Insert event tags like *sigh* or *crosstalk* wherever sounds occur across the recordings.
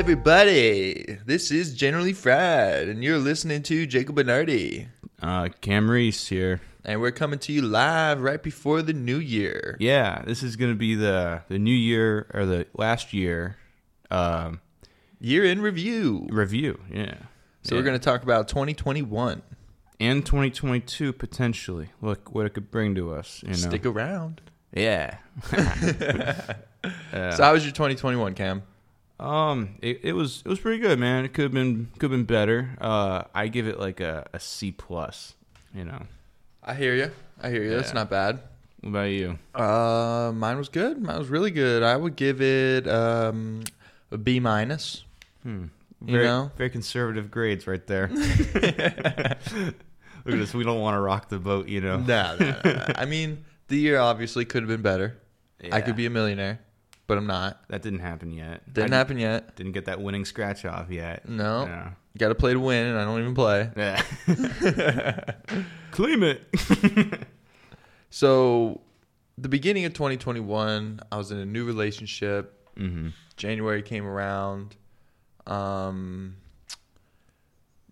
everybody? This is Generally Fried, and you're listening to Jacob Bernardi. Uh, Cam Reese here. And we're coming to you live right before the new year. Yeah, this is gonna be the the new year or the last year um, Year in review. review. Yeah. So Yeah. we're going to talk about 2021. and 2022 potentially. Look what it could bring to us. You know. Stick around. yeah. *laughs* *laughs* So how was your 2021, Cam? Um, it, it was it was pretty good, man. It could have been could have been better. Uh, I give it like a, a C plus. You know. I hear you. I hear you. That's not bad. What about you? Uh, mine was good. Mine was really good. I would give it um, a B minus. Hmm. You Very, know? very conservative grades right there. *laughs* *laughs* Look at this. We don't want to rock the boat, you know. No, no, no, no. I mean, the year obviously could have been better. I could be a millionaire, but I'm not. That didn't happen yet. Didn't I happen yet. Didn't get that winning scratch off yet. No. Yeah. Got to play to win, and I don't even play. Yeah. *laughs* Claim it. *laughs* So, the beginning of 2021, I was in a new relationship. mm-hmm. January came around. Um,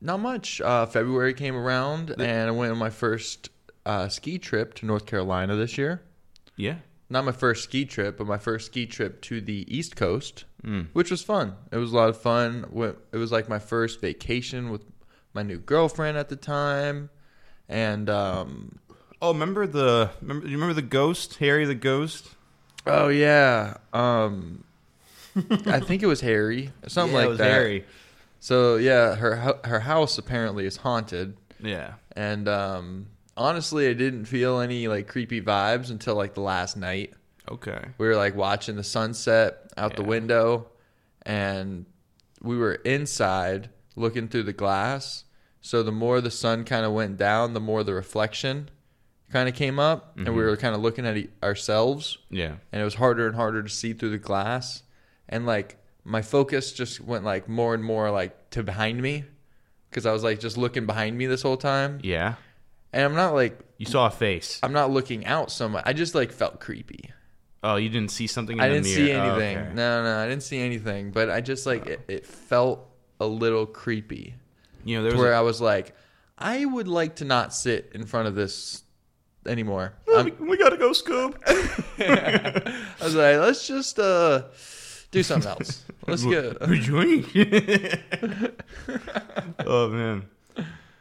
not much. Uh, February came around, and I went on my first uh, ski trip to North Carolina this year. Yeah. Not my first ski trip, but my first ski trip to the East Coast, Mm. which was fun. It was a lot of fun. It was like my first vacation with my new girlfriend at the time, and um, Oh, remember the remember you remember the ghost, Harry the ghost? oh yeah, um, I think it was Harry, *laughs* something Yeah, like it was that. Harry. So yeah, her her house apparently is haunted, Yeah. and um, honestly, I didn't feel any like creepy vibes until like the last night. Okay. We were like watching the sunset out the window, and we were inside looking through the glass. So the more the sun kind of went down, the more the reflection kind of came up, and we Mhm. were kind of looking at e- ourselves, Yeah. and it was harder and harder to see through the glass, and like my focus just went like more and more like to behind me, because I was like just looking behind me this whole time, Yeah. And I'm not like You saw a face. I'm not looking out so much. I just like felt creepy. Oh, you didn't see something in I didn't mirror. see Oh, anything. okay. No, no, I didn't see anything. But I just like it, it felt a little creepy. You know, there was where a, I was like, I would like to not sit in front of this anymore. Oh, we, we gotta go, Scoob. *laughs* I was like, let's just uh, do something else. Let's *laughs* go. *laughs* Oh man.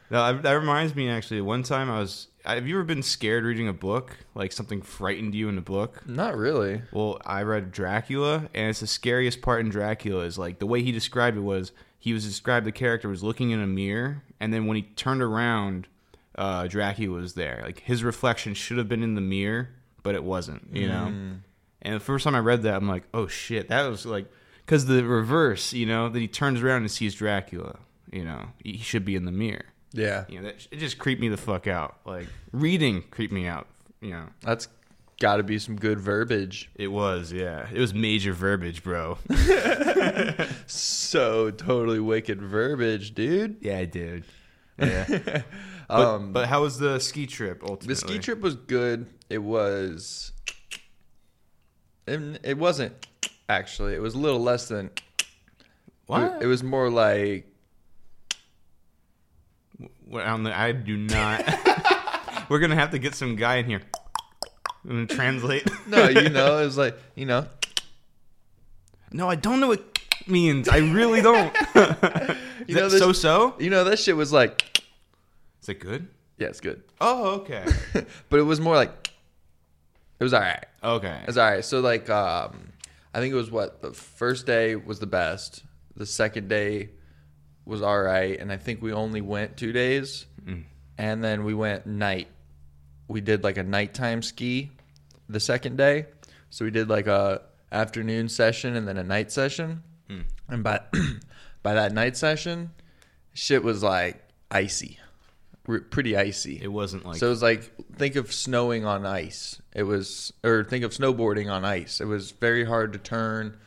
No, that reminds me actually. One time I was. Have you ever been scared reading a book? Like something frightened you in a book? Not really. Well, I read Dracula, and it's the scariest part in Dracula is like the way he described it was he was described the character was looking in a mirror, and then when he turned around, uh, Dracula was there. Like his reflection should have been in the mirror, but it wasn't. You know. And the first time I read that, I'm like, oh shit, that was like because the reverse, you know, that he turns around and sees Dracula. You know, he should be in the mirror. Yeah, You know, that it just creeped me the fuck out. Like reading creeped me out. You know. that's got to be some good verbiage. It was, yeah. It was major verbiage, bro. *laughs* *laughs* So totally wicked verbiage, dude. yeah, dude. Yeah. *laughs* but, Um, but how was the ski trip ultimately? The ski trip was good. It was. It, it wasn't actually. It was a little less than. What? It, it was more like. On the, I do not. *laughs* We're gonna have to get some guy in here. I'm gonna translate. *laughs* No, you know, it was like you know. no, I don't know what *laughs* means. I really don't. Is You know, so so? You know that shit was like. Is it good? Yeah, it's good, Oh, okay. but it was more like. It was all right. Okay. It was all right. So like, um, I think it was what the first day was the best. The second day was all right, and I think we only went two days, Mm. and then we went night. We did like a nighttime ski the second day, so we did like a afternoon session and then a night session, Mm. and by *clears throat* by that night session, shit was like icy, pretty icy. It wasn't like So it was like think of snowing on ice. It was or think of snowboarding on ice. It was very hard to turn.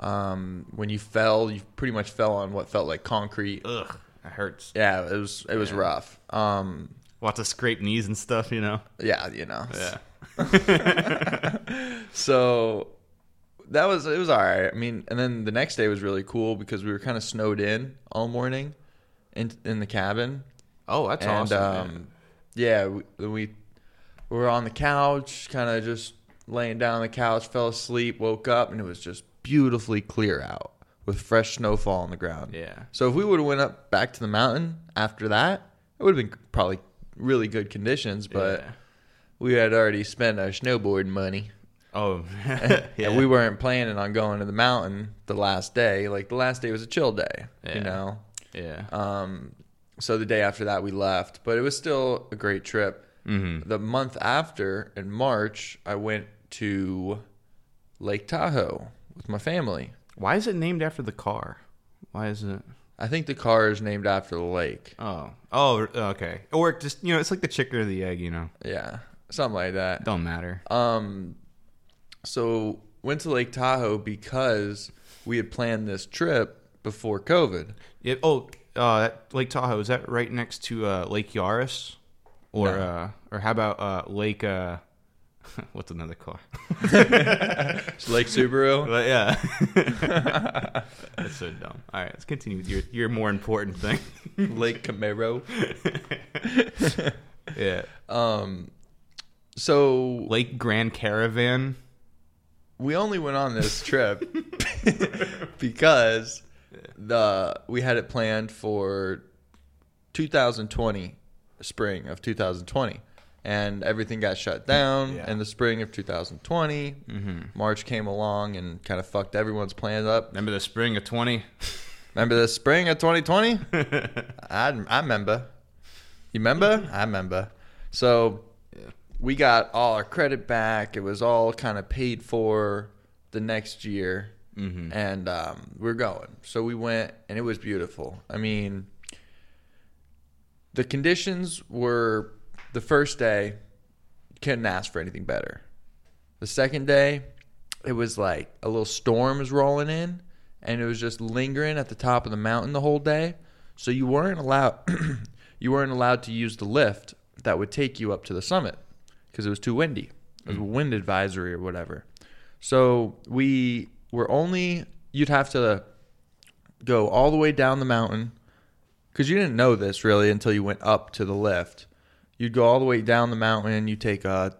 Um, when you fell, you pretty much fell on what felt like concrete. ugh, it hurts. Yeah, it was it was Yeah. rough. Um, Lots of scraped knees and stuff, you know. yeah, you know. Yeah. *laughs* *laughs* So that was it was all right. I mean, and then the next day was really cool because we were kind of snowed in all morning in in the cabin. Oh, that's and awesome. um, yeah, we, we were on the couch, kind of just laying down on the couch, fell asleep, woke up, and it was just beautifully clear out with fresh snowfall on the ground. Yeah. So if we would have went up back to the mountain after that, it would have been probably really good conditions, but Yeah. we had already spent our snowboard money. Oh, yeah. *laughs* *laughs* And we weren't planning on going to the mountain the last day. Like the last day was a chill day, Yeah. you know. yeah. Um, so the day after that we left, but it was still a great trip. mm-hmm. The month after, in March, I went to Lake Tahoe with my family. Why is it named after the car? Why is it? I think the car is named after the lake. Oh, oh, okay. Or just you know, it's like the chicken or the egg. You know, Yeah, something like that. don't matter. Um, so went to Lake Tahoe because we had planned this trip before COVID. It, oh, uh, Lake Tahoe is that right next to uh, Lake Yaris, or No. uh, or how about uh, Lake? *laughs* What's another car? *laughs* Lake Subaru. *laughs* But yeah, that's so dumb. All right, let's continue with your your more important thing. Lake Camaro. yeah, Um, so Lake Grand Caravan. we only went on this trip because the we had it planned for 2020 spring of 2020 and everything got shut down Yeah. in the spring of 2020 Mm-hmm. march came along and kind of fucked everyone's plans up Remember the spring of twenty? *laughs* remember the spring of 2020 *laughs* I, I remember you remember i remember so Yeah. we got all our credit back it was all kind of paid for the next year Mm-hmm. and um, we're going. So we went, and it was beautiful. I mean, the conditions were the first day couldn't ask for anything better. The second day, it was like a little storm was rolling in, and it was just lingering at the top of the mountain the whole day. So you weren't allowed, *clears throat* you weren't allowed to use the lift that would take you up to the summit because it was too windy. It was a wind advisory or whatever. So we were only you'd have to go all the way down the mountain because you didn't know this really until you went up to the lift. You'd go all the way down the mountain. You take a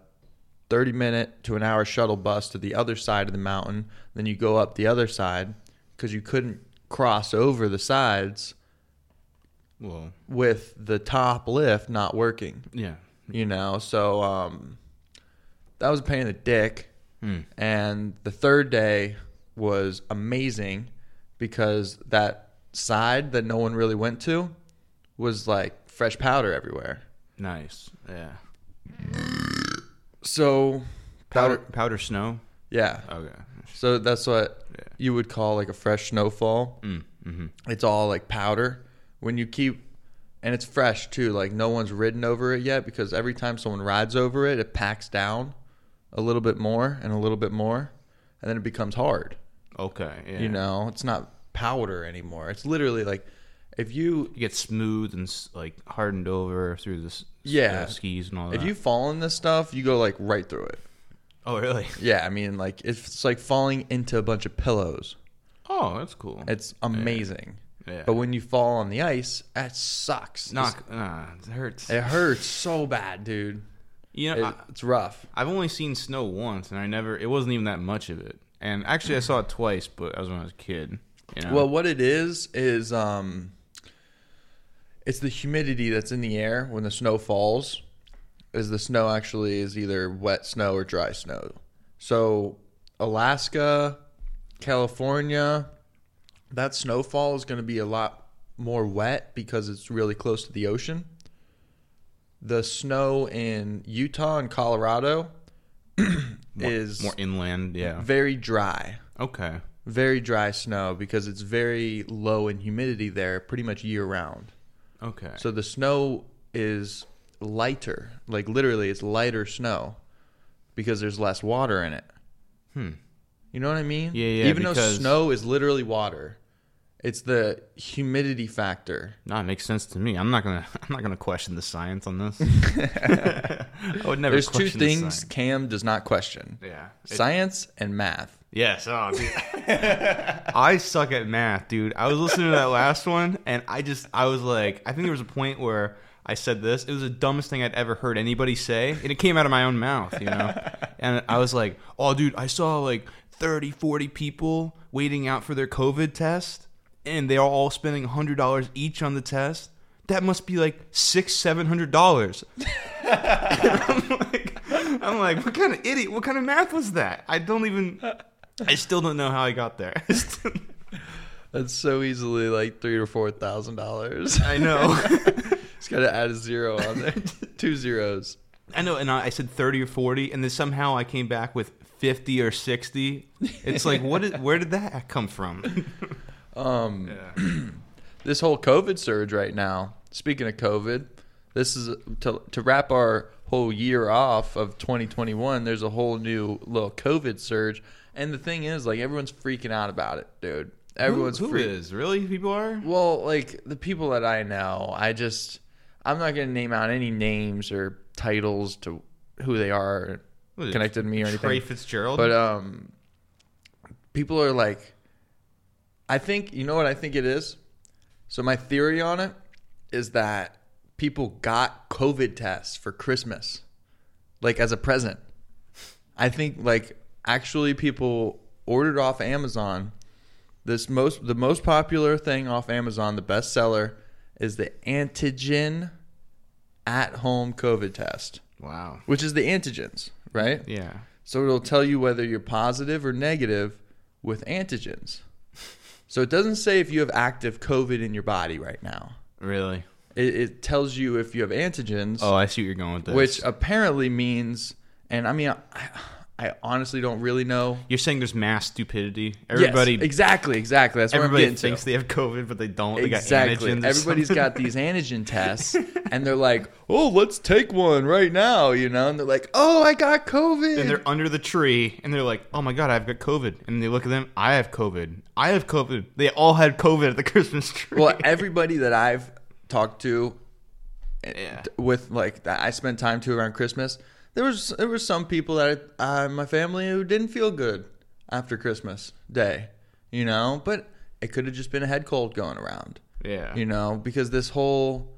30 minute to an hour shuttle bus to the other side of the mountain. Then you go up the other side because you couldn't cross over the sides Well, with the top lift not working. yeah. You know, so um, that was a pain in the dick. Hmm. And the third day was amazing because that side that no one really went to was like fresh powder everywhere. Nice. Yeah. So Powder powder, powder snow. yeah. Okay. So that's what Yeah. you would call like a fresh snowfall. Mm, mm-hmm. It's all like powder. When you keep and it's fresh too, like no one's ridden over it yet because every time someone rides over it, it packs down a little bit more and a little bit more and then it becomes hard. Okay. Yeah. You know, it's not powder anymore. It's literally like if you it gets smooth and like hardened over through the s- Yeah. uh, skis and all if you fall in this stuff, you go like right through it. oh, really? *laughs* Yeah, I mean like it's like falling into a bunch of pillows. Oh, that's cool. It's amazing. yeah. But when you fall on the ice, that sucks. Knock. Uh, it hurts. It hurts so bad, dude. you know, It, I, it's rough. I've only seen snow once, and I never. It wasn't even that much of it. And actually, I saw it twice, but that was when I was a kid. You know. Well, what it is is um, it's the humidity that's in the air when the snow falls. Is the snow actually is either wet snow or dry snow? So Alaska, California, that snowfall is going to be a lot more wet because it's really close to the ocean. The snow in Utah and Colorado *clears throat* more, is more inland. Yeah. very dry Okay. very dry snow because it's very low in humidity there pretty much year round. Okay. So the snow is lighter. Like literally it's lighter snow because there's less water in it. hmm. You know what I mean? Yeah, yeah, Even though snow is literally water, It's the humidity factor. No, it makes sense to me. I'm not gonna. *laughs* I'm not gonna question the science on this. *laughs* *laughs* I would never. There's two the things science. Cam does not question: Yeah. It- science and math. Yes. Oh, dude. *laughs* I suck at math, dude. I was listening to that last one, and I just, I was like, I think there was a point where I said this. It was the dumbest thing I'd ever heard anybody say, and it came out of my own mouth, you know. *laughs* and I was like, oh, dude, I saw like 30, 40 people waiting out for their COVID test, and they're all spending hundred dollars each on the test. That must be like six, seven hundred dollars. *laughs* I'm like, I'm like, what kind of idiot? What kind of math was that? I don't even. I still don't know how I got there. *laughs* That's so easily like three or four thousand dollars. I know. *laughs* Just got to add a zero on there. *laughs* Two zeros. I know, and I I said thirty or forty, and then somehow I came back with fifty or sixty. It's like, what? Is, where did that come from? Um, Yeah. *clears throat* this whole COVID surge right now. Speaking of COVID, this is to to wrap our whole year off of 2021. There's a whole new little COVID surge, and the thing is, like everyone's freaking out about it, dude. Everyone's who, who freak- is really people are. Well, like the people that I know, I just I'm not gonna name out any names or titles to who they are What connected to me or anything. Trey Fitzgerald. But um, people are like, I think you know what I think it is. So my theory on it is that people got COVID tests for Christmas, like as a present. I think like actually people ordered off Amazon. This most the most popular thing off Amazon, the best seller, is the antigen at home COVID test, wow. which is the antigens, right? Yeah. So it'll tell you whether you're positive or negative with antigens. So it doesn't say if you have active COVID in your body right now. Really. It, it tells you if you have antigens, Oh, I see what you're going with this. which apparently means, and I mean, I, I honestly don't really know. you're saying there's mass stupidity. Everybody. yes, exactly, exactly. That's what I'm Everybody thinks to. they have COVID, but they don't. They Exactly. got antigens. or Everybody's got these *laughs* antigen tests, and they're like, *laughs* "Oh, let's take one right now," you know. And they're like, "Oh, I got COVID." and they're under the tree and they're like, "Oh my god, I've got COVID." And they look at them, "I have COVID. I have COVID." They all had COVID at the *laughs* Christmas tree. well, everybody that I've talked to yeah. with like that I spent time to around Christmas. There was there was some people that uh, my family who didn't feel good after Christmas Day, you know, but it could have just been a head cold going around, Yeah. you know, because this whole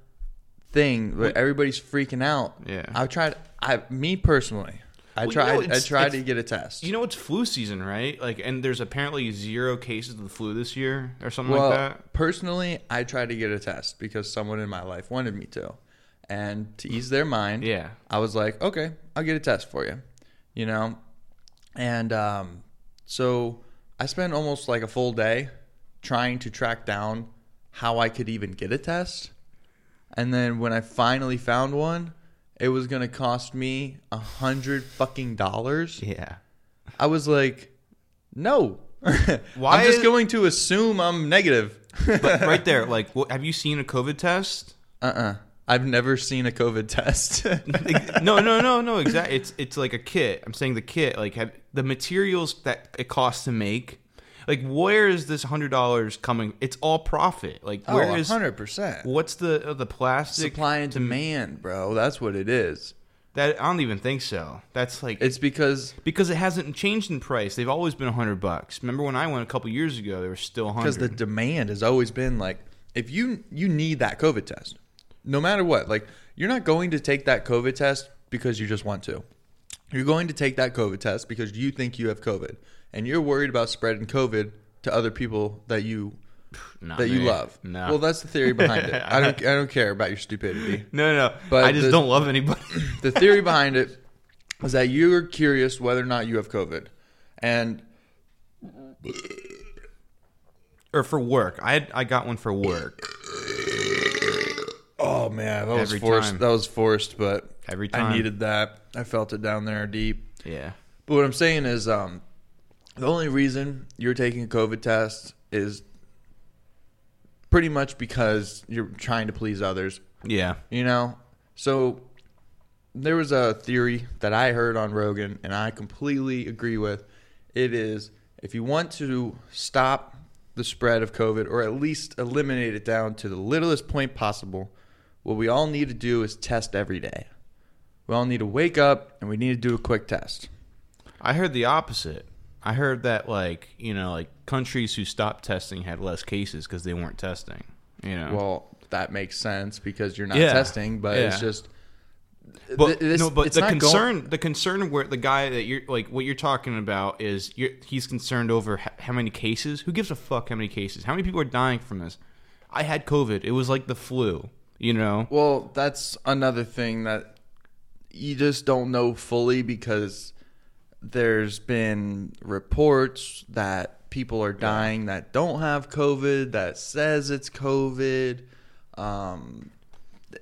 thing where everybody's freaking out. Yeah. I tried. I me personally, I Well, you know, tried. I tried to get a test. You know it's flu season, right? Like, and there's apparently zero cases of the flu this year or something well, like that. personally, I tried to get a test because someone in my life wanted me to, and to ease their mind, Yeah. I was like, okay, I'll get a test for you, you know, and um, so I spent almost like a full day trying to track down how I could even get a test, and then when I finally found one, it was gonna cost me a hundred fucking dollars. Yeah. I was like, no. *laughs* Why I'm just is- going to assume I'm negative. But right *laughs* there, like, what, have you seen a COVID test? Uh-uh. I've never seen a COVID test. *laughs* No, no, no, no. Exactly. It's it's like a kit. I'm saying the kit. Like, have the materials that it costs to make. Like, where is this hundred dollars coming? It's all profit. Like, oh, where is 100%. what's the uh, the plastic Supply and demand, bro. That's what it is. that? I don't even think so. That's like It's because because it hasn't changed in price. They've always been hundred bucks. Remember when I went a couple years ago? They were still hundred. because the demand has always been like if you you need that COVID test, no matter what. Like you're not going to take that COVID test because you just want to. You're going to take that COVID test because you think you have COVID and you're worried about spreading COVID to other people that you Not that you me. love. No. Well, that's the theory behind it. I don't *laughs* I don't care about your stupidity. no, no. But I just the- don't love anybody. *laughs* the theory behind it is that you're curious whether or not you have COVID. And or for work. I had, I got one for work oh man, that was forced. time. That was forced, but every time. I needed that. I felt it down there deep. Yeah. But what I'm saying is, um, the only reason you're taking a COVID test is pretty much because you're trying to please others. Yeah. You know, so there was a theory that I heard on Rogan, and I completely agree with. It is if you want to stop the spread of COVID or at least eliminate it down to the littlest point possible, what we all need to do is test every day. We all need to wake up and we need to do a quick test. I heard the opposite. I heard that like you know like countries who stopped testing had less cases because they weren't testing. You know. Well, that makes sense because you're not Yeah. testing, but it's just. But th- this- no, but it's the going- concern, the concern where the guy that you're like, what you're talking about is he's concerned over how many cases. Who gives a fuck how many cases? How many people are dying from this? I had COVID. It was like the flu. You know. Well, that's another thing that you just don't know fully because there's been reports that people are dying that don't have COVID, that says it's COVID. Um,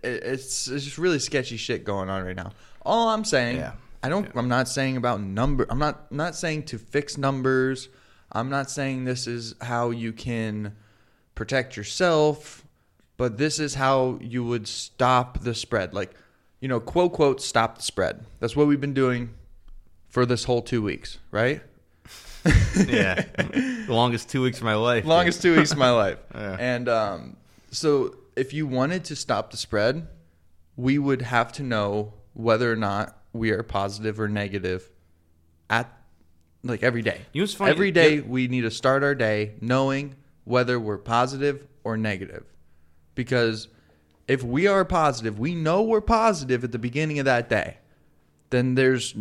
it, it's it's just really sketchy shit going on right now. All I'm saying, Yeah. I don't. I'm not saying about number. I'm not I'm not saying to fix numbers. I'm not saying this is how you can protect yourself, but this is how you would stop the spread. Like, you know, quote quote, stop the spread. That's what we've been doing for this whole two weeks, right? *laughs* yeah. the longest two weeks of my life. longest two weeks of my life. *laughs* Yeah. And um, so, if you wanted to stop the spread, we would have to know whether or not we are positive or negative at like every day. You know what's funny? Every day we need to start our day knowing whether we're positive or negative. Because if we are positive, we know we're positive at the beginning of that day, then there's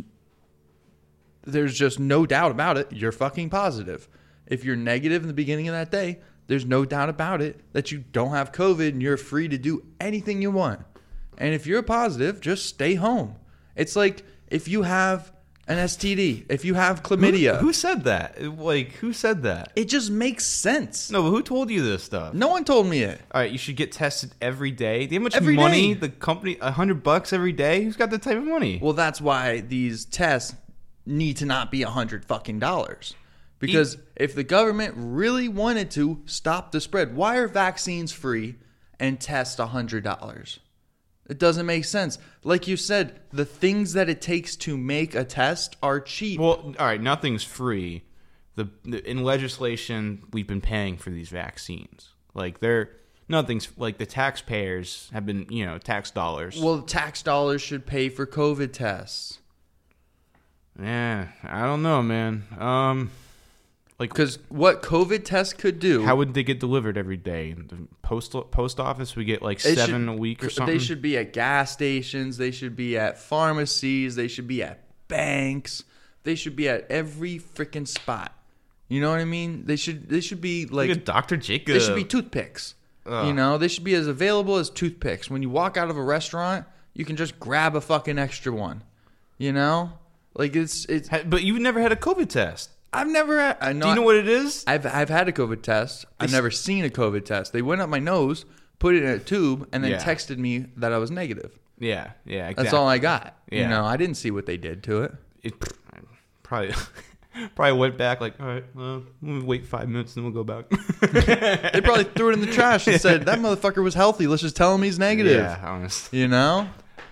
there's just no doubt about it. You're fucking positive. If you're negative in the beginning of that day, there's no doubt about it that you don't have COVID and you're free to do anything you want. And if you're positive, just stay home. It's like if you have an STD, if you have chlamydia, who said that? Like, who said that? it just makes sense. No, but who told you this stuff? No one told me it. All right, you should get tested every day. Do you know how much Every money day. the company? A hundred bucks every day. Who's got that type of money? Well, that's why these tests need to not be a hundred fucking dollars. Because if the government really wanted to stop the spread, why are vaccines free and tests a hundred dollars? It doesn't make sense. Like you said, the things that it takes to make a test are cheap. Well, all right, nothing's free. The, the in legislation we've been paying for these vaccines. Like they're nothing's like the taxpayers have been you know tax dollars. Well, tax dollars should pay for COVID tests. yeah, I don't know, man. Um, like Because what COVID tests could do, how would they get delivered every day? In the post post office we get like seven should- a week or something. They should be at gas stations. They should be at pharmacies. They should be at banks. They should be at every freaking spot. You know what I mean? They should. They should be like. at Dr. Jacob. They should be toothpicks. Ugh. You know, they should be as available as toothpicks. When you walk out of a restaurant, you can just grab a fucking extra one. You know, like it's it's. But you've never had a COVID test. I've never. had- I know. Do you know what it is? I've I've had a COVID test. I've never seen a COVID test. They went up my nose, put it in a tube, and then Yeah. texted me that I was negative. Yeah, yeah, exactly. That's all I got. You Yeah. know, I didn't see what they did to it. it probably *laughs* probably went back like, all right, well, we'll wait five minutes and then we'll go back. *laughs* They probably threw it in the trash and *laughs* said that motherfucker was healthy. Let's just tell him he's negative. Yeah, honestly, You know,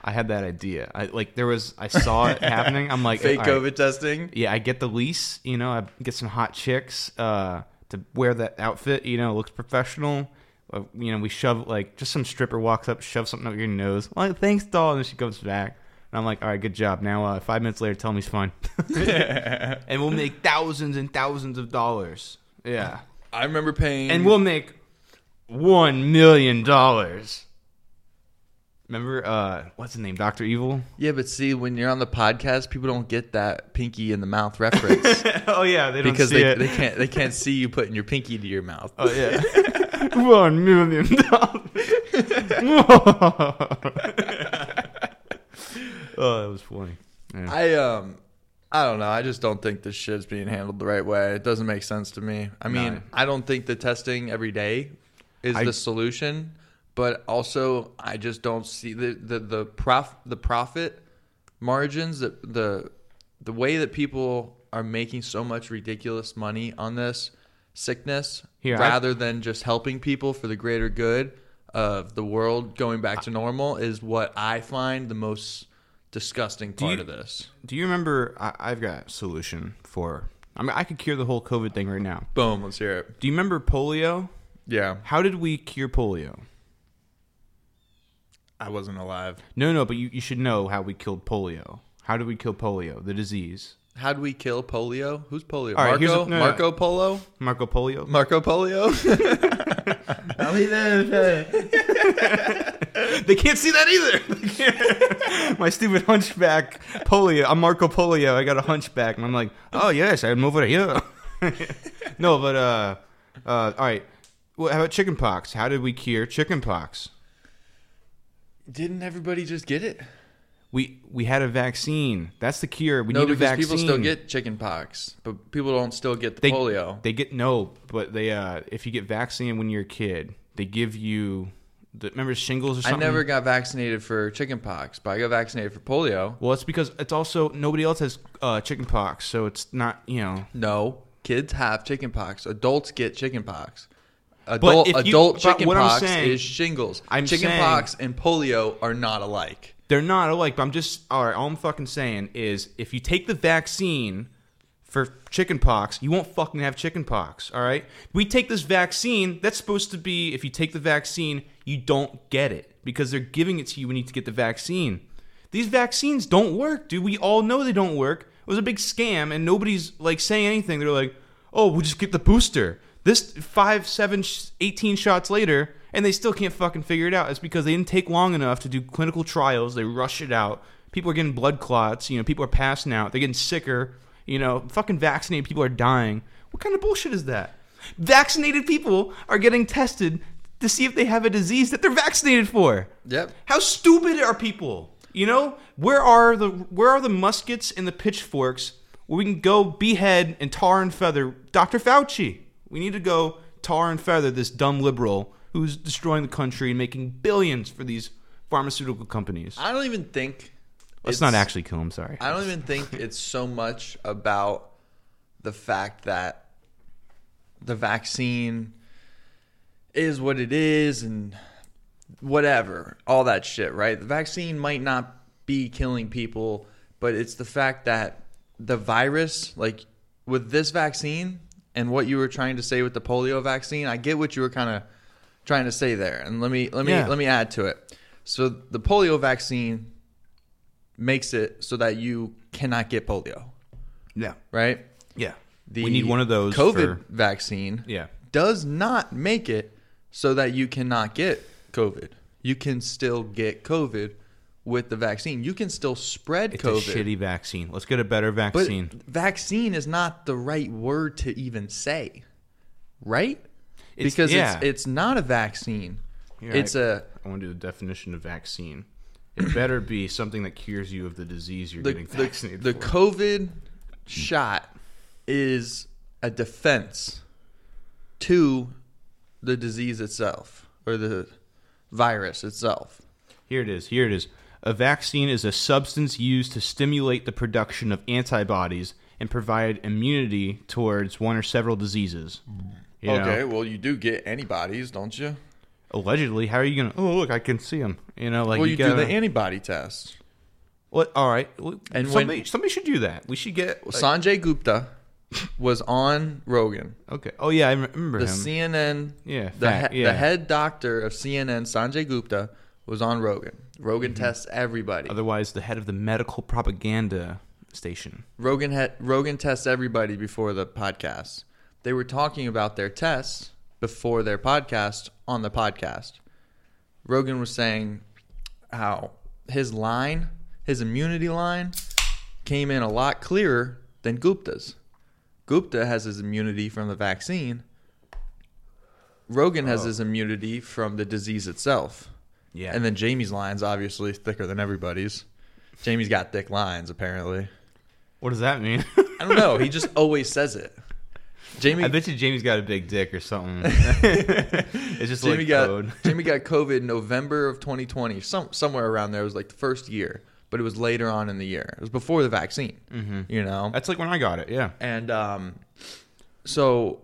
I had that idea. I like there was I saw it *laughs* happening. I'm like, fake all right, COVID testing. Yeah, I get the lease. You know, I get some hot chicks uh, to wear that outfit. You know, looks professional. Uh, you know, we shove like just some stripper walks up, shove something up your nose. Like, thanks, doll. And then she comes back. And I'm like, all right, good job. Now, uh, five minutes later, tell me he's fine. *laughs* and we'll make thousands and thousands of dollars. Yeah. I remember paying. And we'll make one million dollars. Remember, uh, what's his name? Doctor Evil. yeah, but see, when you're on the podcast, people don't get that pinky in the mouth reference *laughs* oh yeah, they don't because see they, it. they can't they can't see you putting your pinky to your mouth. Oh yeah, *laughs* one million dollars. oh, that was funny. Yeah. I um I don't know. I just don't think this shit's being handled the right way. It doesn't make sense to me. I mean, No. I don't think the testing every day is I- the solution, but also I just don't see the the the prof the profit margins the the the way that people are making so much ridiculous money on this sickness Here, I- rather than just helping people for the greater good of the world going back to normal is what I find the most disgusting part you- of this. Do you remember? I, I've got a solution for I mean, I could cure the whole COVID thing right now. Boom. Let's hear it. Do you remember polio? Yeah, How did we cure polio? I wasn't alive. No, no, but you, you should know how we killed polio. How did we kill polio, the disease? How do we kill polio? Who's polio? All right, here's Marco? a- no, no. Marco Polo? Marco Polio? Marco Polio? *laughs* *laughs* They can't see that either. They *laughs* can't. My stupid hunchback polio. I'm Marco Polio. I got a hunchback, and I'm like, oh yes, I'm over here. no, but uh, uh, all right. Well, how about chickenpox? How did we cure chickenpox? Didn't everybody just get it? We we had a vaccine. That's the cure. We no, need a because vaccine. people still get chicken pox, but people don't still get the they, polio. They get no, but they uh, if you get vaccinated when you're a kid, they give you. The, remember shingles or I something? never got vaccinated for chicken pox, but I got vaccinated for polio. Well, it's because it's also nobody else has uh, chickenpox, so it's not you know. No, kids have chicken pox. Adults get chicken pox. But Adult you- adult but chicken what I'm saying- is shingles. I'm chicken saying- pox and polio are not alike. They're not alike, but I'm just all right. All I'm fucking saying is, if you take the vaccine for chickenpox, you won't fucking have chickenpox. All right. We take this vaccine. That's supposed to be if you take the vaccine, you don't get it because they're giving it to you We need to get the vaccine. These vaccines don't work, dude. We all know they don't work. It was a big scam, and nobody's like saying anything. They're like, "Oh, we'll just get the booster." This five, seven, 18 shots later, and they still can't fucking figure it out. It's because they didn't take long enough to do clinical trials. They rush it out. People are getting blood clots. You know, people are passing out. They're getting sicker. You know, fucking vaccinated people are dying. What kind of bullshit is that? Vaccinated people are getting tested to see if they have a disease that they're vaccinated for. Yep. How stupid are people? You know, where are the where are the muskets and the pitchforks where we can go behead and tar and feather Dr. Fauci? We need to go tar and feather this dumb liberal who's destroying the country and making billions for these pharmaceutical companies. I don't even think. Let's it's- not actually kill him. Sorry. I don't even think it's so much about the fact that the vaccine is what it is and whatever, all that shit, right? The vaccine might not be killing people, but it's the fact that the virus, like with this vaccine and what you were trying to say with the polio vaccine, I get what you were kind of trying to say there. And let me let me Yeah. let me add to it. So the polio vaccine makes it so that you cannot get polio, Yeah. right? Yeah. The we need one of those. COVID for- vaccine yeah. does not make it so that you cannot get COVID. You can still get COVID with the vaccine. You can still spread It's COVID. a shitty vaccine. Let's get a better but vaccine. vaccine is not the right word to even say, right? It's- because yeah. it's it's not a vaccine. You're it's right. a I want to do the definition of vaccine. It better be something that cures you of the disease you're the getting the, vaccinated the for. COVID shot is a defense to the disease itself or the virus itself. Here it is. Here it is. A vaccine is a substance used to stimulate the production of antibodies and provide immunity towards one or several diseases. You know, Okay, well you do get antibodies, don't you? Allegedly, how are you gonna? Oh, look, I can see them. You know, like well, you, gotta, do the antibody test. What? All right. And somebody, when- somebody should do that. We should get. like- Sanjay Gupta was on Rogan. okay. Oh yeah, I remember The him. CNN, Yeah, the, fact, he- yeah. the head doctor of CNN, Sanjay Gupta, was on Rogan. Rogan Mm-hmm. tests everybody. Otherwise, the head of the medical propaganda station. Rogan had Rogan tests everybody before the podcast. They were talking about their tests before their podcast on the podcast. Rogan was saying how his line, his immunity line, came in a lot clearer than Gupta's. Gupta has his immunity from the vaccine. Rogan has Oh. his immunity from the disease itself. Yeah. And then Jamie's line's obviously thicker than everybody's. Jamie's got thick lines apparently. what does that mean? I don't know. He just *laughs* always says it. Jamie I bet you Jamie's got a big dick or something. *laughs* it's just Jamie like got code. *laughs* Jamie got COVID in November of 2020, some somewhere around there. It was like the first year, but it was later on in the year. It was before the vaccine. Mm-hmm. You know, That's like when I got it. Yeah. and um, so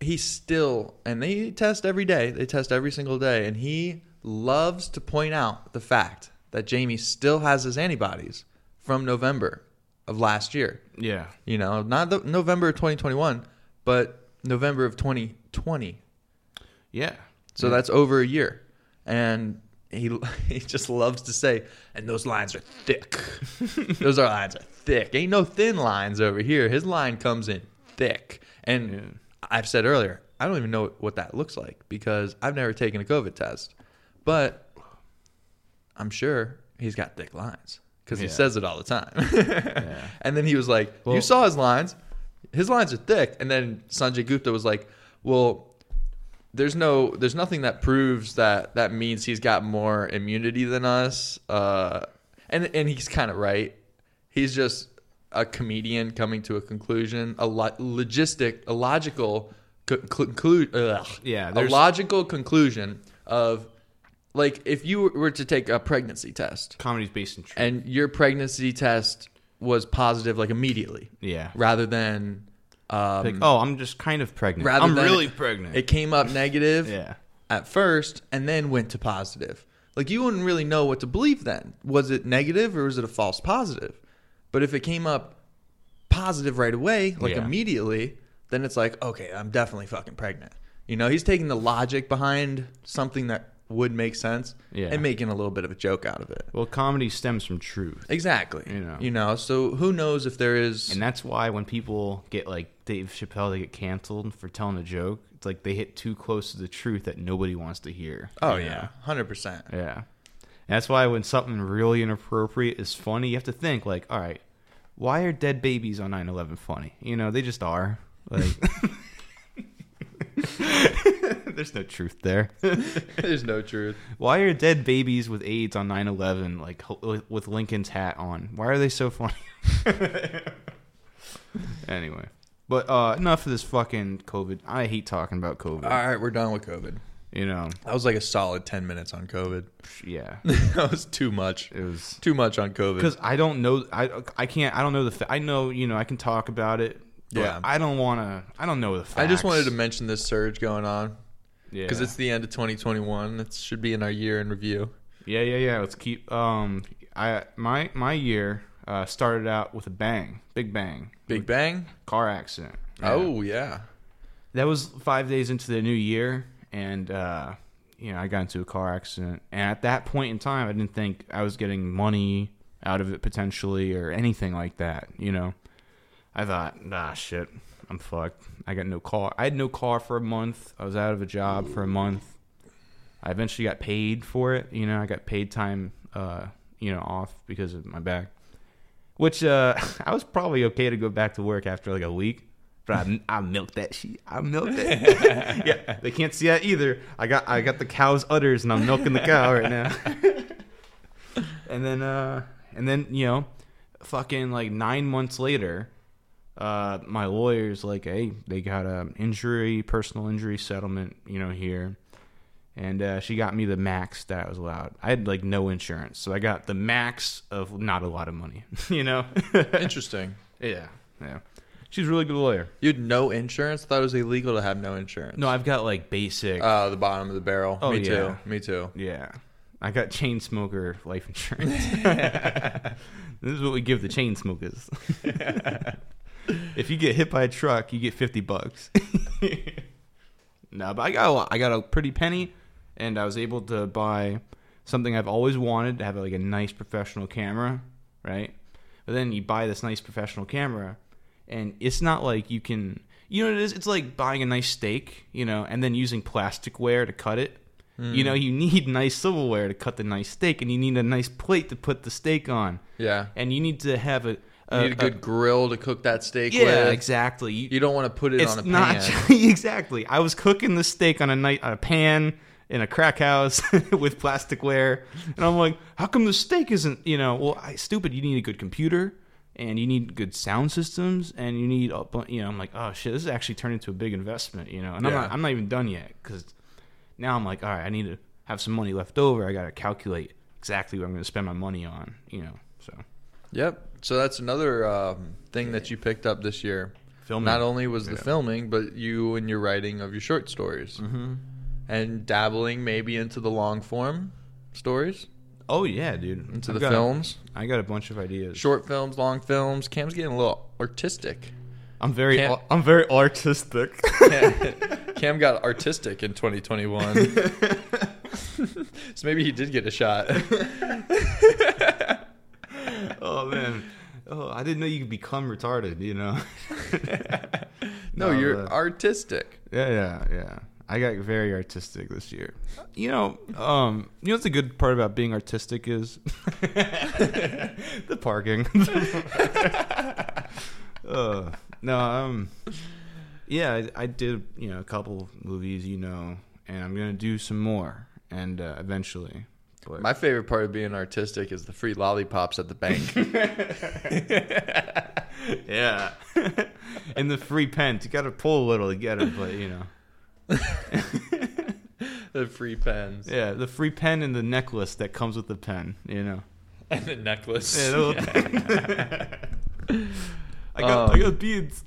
he still and they test every day. They test every single day, and he loves to point out the fact that Jamie still has his antibodies from November of last year. Yeah. You know, not the, November of 2021, but November of 2020. Yeah. So that's over a year. And he *laughs* he just loves to say, and those lines are thick. *laughs* those are lines are thick. Ain't no thin lines over here. His line comes in thick. And Yeah. I've said earlier, I don't even know what that looks like because I've never taken a COVID test. But I'm sure he's got thick lines because he Yeah. says it all the time. *laughs* And then he was like, "You saw his lines. His lines are thick." And then Sanjay Gupta was like, "Well, there's no, there's nothing that proves that that means he's got more immunity than us." Uh, and and he's kind of right. He's just a comedian coming to a conclusion, a lo- logistic, a logical conclude, Yeah, a there's- logical conclusion of like if you were to take a pregnancy test Comedy's based in truth. and your pregnancy test was positive like immediately yeah. rather than um, Like, oh, I'm just kind of pregnant. rather I'm than really pregnant. it came up negative yeah. at first and then went to positive like you wouldn't really know what to believe then was it negative or was it a false positive but if it came up positive right away like Yeah. immediately then it's like okay i'm definitely fucking pregnant you know he's taking the logic behind something that would make sense Yeah. and making a little bit of a joke out of it Well, comedy stems from truth. exactly You know. you know so who knows if there is And that's why when people get like Dave Chappelle, they get canceled for telling a joke. It's like they hit too close to the truth that nobody wants to hear. oh yeah know? 100% Yeah. And that's why when something really inappropriate is funny, you have to think like, all right, why are dead babies on 9/11 funny? You know, they just are. Like *laughs* *laughs* There's no truth there. *laughs* there's no truth Why are dead babies with AIDS on 9/11 like with- with Lincoln's hat on? Why are they so funny? *laughs* anyway, but uh enough of this fucking COVID. I hate talking about COVID. all right we're done with covid you know, that was like a solid 10 minutes on covid yeah. that was too much It was too much on covid because I don't know. I I can't. I don't know the. I know you know. I can talk about it. Yeah. I don't want to. I don't know the facts. I just wanted to mention this surge going on Yeah. because it's the end of 2021. It should be in our year in review. Yeah, yeah, yeah. Let's keep. Um, I my my year uh, started out with a bang, big bang, Big Bang. car accident. Oh yeah. that was five days into the new year, and uh, you know I got into a car accident, and at that point in time, I didn't think I was getting money out of it potentially or anything like that. You know, I thought, nah, shit, I'm fucked. I got no car. I had no car for a month. I was out of a job for a month. I eventually got paid for it. You know, I got paid time, uh, you know, off because of my back. Which uh, *laughs* I was probably okay to go back to work after like a week, but I, I milked that shit. I milked it. *laughs* yeah, they can't see that either. I got I got the cow's udders and I'm milking the cow right now. *laughs* and then uh, and then you know, fucking like nine months later, uh, my lawyer's like, hey, they got a injury, personal injury settlement, you know, here. And uh, she got me the max that I was allowed. I had like no insurance, so I got the max of not a lot of money. *laughs* you know? Interesting. *laughs* yeah, yeah. She's a really good lawyer. You had no insurance. Thought it was illegal to have no insurance. No, I've got like basic. Oh, the bottom of the barrel. Oh, Me yeah. too. Me too. yeah, I got chain smoker life *laughs* insurance. this is what we give the chain smokers. If you get hit by a truck, you get fifty bucks. *laughs* no, but I got a lot. I got a pretty penny, and I was able to buy something I've always wanted to have like a nice professional camera, right? But then you buy this nice professional camera, and it's not like you can. You know what it is? It's like buying a nice steak, you know, and then using plasticware to cut it. You hmm. know, you need *laughs* nice silverware to cut the nice steak, and you need a nice plate to put the steak on, Yeah. and you need to have a. You need a uh, good uh, grill to cook that steak yeah, with. exactly. You, You don't want to put it it's on a not pan. *laughs* exactly. I was cooking the steak on a night on a pan in a crack house *laughs* with plasticware, and I'm like, how come the steak isn't? You know, well, I stupid. You need a good computer, and you need good sound systems, and you need a bu- you know. I'm like, oh shit, this has actually turned into a big investment, you know. And I'm Yeah. not, I'm not even done yet because now I'm like, all right, I need to have some money left over. I got to calculate exactly what I'm going to spend my money on, you know. So Yep. So that's another um, thing that you picked up this year. filming. Not only was the Yeah. filming, but you and your writing of your short stories Mm-hmm. and dabbling maybe into the long form stories. Oh yeah, dude. into I've the films? I got a bunch of ideas. Short films, long films. Cam's getting a little artistic. I'm very Can't- I'm very artistic. *laughs* Cam got artistic in 2021. *laughs* *laughs* so maybe he did get a shot. Oh man. Oh, I didn't know you could become retarded, you know. *laughs* No, No, you're but- artistic. Yeah, yeah, yeah. I got very artistic this year. You know, um, you know what's the good part about being artistic is *laughs* the parking. *laughs* uh, no, um, yeah, I, I did you know a couple movies, you know, and I'm gonna do some more, and uh, eventually. But My favorite part of being artistic is the free lollipops at the bank. *laughs* *laughs* yeah, *laughs* and the free pens, you got to pull a little to get them, but you know. the free pens. Yeah, the free pen and the necklace that comes with the pen, you know. And the necklace. Yeah, the little I got I Um, got beads.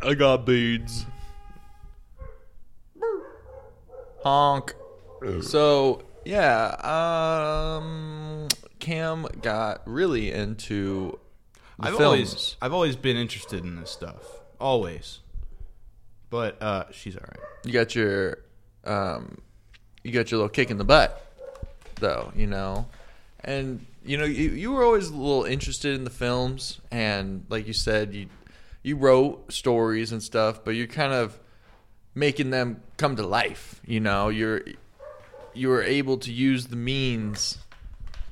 I got beads. Honk. So yeah, um, Cam got really into the I've films. always I've always been interested in this stuff. Always. But uh she's all right. you got your, um, you got your little kick in the butt, though. You know, and you know you you were always a little interested in the films, and like you said, you you wrote stories and stuff, but you're kind of making them come to life. You know, you're you were able to use the means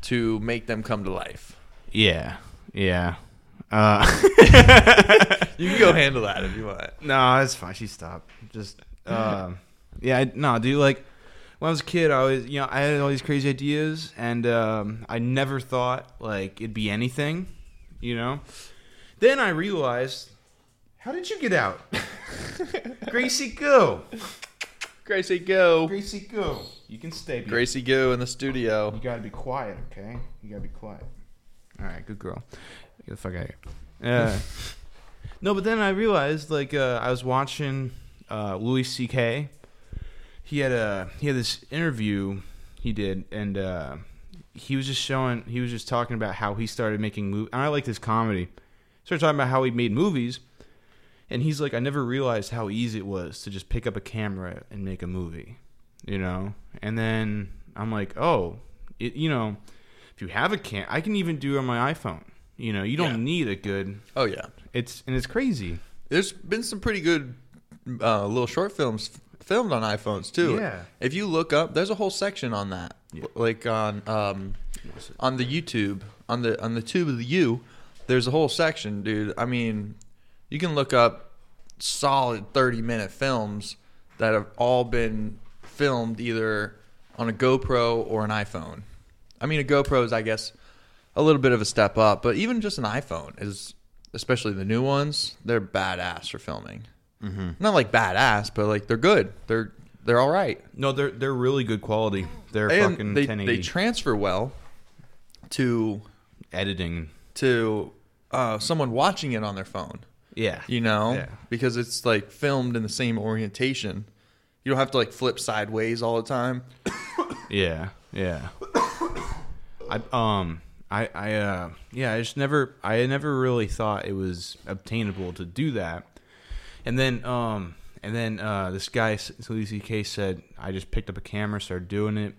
to make them come to life. Yeah. Yeah. Uh *laughs* You can go *laughs* handle that if you want. No, it's fine. She stopped. Just um Yeah, I, no, dude, like when I was a kid, I always you know, I had all these crazy ideas, and um, I never thought like it'd be anything, you know. Then I realized, how did you get out, *laughs* Gracie? Go, Gracie, go. Gracie, go. You can stay. Gracie. Gracie, go in the studio. You gotta be quiet, okay? You gotta be quiet. All right, good girl. Get the fuck out of here. *laughs* Uh, no, but then I realized, like, uh, I was watching uh, Louis C.K. He had a he had this interview he did, and uh, he was just showing. He was just talking about how he started making movies. And I like this comedy. Started talking about how he made movies, and he's like, I never realized how easy it was to just pick up a camera and make a movie, you know. And then I'm like, oh, it, you know, if you have a cam, I can even do it on my iPhone. You know, you don't Yeah. need a good. Oh yeah. It's and it's crazy. There's been some pretty good uh, little short films f- filmed on iPhones too. Yeah. If you look up, there's a whole section on that, Yeah. like on um, on the YouTube on the on the tube of the U. There's a whole section, dude. I mean, you can look up solid 30 minute films that have all been filmed either on a GoPro or an iPhone. I mean, a GoPro is, I guess, a little bit of a step up, but even just an iPhone is, especially the new ones, they're badass for filming. Mm-hmm. Not like badass, but like they're good. They're they're all right. No, they're they're really good quality. They're And fucking they 1080 they transfer well to editing. to uh, someone watching it on their phone. Yeah, You know, Yeah. because it's like filmed in the same orientation. You don't have to like flip sideways all the time. *coughs* Yeah, yeah. *coughs* I um I I uh yeah, I just never I never really thought it was obtainable to do that. And then um and then uh this guy Louis C.K. said I just picked up a camera, started doing it.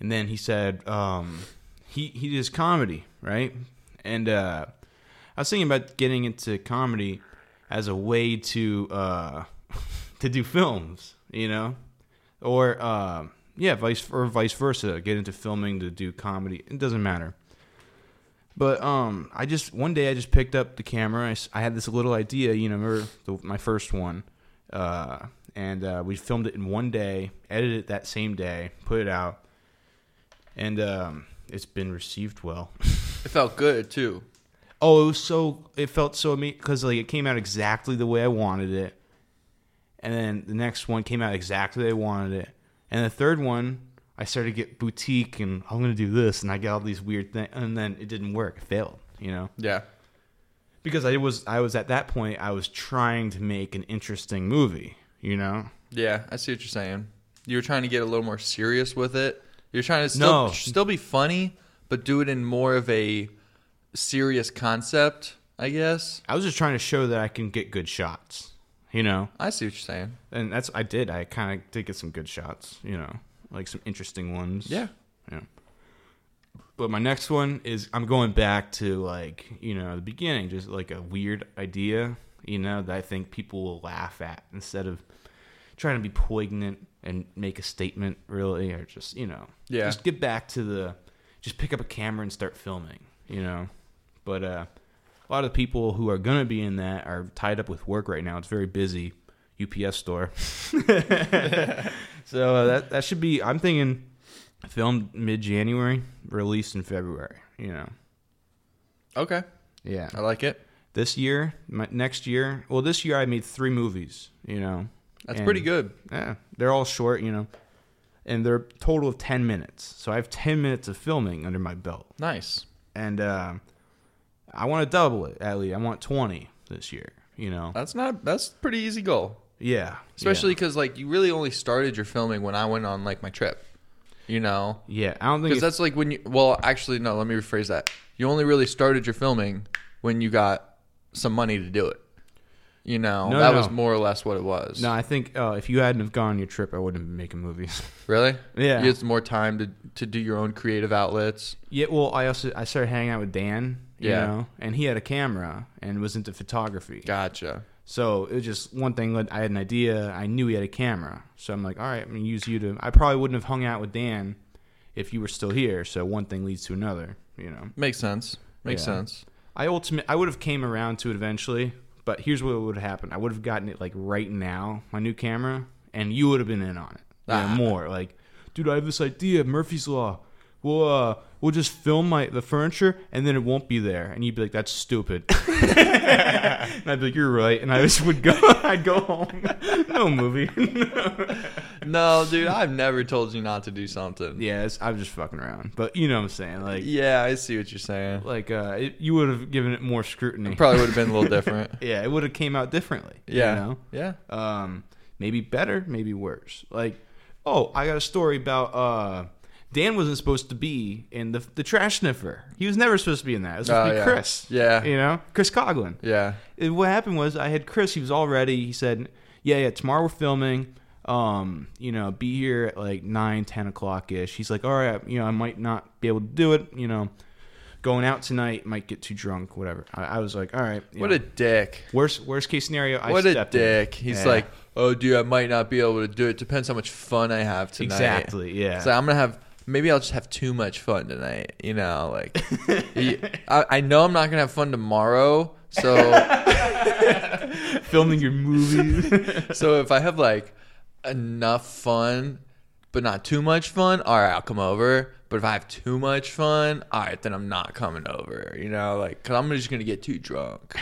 And then he said um he he does comedy, right? And uh I was thinking about getting into comedy as a way to uh *laughs* to do films, you know? or uh, yeah, vice or vice versa. Get into filming to do comedy. It doesn't matter. But um, I just one day I just picked up the camera. I, I had this little idea, you know, remember the, my first one, uh, and uh, we filmed it in one day, edited it that same day, put it out, and um, it's been received well. *laughs* It felt good too. Oh, it was so it felt so amazing because like it came out exactly the way I wanted it, and then the next one came out exactly the way I wanted it, and the third one I started to get boutique and I'm gonna do this, and I got all these weird things, and then it didn't work, it failed, you know, Yeah. because I was I was at that point I was trying to make an interesting movie, you know. Yeah, I see what you're saying. You were trying to get a little more serious with it. You're trying to still No. still be funny, but do it in more of a serious concept, I guess. I was just trying to show that I can get good shots. You know, I see what you're saying. and that's I did. I kind of did get some good shots. You know, like some interesting ones. Yeah. Yeah. But my next one is I'm going back to like, you know, the beginning, just like a weird idea, you know, that I think people will laugh at instead of trying to be poignant and make a statement really or just, you know, Yeah. just get back to the just pick up a camera and start filming, you know. But uh a lot of the people who are going to be in that are tied up with work right now. It's very busy. UPS store. *laughs* so uh, that that should be I'm thinking filmed mid January, released in February. You know, Okay. yeah. I like it. This year, my, next year. Well, this year I made three movies. You know, That's And- pretty good. Yeah, they're all short. You know, and they're a total of ten minutes. So I have ten minutes of filming under my belt, Nice. and uh, I want to double it at least. I want twenty this year. You know, That's not that's a pretty easy goal. yeah, Especially yeah. because like you really only started your filming when I went on like my trip. You know, yeah. I don't think because that's like when you. Well, actually, no. Let me rephrase that. You only really started your filming when you got some money to do it. You know, No, that no. was more or less what it was. no. I think uh, if you hadn't have gone on your trip, I wouldn't have been making movies. *laughs* Really? Yeah. You had some more time to to do your own creative outlets. Yeah, well, I also I started hanging out with Dan, you Yeah. know, and he had a camera and was into photography. Gotcha. So it was just one thing. I had an idea. I knew he had a camera, so I'm like, all right, I'm gonna use you to. I probably wouldn't have hung out with Dan if you were still here. So one thing leads to another, you know. Makes sense. Makes Yeah. sense. I ultimately I would have came around to it eventually, but here's what would have happened. I would have gotten it like right now, my new camera, and you would have been in on it. Know, Ah. more like, dude, I have this idea, Murphy's Law. We'll uh, we'll just film my the furniture and then it won't be there, and you'd be like, that's stupid. *laughs* and I'd be like, you're right, and I just would go. *laughs* I'd go home. no movie. *laughs* No, dude, I've never told you not to do something. yeah, I'm just fucking around, but you know what I'm saying. Like, Yeah, I see what you're saying. like uh, it, you would have given it more scrutiny. Probably would have been a little different. yeah, it would have came out differently. Yeah. You know? Yeah. um, maybe better, maybe worse. Like, oh, I got a story about uh, Dan wasn't supposed to be in the the trash sniffer. He was never supposed to be in that. It was supposed Oh, to be yeah. Chris. Yeah. you know, Chris Coughlin. Yeah. And what happened was I had Chris. He was all ready. He said, "Yeah, yeah, tomorrow we're filming. Um, you know, be here at like nine, ten o'clock ish." He's like, "All right, you know, I might not be able to do it. You know." Going out tonight, might get too drunk, whatever. I, I was like, all right. What know. a dick. worst worst case scenario. I what a stepped in. dick. He's Yeah. like, oh, dude, I might not be able to do it. Depends how much fun I have tonight. Exactly. Yeah. So I'm gonna have maybe I'll just have too much fun tonight. You know, like *laughs* I, I know I'm not gonna have fun tomorrow. So *laughs* filming your movie. *laughs* so if I have like enough fun, but not too much fun, all right, I'll come over. But if I have too much fun, all right, then I'm not coming over. You know, like because I'm just gonna get too drunk.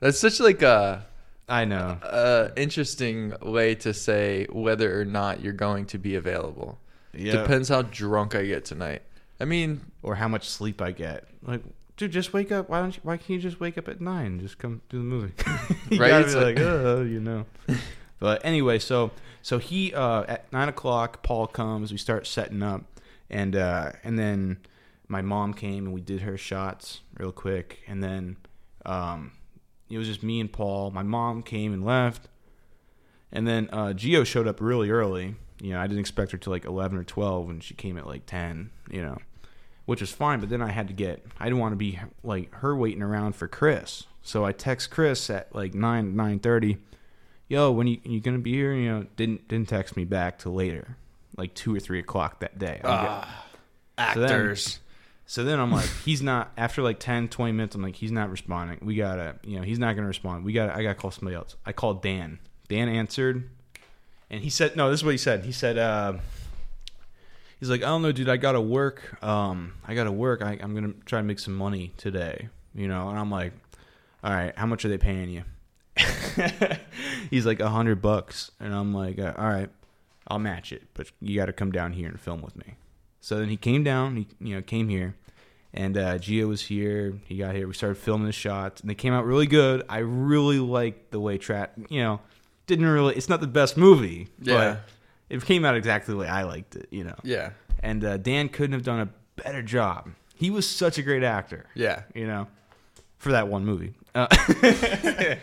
That's such like a. I know. uh, interesting way to say whether or not you're going to be available. Yeah. Depends how drunk I get tonight. I mean, Or how much sleep I get. Like, dude, just wake up. Why don't you? Why can't you just wake up at nine? Just come do the movie. *laughs* you *laughs* Right? Gotta be like- like, oh, you know. *laughs* but anyway, so so he uh, at nine o'clock, Paul comes. We start setting up, and uh, and then my mom came and we did her shots real quick, and then um, it was just me and Paul. My mom came and left, and then uh, Geo showed up really early. You know, I didn't expect her to like eleven or twelve, and she came at like ten. You know, which was fine. But then I had to get. I didn't want to be like her waiting around for Chris. So I text Chris at like nine nine thirty. Yo, when you you gonna be here? You know, didn't didn't text me back till later, like two or three o'clock that day. I'm get- ah, So then- actors. so then I'm like, he's not. After like 10, 20 minutes, I'm like, he's not responding. We gotta, you know, he's not gonna respond. We got. to I gotta call somebody else. I called Dan. Dan answered, and he said, no, this is what he said. He said, uh, he's like, I don't know, dude. I gotta work. Um, I gotta work. I, I'm gonna try to make some money today. You know, and I'm like, all right, how much are they paying you? *laughs* he's like a hundred bucks, and I'm like, uh, all right, I'll match it, but you got to come down here and film with me. So then he came down, he you know came here, and uh, Gio was here. He got here. We started filming the shots, and they came out really good. I really liked the way Trap, you know, didn't really. It's not the best movie, Yeah. but it came out exactly the way I liked it, you know. Yeah. And uh, Dan couldn't have done a better job. he was such a great actor. Yeah. you know, for that one movie. Uh, *laughs*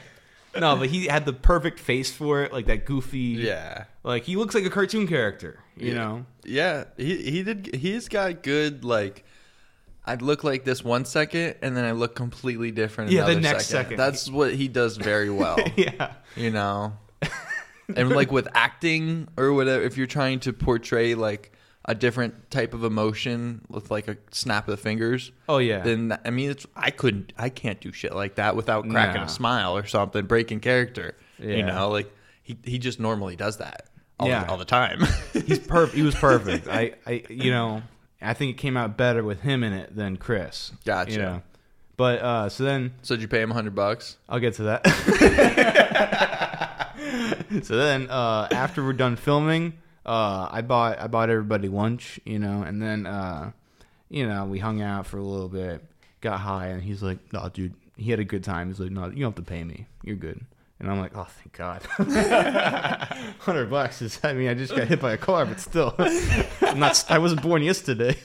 no, but he had the perfect face for it, like that goofy. Yeah. like he looks like a cartoon character. You Yeah. know, Yeah, he he did. He's got good like. I'd look like this one second, and then I look completely different. Yeah, the next second. That's what he does very well. *laughs* yeah, you know, *laughs* and like with acting or whatever, if you're trying to portray like a different type of emotion with like a snap of the fingers, oh yeah, then that- I mean, it's I couldn't, I can't do shit like that without cracking No. a smile or something, breaking character. You Yeah. know, like he he just normally does that. All, Yeah. the, all the time. *laughs* he's perf- He was perfect. I, I, you know, I think it came out better with him in it than Chris. Gotcha. You know? But uh, so then so did you pay him a hundred bucks? I'll get to that. *laughs* *laughs* so then, uh, after we're done filming, uh, I bought I bought everybody lunch, you know, and then uh, you know we hung out for a little bit, got high, and he's like, "No, dude," he had a good time. He's like, "No, you don't have to pay me. You're good." And I'm like, "Oh, thank God." *laughs* Hundred bucks is. I mean, I just got hit by a car, but still, I'm not. I wasn't born yesterday.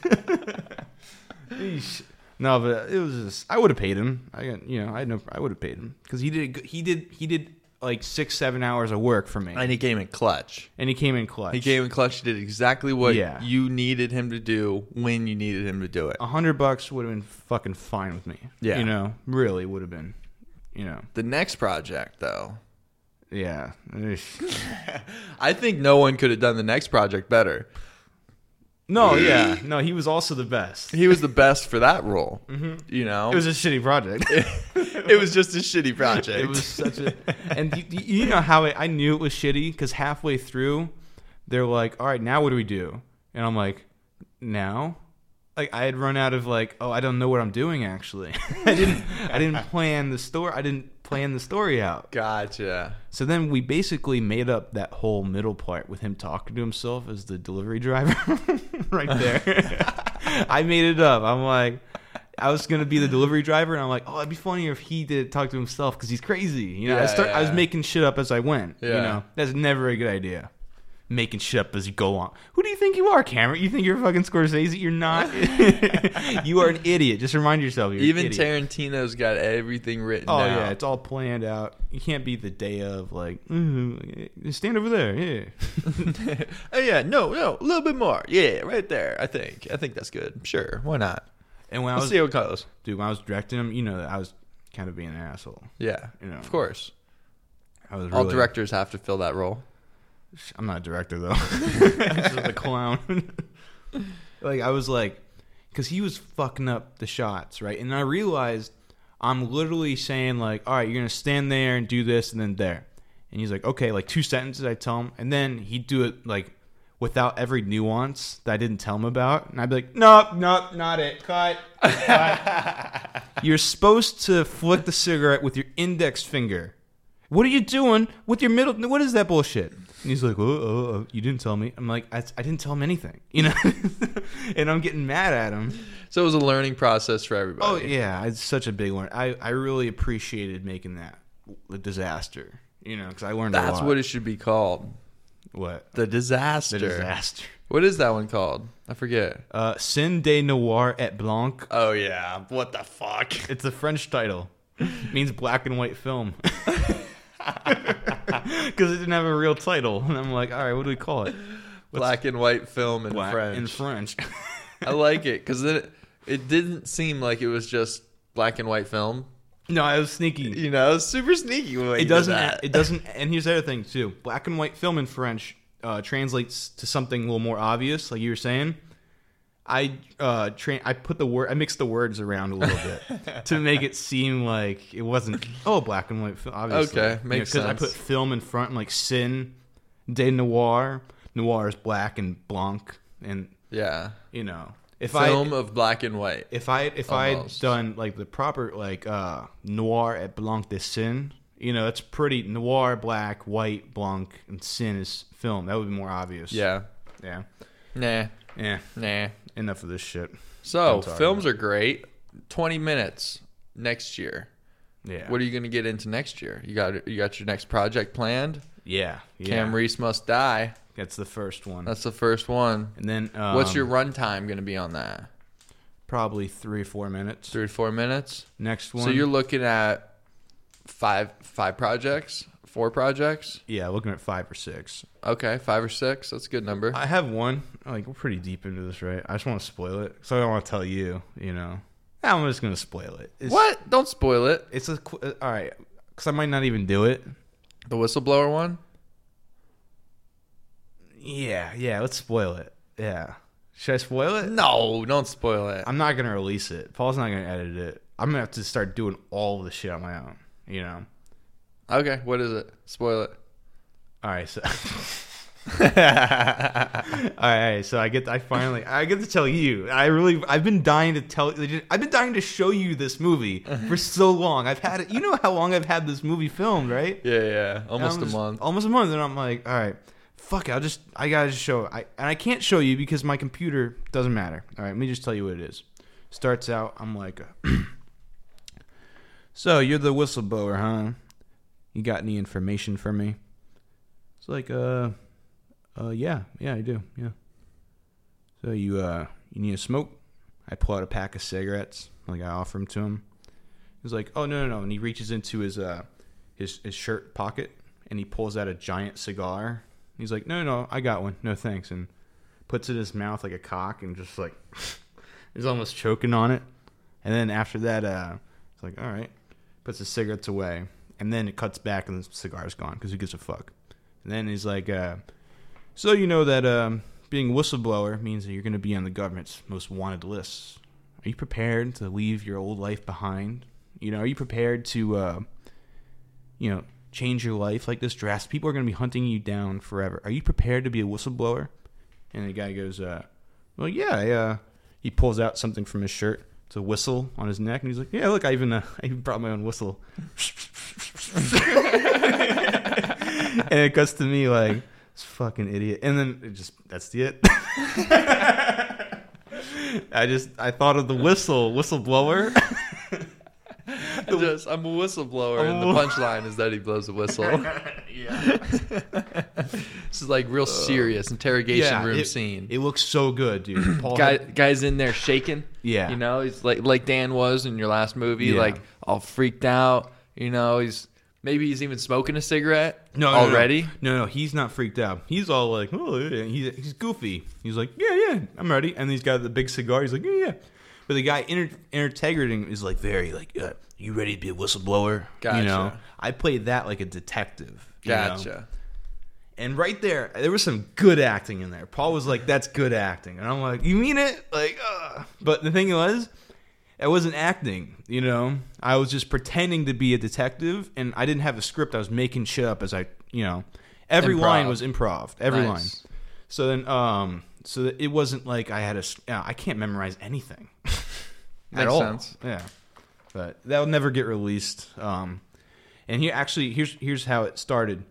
*laughs* No, but it was just I would have paid him. I got you know I know I would have paid him because he did he did he did like six seven hours of work for me, And he came in clutch. and he came in clutch. He came in clutch. He did exactly what Yeah. you needed him to do when you needed him to do it. a hundred bucks would have been fucking fine with me. Yeah. you know, really would have been. You know, The next project, though, yeah. Eesh. *laughs* I think no one could have done the next project better. No, yeah, no. He was also the best. He was the best for that role. Mm-hmm. You know, It was a shitty project. *laughs* it was just a shitty *laughs* project. It was such a, and you, you know how it, I knew it was shitty because halfway through, they're like, "All right, now what do we do?" And I'm like, "Now." Like I had run out of like, oh, I don't know what I'm doing. Actually, *laughs* I didn't. I didn't plan the story. I didn't plan the story out. gotcha. So then we basically made up that whole middle part with him talking to himself as the delivery driver, *laughs* right there. *laughs* I made it up. I'm like, I was gonna be the delivery driver, and I'm like, oh, it'd be funnier if he did talk to himself because he's crazy. You know, I, Yeah, I was making shit up as I went. Yeah. You know, that's never a good idea. Making shit up as you go on. Who do you think you are, Cameron? You think you're fucking Scorsese? You're not. *laughs* *laughs* you are an idiot. Just remind yourself. You're Even. Tarantino's got everything written Oh down. yeah, it's all planned out. You can't be the day of like "Mm, stand over there. Yeah, *laughs* oh yeah, no, no, a little bit more. Yeah, right there. I think. I think that's good. Sure, why not? and when I Let's was see how it goes. dude, when I was directing him, you know, I was kind of being an asshole. Yeah, You know. of course. I was All directors have to fill that role. I'm not a director though. *laughs* *laughs* I'm just a clown. *laughs* like I was like, because he was fucking up the shots, right? And I realized I'm literally saying like, all right, you're gonna stand there and do this, and then there. And he's like, okay, like two sentences. I tell him, and then he'd do it like without every nuance that I didn't tell him about, and I'd be like, nope, nope, not it. Cut. Cut. you're supposed to flick the cigarette with your index finger. What are you doing with your middle? What is that bullshit? And he's like, oh, oh, oh, you didn't tell me. I'm like, I, I didn't tell him anything, you know. *laughs* and I'm getting mad at him. So it was a learning process for everybody. Oh yeah, it's such a big one. I I really appreciated making that a disaster, you know, because I learned a That's what it should be called. what The disaster. the disaster. What is that one called? I forget. Uh, Sin de Noir et Blanc. Oh yeah. What the fuck? It's a French title. It means black and white film. *laughs* *laughs* Because it didn't have a real title, and I'm like, all right, what do we call it? Black and white film in Black French. in French. I like it because it it didn't seem like it was just black and white film. no, it was sneaky. You know, super sneaky. It doesn't. That. It doesn't. And here's the other thing too: black and white film in French uh, translates to something a little more obvious, like you were saying. I uh, tra- I put the word. I mixed the words around a little bit to *laughs* make it seem like it wasn't. Oh, black and white film. Obviously, Okay, makes Because I sense. put film in front, like sin, de noir. Noir is black and blanc, and Yeah. you know if film I of black and white. if I if I had done like the proper like uh noir et blanc de sin, you know, it's pretty noir, black, white, blanc, and sin is film. That would be more obvious. Yeah. Yeah. Nah. Yeah. Nah. Enough of this shit. So films are great. Twenty minutes next year. Yeah. What are you going to get into next year? You got you got your next project planned. yeah. Yeah. Cam Reese must die. That's the first one. That's the first one. and then um, What's your runtime going to be on that? probably three or four minutes. Three to four minutes. Next one. So you're looking at five five projects, four projects. yeah, looking at five or six. Okay, five or six. That's a good number. I have one. Like we're pretty deep into this, right? I just want to spoil it, so I don't want to tell you. You know, I'm just gonna spoil it. It's, what? Don't spoil it. It's a uh, all right, because I might not even do it. The whistleblower one. Yeah, yeah. Let's spoil it. Yeah. Should I spoil it? No, don't spoil it. I'm not gonna release it. Paul's not gonna edit it. I'm gonna have to start doing all the shit on my own. You know. Okay, what is it? Spoil it. All right, so. *laughs* all right, so I get I finally I get to tell you. I really I've been dying to tell I've been dying to show you this movie *laughs* for so long. I've had it. You know how long I've had this movie filmed, right? Yeah, yeah. Almost I'm a month. Almost a month, and I'm like, all right, fuck it. I'll just I gotta just show. I and I can't show you because my computer doesn't matter. All right, let me just tell you what it is. Starts out, I'm like, *clears throat* so you're the whistleblower, huh? You got any information for me? It's like, uh, uh, yeah, yeah, I do, yeah. So you, uh, you need a smoke? I pull out a pack of cigarettes, like I offer them to him. He's like, oh no, no, no, and he reaches into his, uh, his his shirt pocket and he pulls out a giant cigar. He's like, no, no, I got one, no thanks, and puts it in his mouth like a cock and just like, *laughs* he's almost choking on it. And then after that, uh, it's like, all right, puts the cigarettes away, and then it cuts back and the cigar's gone because who gives a fuck? And then he's like, uh, so you know that um, being a whistleblower means that you're going to be on the government's most wanted lists. Are you prepared to leave your old life behind? You know, are you prepared to, uh, you know, change your life like this drastic? People are going to be hunting you down forever. Are you prepared to be a whistleblower? And the guy goes, uh, well, yeah. I, uh, he pulls out something from his shirt. It's a whistle on his neck, and he's like, "Yeah, look, I even uh, *laughs* I even brought my own whistle." *laughs* and it cuts to me like this fucking idiot, and then it just that's the it. *laughs* I just I thought of the whistle whistleblower. *laughs* Just, I'm a whistleblower, and the punchline is that he blows a whistle. *laughs* yeah, this is like real serious interrogation room it, scene. It looks so good, dude. *clears throat* Paul Guy, guy's in there shaking. Yeah. you know, he's like like Dan was in your last movie, Yeah. like all freaked out. You know, he's maybe he's even smoking a cigarette. No, no, already. No, no, no, he's not freaked out. He's all like, oh, he's, he's goofy. He's like, yeah, yeah, I'm ready. And he's got the big cigar. He's like, yeah, yeah. But the guy inter- integrating is like very like, uh, you ready to be a whistleblower? Gotcha. You know, I played that like a detective. you know? Gotcha. And right there, there was some good acting in there. Paul was like, "That's good acting," and I'm like, "You mean it?" Like, uh. but the thing was, it wasn't acting. You know, I was just pretending to be a detective, and I didn't have a script. I was making shit up as I, you know, every Improv. line was improv. Every Nice. line. So then, um, so that it wasn't like I had a. s- yeah, I can't memorize anything *laughs* at Makes all. sense. Yeah, that will never get released. Um, and here, actually, here's here's how it started.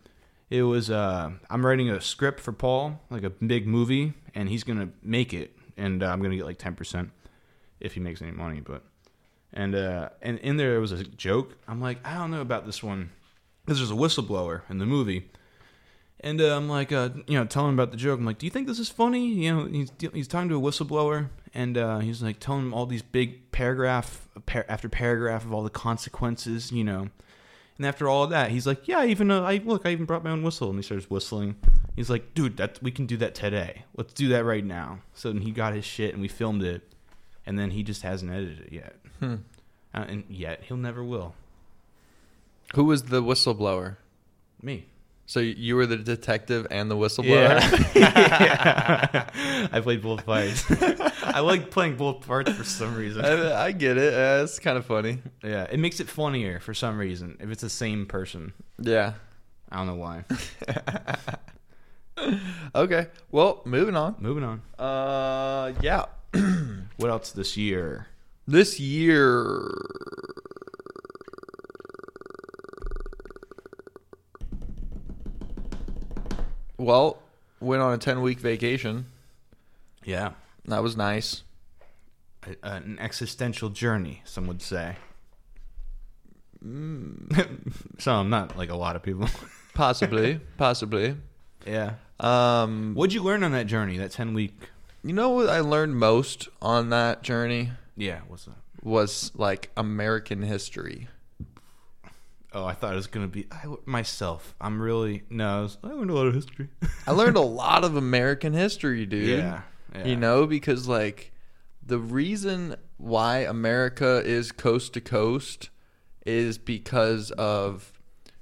It was uh, I'm writing a script for Paul, like a big movie, and he's gonna make it, and uh, I'm gonna get like ten percent if he makes any money. But and uh, and in there was a joke. I'm like, I don't know about this one because there's a whistleblower in the movie. And uh, I'm like, uh, you know, telling him about the joke. I'm like, "Do you think this is funny?" You know, he's he's talking to a whistleblower, and uh, he's like telling him all these big paragraph par- after paragraph of all the consequences, you know. And after all of that, he's like, "Yeah, even uh, I look, I even brought my own whistle." And he starts whistling. He's like, "Dude, that we can do that today. Let's do that right now." So then he got his shit, and we filmed it, and then he just hasn't edited it yet, Hmm. uh, and yet he'll never will. Who was the whistleblower? Me. So you were the detective and the whistleblower. Yeah. *laughs* *laughs* I played both fights. *laughs* I like playing both parts for some reason. I, I get it. Uh, it's kind of funny. Yeah, it makes it funnier for some reason if it's the same person. Yeah. I don't know why. *laughs* Okay. Well, moving on. Moving on. Uh, yeah. *clears throat* What else this year? This year. Well, went on a 10 week vacation. Yeah, That was nice. A- an existential journey. Some would say. *laughs* some, not like a lot of people. *laughs* Possibly. possibly. yeah. Um, What'd you learn on that journey? That ten week. you know what I learned most on that journey? Yeah, what's that? was like American history. Oh, I thought it was gonna be I, myself. I'm really no. I, was, I learned a lot of history. I learned a *laughs* lot of American history, dude. yeah, yeah. You know, because like the reason why America is coast to coast is because of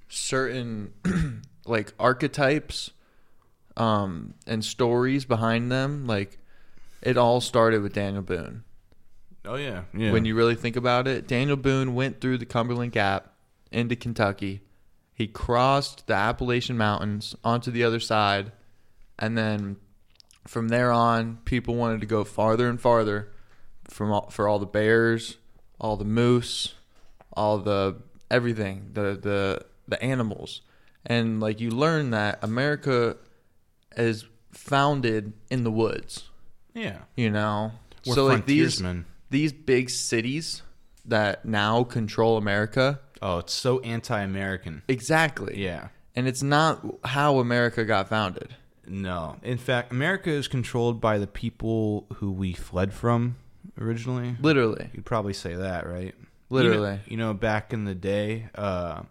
certain *clears throat* like archetypes um and stories behind them like it all started with Daniel Boone. Oh yeah, yeah. When you really think about it, Daniel Boone went through the Cumberland Gap into Kentucky. He crossed the Appalachian Mountains onto the other side, and then from there on, people wanted to go farther and farther from all, for all the bears, all the moose, all the everything, the the the animals, and like you learn that America is founded in the woods. yeah, You know, we're so like these these big cities that now control America. Oh, it's so anti-American. Exactly. Yeah. And it's not how America got founded. No. In fact, America is controlled by the people who we fled from originally. Literally. You'd probably say that, right? Literally. You know, you know back in the day, uh,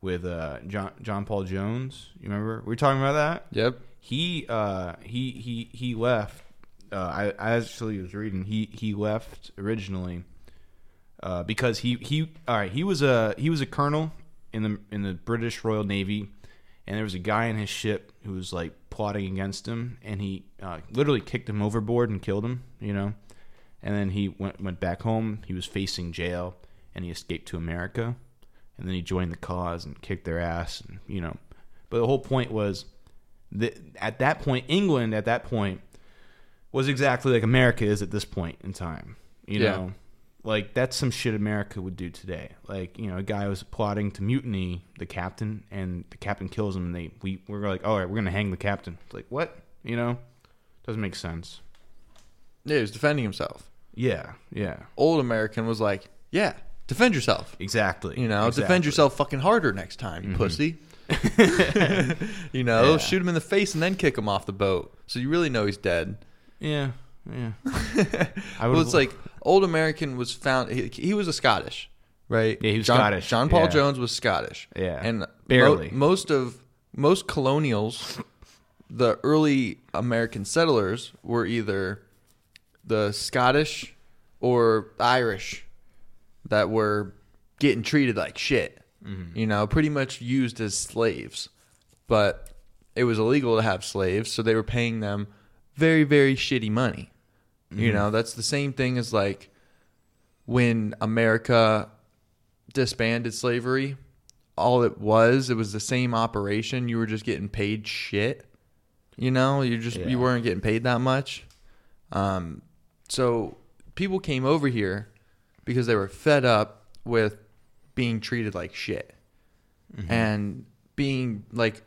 with uh, John John Paul Jones. You remember? We were talking about that. Yep. He uh, he he he left. Uh, I, I actually was reading. He he left originally uh, because he he all right. He was a he was a colonel in the in the British Royal Navy, and there was a guy in his ship who was like plotting against him, and he uh, literally kicked him overboard and killed him. You know, and then he went went back home. He was facing jail, and he escaped to America, and then he joined the cause and kicked their ass, and you know. But the whole point was that at that point, England at that point was exactly like America is at this point in time. You Yeah. know, like that's some shit America would do today. Like you know, a guy was plotting to mutiny the captain, and the captain kills him. And they we we're like, all right, we're gonna hang the captain. It's like what? You know, doesn't make sense. Yeah, he was defending himself. Yeah, yeah, Old American was like, yeah, defend yourself. exactly. You know, defend Exactly. Mm-hmm. yourself fucking harder next time, you pussy. *laughs* you know, Yeah. shoot him in the face and then kick him off the boat. So you really know he's dead. Yeah, yeah. *laughs* I well, it's like old American was found. He, he was a Scottish, right? Yeah, he was John, Scottish, John Paul yeah. Jones was Scottish. Yeah, and mo- barely. most of most colonials, the early American settlers were either the Scottish or Irish that were getting treated like shit. Mm-hmm. You know, pretty much used as slaves, but it was illegal to have slaves, so they were paying them very, very shitty money. Mm-hmm. You know, that's the same thing as like when America disbanded slavery. All it was, it was the same operation. You were just getting paid shit. You know, you just Yeah. you weren't getting paid that much. Um, so people came over here because they were fed up with being treated like shit and being like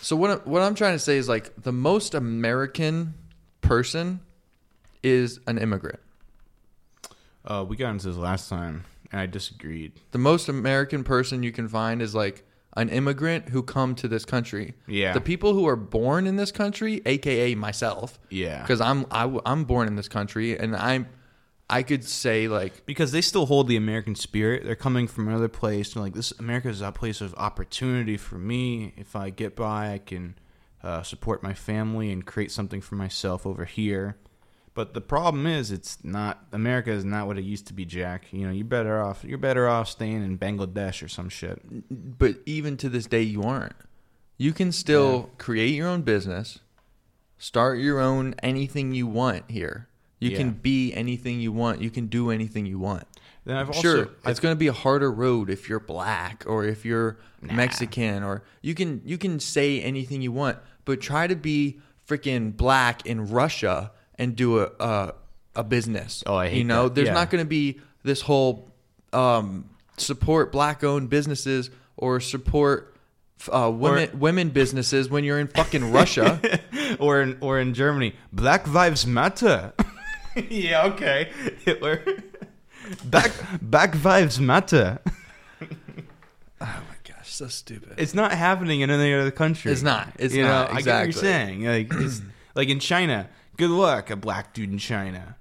so what what I'm trying to say is like the most American person is an immigrant. Uh, we got into this last time, and I disagreed. The most American person you can find is like an immigrant who come to this country. Yeah. The people who are born in this country, aka myself, Yeah, because I'm I, am born in this country and I'm I could say like because they still hold the American spirit. They're coming from another place. They're like, this America is a place of opportunity for me. If I get by, I can uh, support my family and create something for myself over here. But the problem is, it's not America is not what it used to be, Jack. You know, you're better off. You're better off staying in Bangladesh or some shit. but even to this day you aren't. You can still create your own business, start your own anything you want here. You Yeah. can be anything you want. You can do anything you want. Then I've also, sure, I've- it's going to be a harder road if you're black or if you're Mexican or you can you can say anything you want, but try to be freaking black in Russia and do a a, a business. Oh, I hate you know, that. there's Yeah. not going to be this whole um, support black owned businesses or support uh, women women businesses when you're in fucking Russia. *laughs* or in or in Germany, Black Lives Matter. *laughs* yeah, okay. Hitler. *laughs* Back Back Lives Matter. oh my gosh, so stupid. It's not happening in any other country. It's not. It's you not. Know, I get what you're saying. Like, it's, *clears throat* like in China, good luck, a black dude in China.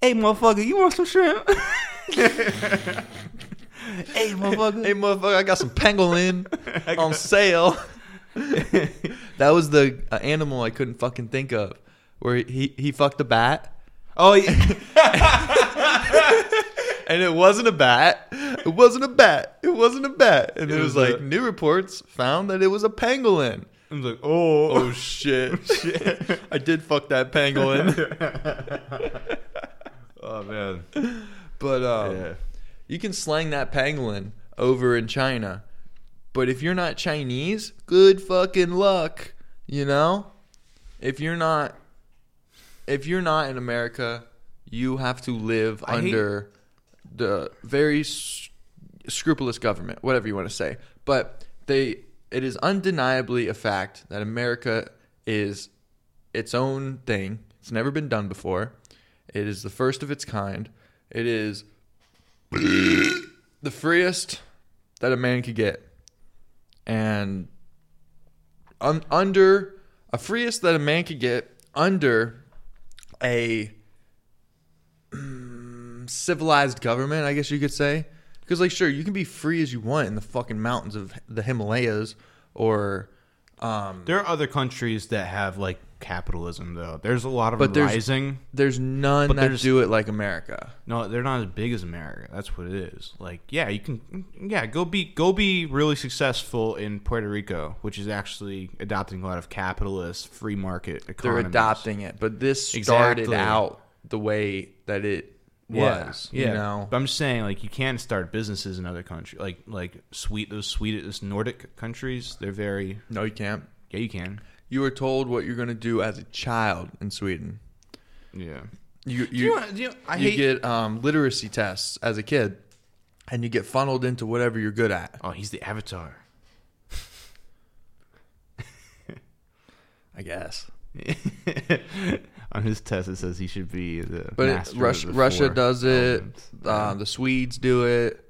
Hey, motherfucker, you want some shrimp? *laughs* hey, motherfucker. Hey, motherfucker, I got some pangolin *laughs* on sale. *laughs* that was the uh, animal I couldn't fucking think of. Where he, he fucked a bat, Oh, yeah. and it wasn't a bat. It wasn't a bat. It wasn't a bat. And it, was, like, new reports found that it was a pangolin. I was like, oh. Oh, shit. *laughs* I did fuck that pangolin. *laughs* oh, man. But um, Yeah. you can slang that pangolin over in China. But if you're not Chinese, good fucking luck. You know? If you're not if you're not in America, you have to live I hate- under the very s- scrupulous government, whatever you want to say. But they it is undeniably a fact that America is its own thing. It's never been done before. It is the first of its kind. It is the freest that a man could get. And un- under a freest that a man could get under a mm, civilized government, I guess you could say. Because, like, sure, you can be free as you want in the fucking mountains of the Himalayas or. Um, There are other countries that have like capitalism though. There's a lot of But there's- rising. there's none But that there's- do it like America. No, they're not as big as America. That's what it is. Like, yeah, you can, yeah, go be go be really successful in Puerto Rico, which is actually adopting a lot of capitalist free market economy. They're adopting it, but this started Exactly. out the way that it was. yeah. You know, But I'm just saying, like, you can start businesses in other countries, like like sweet those Swedish Nordic countries. They're very no, you can't. yeah, you can. You were told what you're going to do as a child in Sweden. Yeah. You Do you, you, want- do you, I you hate. get um, literacy tests as a kid, and you get funneled into whatever you're good at. oh, he's the Avatar. *laughs* I guess. *laughs* On his test, it says he should be the. But it, Russia, Russia does it. Um, the Swedes do it.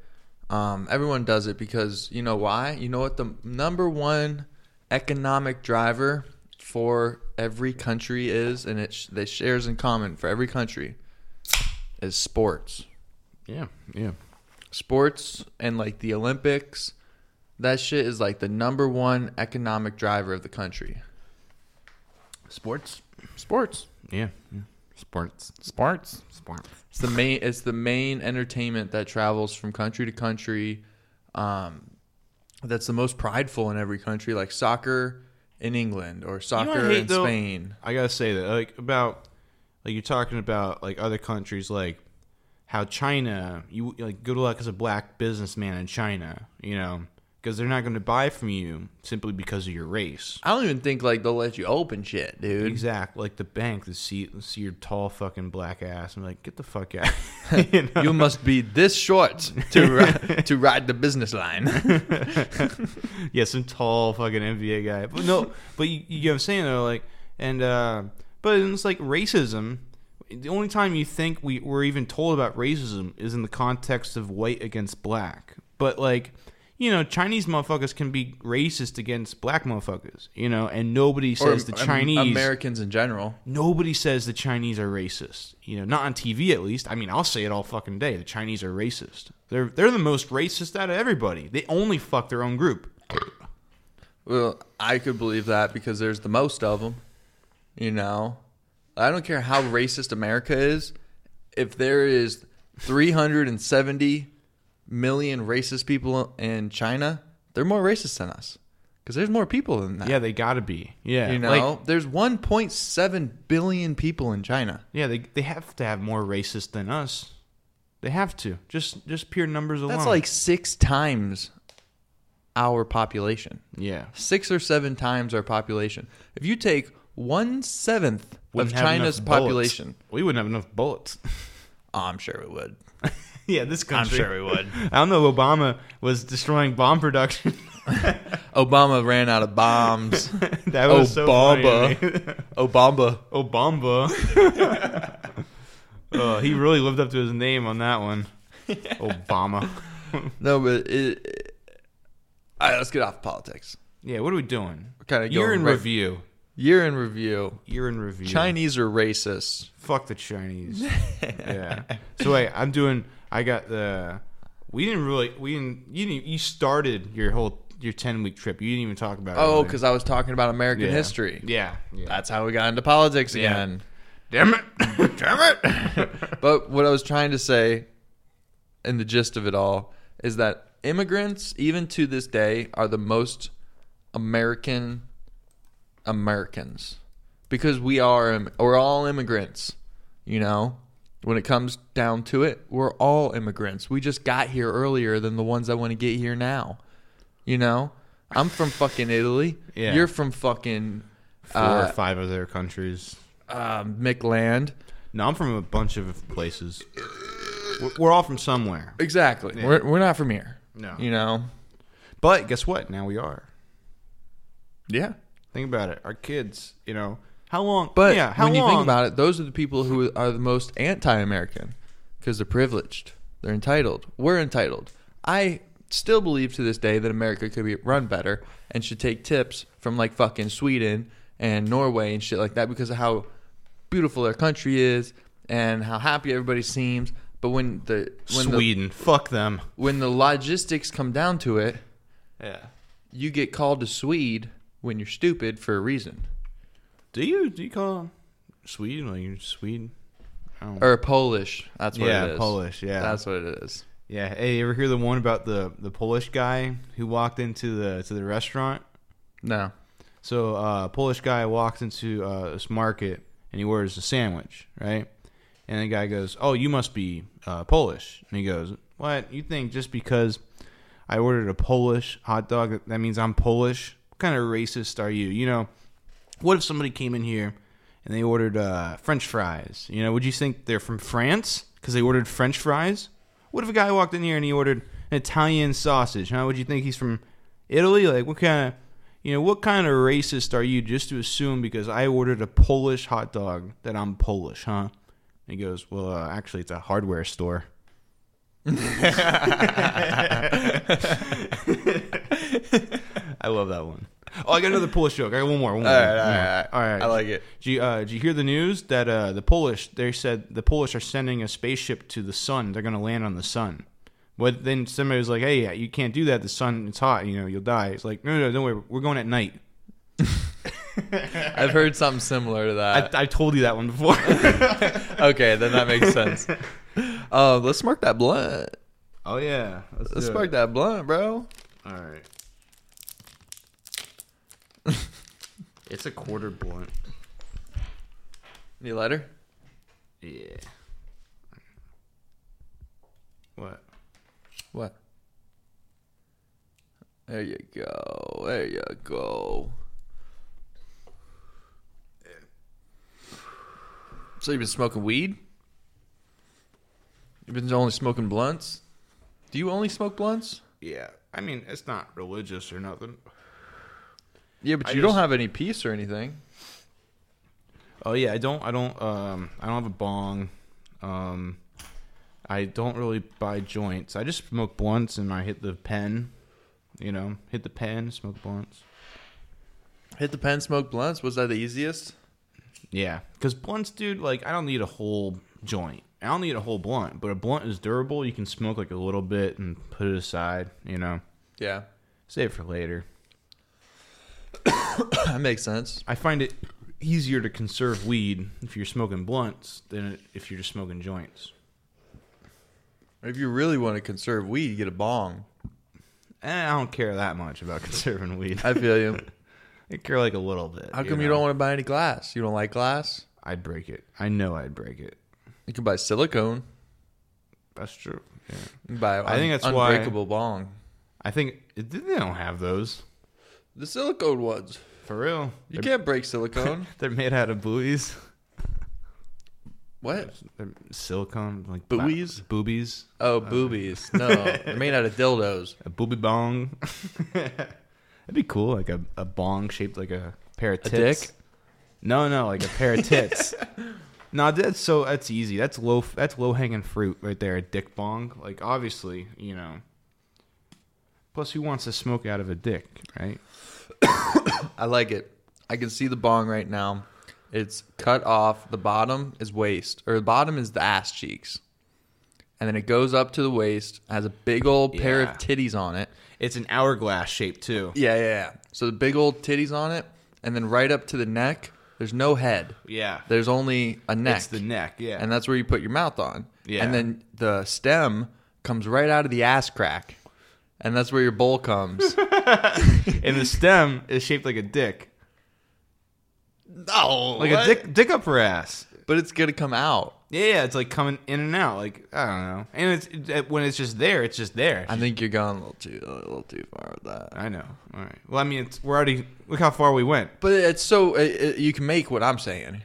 Um, everyone does it because you know why? You know what the number one economic driver for every country is, and it sh- that shares in common for every country is sports. yeah, yeah. Sports and like the Olympics, that shit is like the number one economic driver of the country. Sports. Sports, Yeah, yeah. Sports. sports. Sports. It's the main. It's the main entertainment that travels from country to country. Um, that's the most prideful in every country, like soccer in England or soccer what I hate, in though? Spain. I gotta say that, like about, like you're talking about like other countries, like how China, you like good luck as a black businessman in China, you know, because they're not going to buy from you simply because of your race. I don't even think like they'll let you open shit, dude. Exact, like the bank, the see, see your tall fucking black ass. I'm like, get the fuck out. you *laughs* know? You must be this short to *laughs* ri- to ride the business line. *laughs* yeah, some tall fucking NBA guy. But no, but you, you get what I'm saying though, like, and uh, but it's like racism. The only time you think we we're even told about racism is in the context of white against black. But like, you know, Chinese motherfuckers can be racist against black motherfuckers. You know, and nobody or says the Am- Chinese. Americans in general. Nobody says the Chinese are racist. You know, not on TV at least. I mean, I'll say it all fucking day. The Chinese are racist. They're they're the most racist out of everybody. They only fuck their own group. Well, I could believe that because there's the most of them. You know, I don't care how racist America is. If there is 370 million racist people in China, they're more racist than us because there's more people than that. Yeah, they gotta be. Yeah, you know, like, there's 1.7 billion people in China. yeah, they they have to have more racist than us. They have to. Just just pure numbers alone. That's like six times our population. yeah, Six or seven times our population. If you take one seventh of China's enough bullets. population, We wouldn't have enough bullets. oh, *laughs* I'm sure we would. *laughs* yeah, this country. we would. *laughs* I don't know. if Obama was destroying bomb production. *laughs* Obama ran out of bombs. that was so Obama. me. Obama. Obama. oh, he really lived up to his name on that one. Obama. No, but it- all right, let's get off politics. Yeah, what are we doing? Kind of Year in right, review. Year in review. Year in review. Chinese are racist. Fuck the Chinese. yeah. So wait, I'm doing. I got the. We didn't really. We didn't. You didn't. You started your whole your ten week trip. You didn't even talk about. it, Oh, really. because I was talking about American Yeah. history. Yeah. yeah. That's how we got into politics Yeah. again. Damn it. *laughs* Damn it. *laughs* But what I was trying to say, and the gist of it all, is that immigrants, even to this day, are the most American Americans because we are we're all immigrants. You know, when it comes down to it, we're all immigrants. We just got here earlier than the ones that want to get here now. You know, I'm from fucking Italy. Yeah. You're from fucking Four Uh, or five other countries. um, McLand. No, I'm from a bunch of places. We're- We're all from somewhere. Exactly. Yeah. We're we're not from here. No. You know. But guess what? Now we are. Yeah. Think about it. Our kids, you know, how long? But yeah, how when you think about it, those are the people who are the most anti-American because they're privileged. They're entitled. We're entitled. I still believe to this day that America could be run better and should take tips from like fucking Sweden and Norway and shit like that because of how beautiful their country is and how happy everybody seems. But when the when the Sweden, fuck them. when the logistics come down to it, Yeah. you get called to Swede when you're stupid for a reason. Do you do you call Sweden like Sweden? Or Polish. That's what yeah, it is. Polish. Yeah, That's what it is. yeah. Hey, you ever hear the one about the the Polish guy who walked into the to the restaurant? No. So, uh, Polish guy walks into uh, this market and he orders a sandwich, right? And the guy goes, "Oh, you must be uh, Polish." And he goes, "What? You think just because I ordered a Polish hot dog that, that means I'm Polish? What kind of racist are you? You know, what if somebody came in here and they ordered uh, French fries? You know, would you think they're from France because they ordered French fries? What if a guy walked in here and he ordered an Italian sausage? How would you think he's from Italy? Like, what kind of you know, what kind of racist are you just to assume because I ordered a Polish hot dog that I'm Polish, huh? And he goes, Well, uh, actually, it's a hardware store. *laughs* I love that one. *laughs* Oh, I got another Polish joke. I got one more. One more. All right, all right, all right. all right. I like it. Did you, uh, did you hear the news that uh, the Polish? They said the Polish are sending a spaceship to the sun. They're going to land on the sun. But then somebody was like, "Hey, yeah, you can't do that. The sun, it's hot. You know, you'll die." It's like, "No, no, don't worry. We're going at night." I've heard something similar to that. I told you that one before. *laughs* okay, then that makes sense. Uh, let's smoke that blunt. oh yeah, Let's smoke that blunt, bro. All right. It's a quarter blunt. Need a lighter? Yeah. What? What? There you go. There you go. So you've been smoking weed? You've been only smoking blunts? Do you only smoke blunts? Yeah. I mean, it's not religious or nothing. Yeah, but I you don't have any peace or anything. Oh yeah, I don't. I don't. Um, I don't have a bong. Um, I don't really buy joints. I just smoke blunts and I hit the pen. You know, hit the pen, smoke blunts. Hit the pen, smoke blunts. Was that the easiest? Yeah, because blunts, dude. Like, I don't need a whole joint. I don't need a whole blunt, but a blunt is durable. You can smoke like a little bit and put it aside. You know, Yeah, save it for later. *coughs* that makes sense. I find it easier to conserve weed if you're smoking blunts than if you're just smoking joints. If you really want to conserve weed, you get a bong. And Eh, I don't care that much about *laughs* conserving weed. I feel you. *laughs* I care like a little bit. How come you, know? don't want to buy any glass? You don't like glass? I'd break it. I know I'd break it. You can buy silicone. That's true. Yeah. You can buy I think that's why- unbreakable bong. I think they don't have those The silicone ones. for real. You They're, can't break silicone. *laughs* they're made out of buoys. what? They're silicone like Buoys? ba- boobies. Oh, boobies. No, *laughs* they're made out of dildos. A booby bong. *laughs* That'd be cool. Like a, a bong shaped like a pair of A tits. dick? No, no, like a pair of tits. no, that's so that's easy. That's low. That's low hanging fruit right there. A dick bong. Like obviously, you know. Plus, who wants to smoke out of a dick, right? *coughs* I like it. I can see the bong right now. It's cut off. The bottom is waist, or the bottom is the ass cheeks, and then it goes up to the waist. Has a big old pair of Yeah. titties on it. It's an hourglass shape too. Yeah, yeah, yeah. So the big old titties on it, and then right up to the neck. There's no head. Yeah. There's only a neck. It's the neck, yeah. and that's where you put your mouth on. Yeah. And then the stem comes right out of the ass crack, and that's where your bowl comes. *laughs* and the stem is shaped like a dick. no, Like a dick dick up her ass. but it's gonna come out. Yeah, yeah, it's like coming in and out. Like I don't know. And it's it, when it's just there, it's just there. I think you're going a little too a little too far with that. I know. All right. Well, I mean, it's, we're already look how far we went. But it's so it, it- you can make what I'm saying.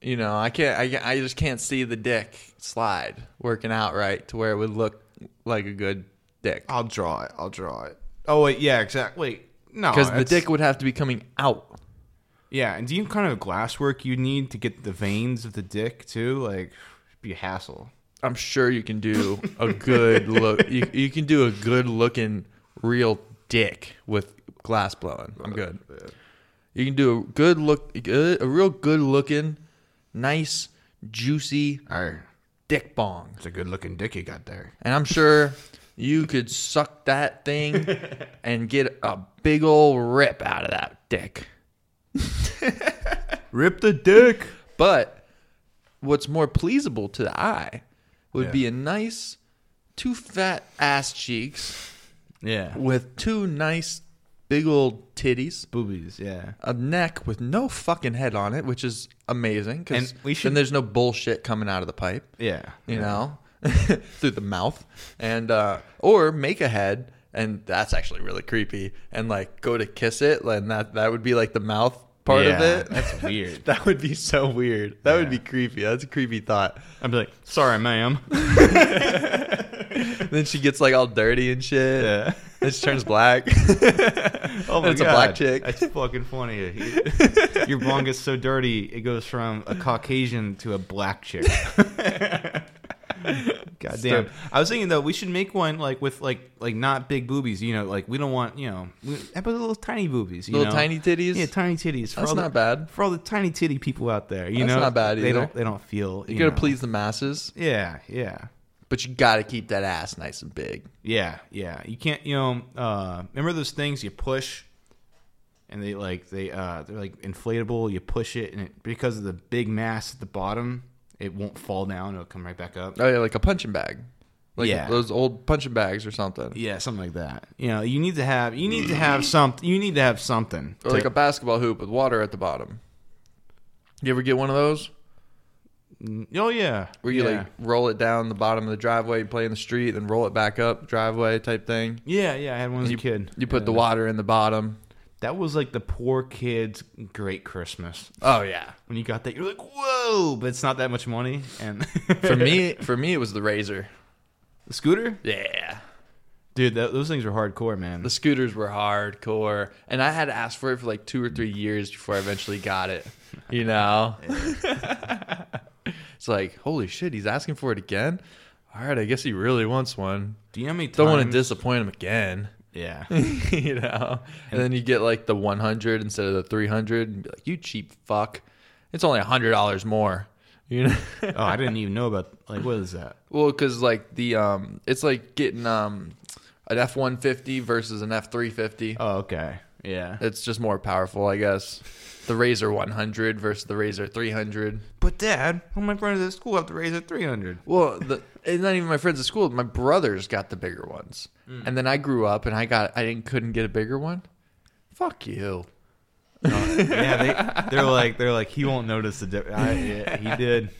You know, I can't. I, can't- I just can't see the dick slide working out right to where it would look like a good dick. I'll draw it. I'll draw it. Oh wait, yeah, exactly. No, Because the that's- dick would have to be coming out. Yeah, and do you kind of glass work you need to get the veins of the dick too? Like, it'd be a hassle. I'm sure you can do a good *laughs* look. You, you can do a good looking real dick with glass blowing. I'm good. You can do a good look, good, a real good looking, nice, juicy All right, dick bong. it's a good looking dick you got there. And I'm sure *laughs* you could suck that thing and get a big old rip out of that dick. *laughs* Rip the dick. But what's more pleasable to the eye would Yeah. be a nice, two fat ass cheeks Yeah, with two nice, big old titties, boobies. Yeah, a neck with no fucking head on it, which is amazing because And we should- then there's no bullshit coming out of the pipe. yeah. you know, *laughs* through the mouth, and uh, or make a head, and that's actually really creepy. And like go to kiss it, and that that would be like the mouth part of it. that's *laughs* weird. that would be so weird. That would be creepy. That's a creepy thought. I'd be like, sorry, ma'am. *laughs* then she gets like all dirty and shit. Yeah. Then she turns black. Oh And it's a black chick. That's fucking funny. Your bong gets so dirty, it goes from a Caucasian to a black chick. God damn. I was thinking though, we should make one like with like like not big boobies. You know, like we don't want you know, we, about little tiny boobies? You Little know? tiny titties. Yeah, tiny titties. For That's all the- not bad. for all the tiny titty people out there. You That's know, not bad They don't they don't feel You you gotta know. please the masses, Yeah, yeah. but you gotta keep that ass nice and big. Yeah, yeah. You can't, you know. Uh, remember those things you push, and they like they uh they're like inflatable. You push it, and it, because of the big mass at the bottom, it won't fall down. It'll come right back up. Oh yeah, like a punching bag. Like Yeah. those old punching bags or something. Yeah, something like that. You know, you need to have you need to have something. You need to have something. Or to- like a basketball hoop with water at the bottom. You ever get one of those mm, oh yeah, where you yeah. like roll it down the bottom of the driveway, play in the street, then roll it back up driveway type thing? yeah yeah. I had one as you, a kid. You put the water in the bottom. That was like the poor kid's great Christmas. Oh yeah. When you got that, you're like, whoa! But it's not that much money. And *laughs* For me, *laughs* for me, it was the razor. the scooter, Yeah. dude, that, those things are hardcore, man. The scooters were hardcore, and I had to ask for it for like two or three years before I eventually got it. You *laughs* know, it's like holy shit, he's asking for it again. All right, I guess he really wants one. Do you know how many times? Don't want to disappoint him again. Yeah. *laughs* you know, and then you get like the 100 instead of the 300, and be like, "You cheap fuck! It's only a hundred dollars more." You know, *laughs* oh, I didn't even know about like what is that? well, because like the um, it's like getting um, an F 150 versus an F 350. Oh, okay. Yeah. It's just more powerful, I guess. The Razor 100 versus the Razor 300. But Dad, all my friends at school have the Razor 300. Well, the, it's not even my friends at school. My brothers got the bigger ones, and then I grew up and I got I didn't couldn't get a bigger one. Fuck you. yeah, they they're like they're like he won't notice the difference. Yeah, he *laughs* did.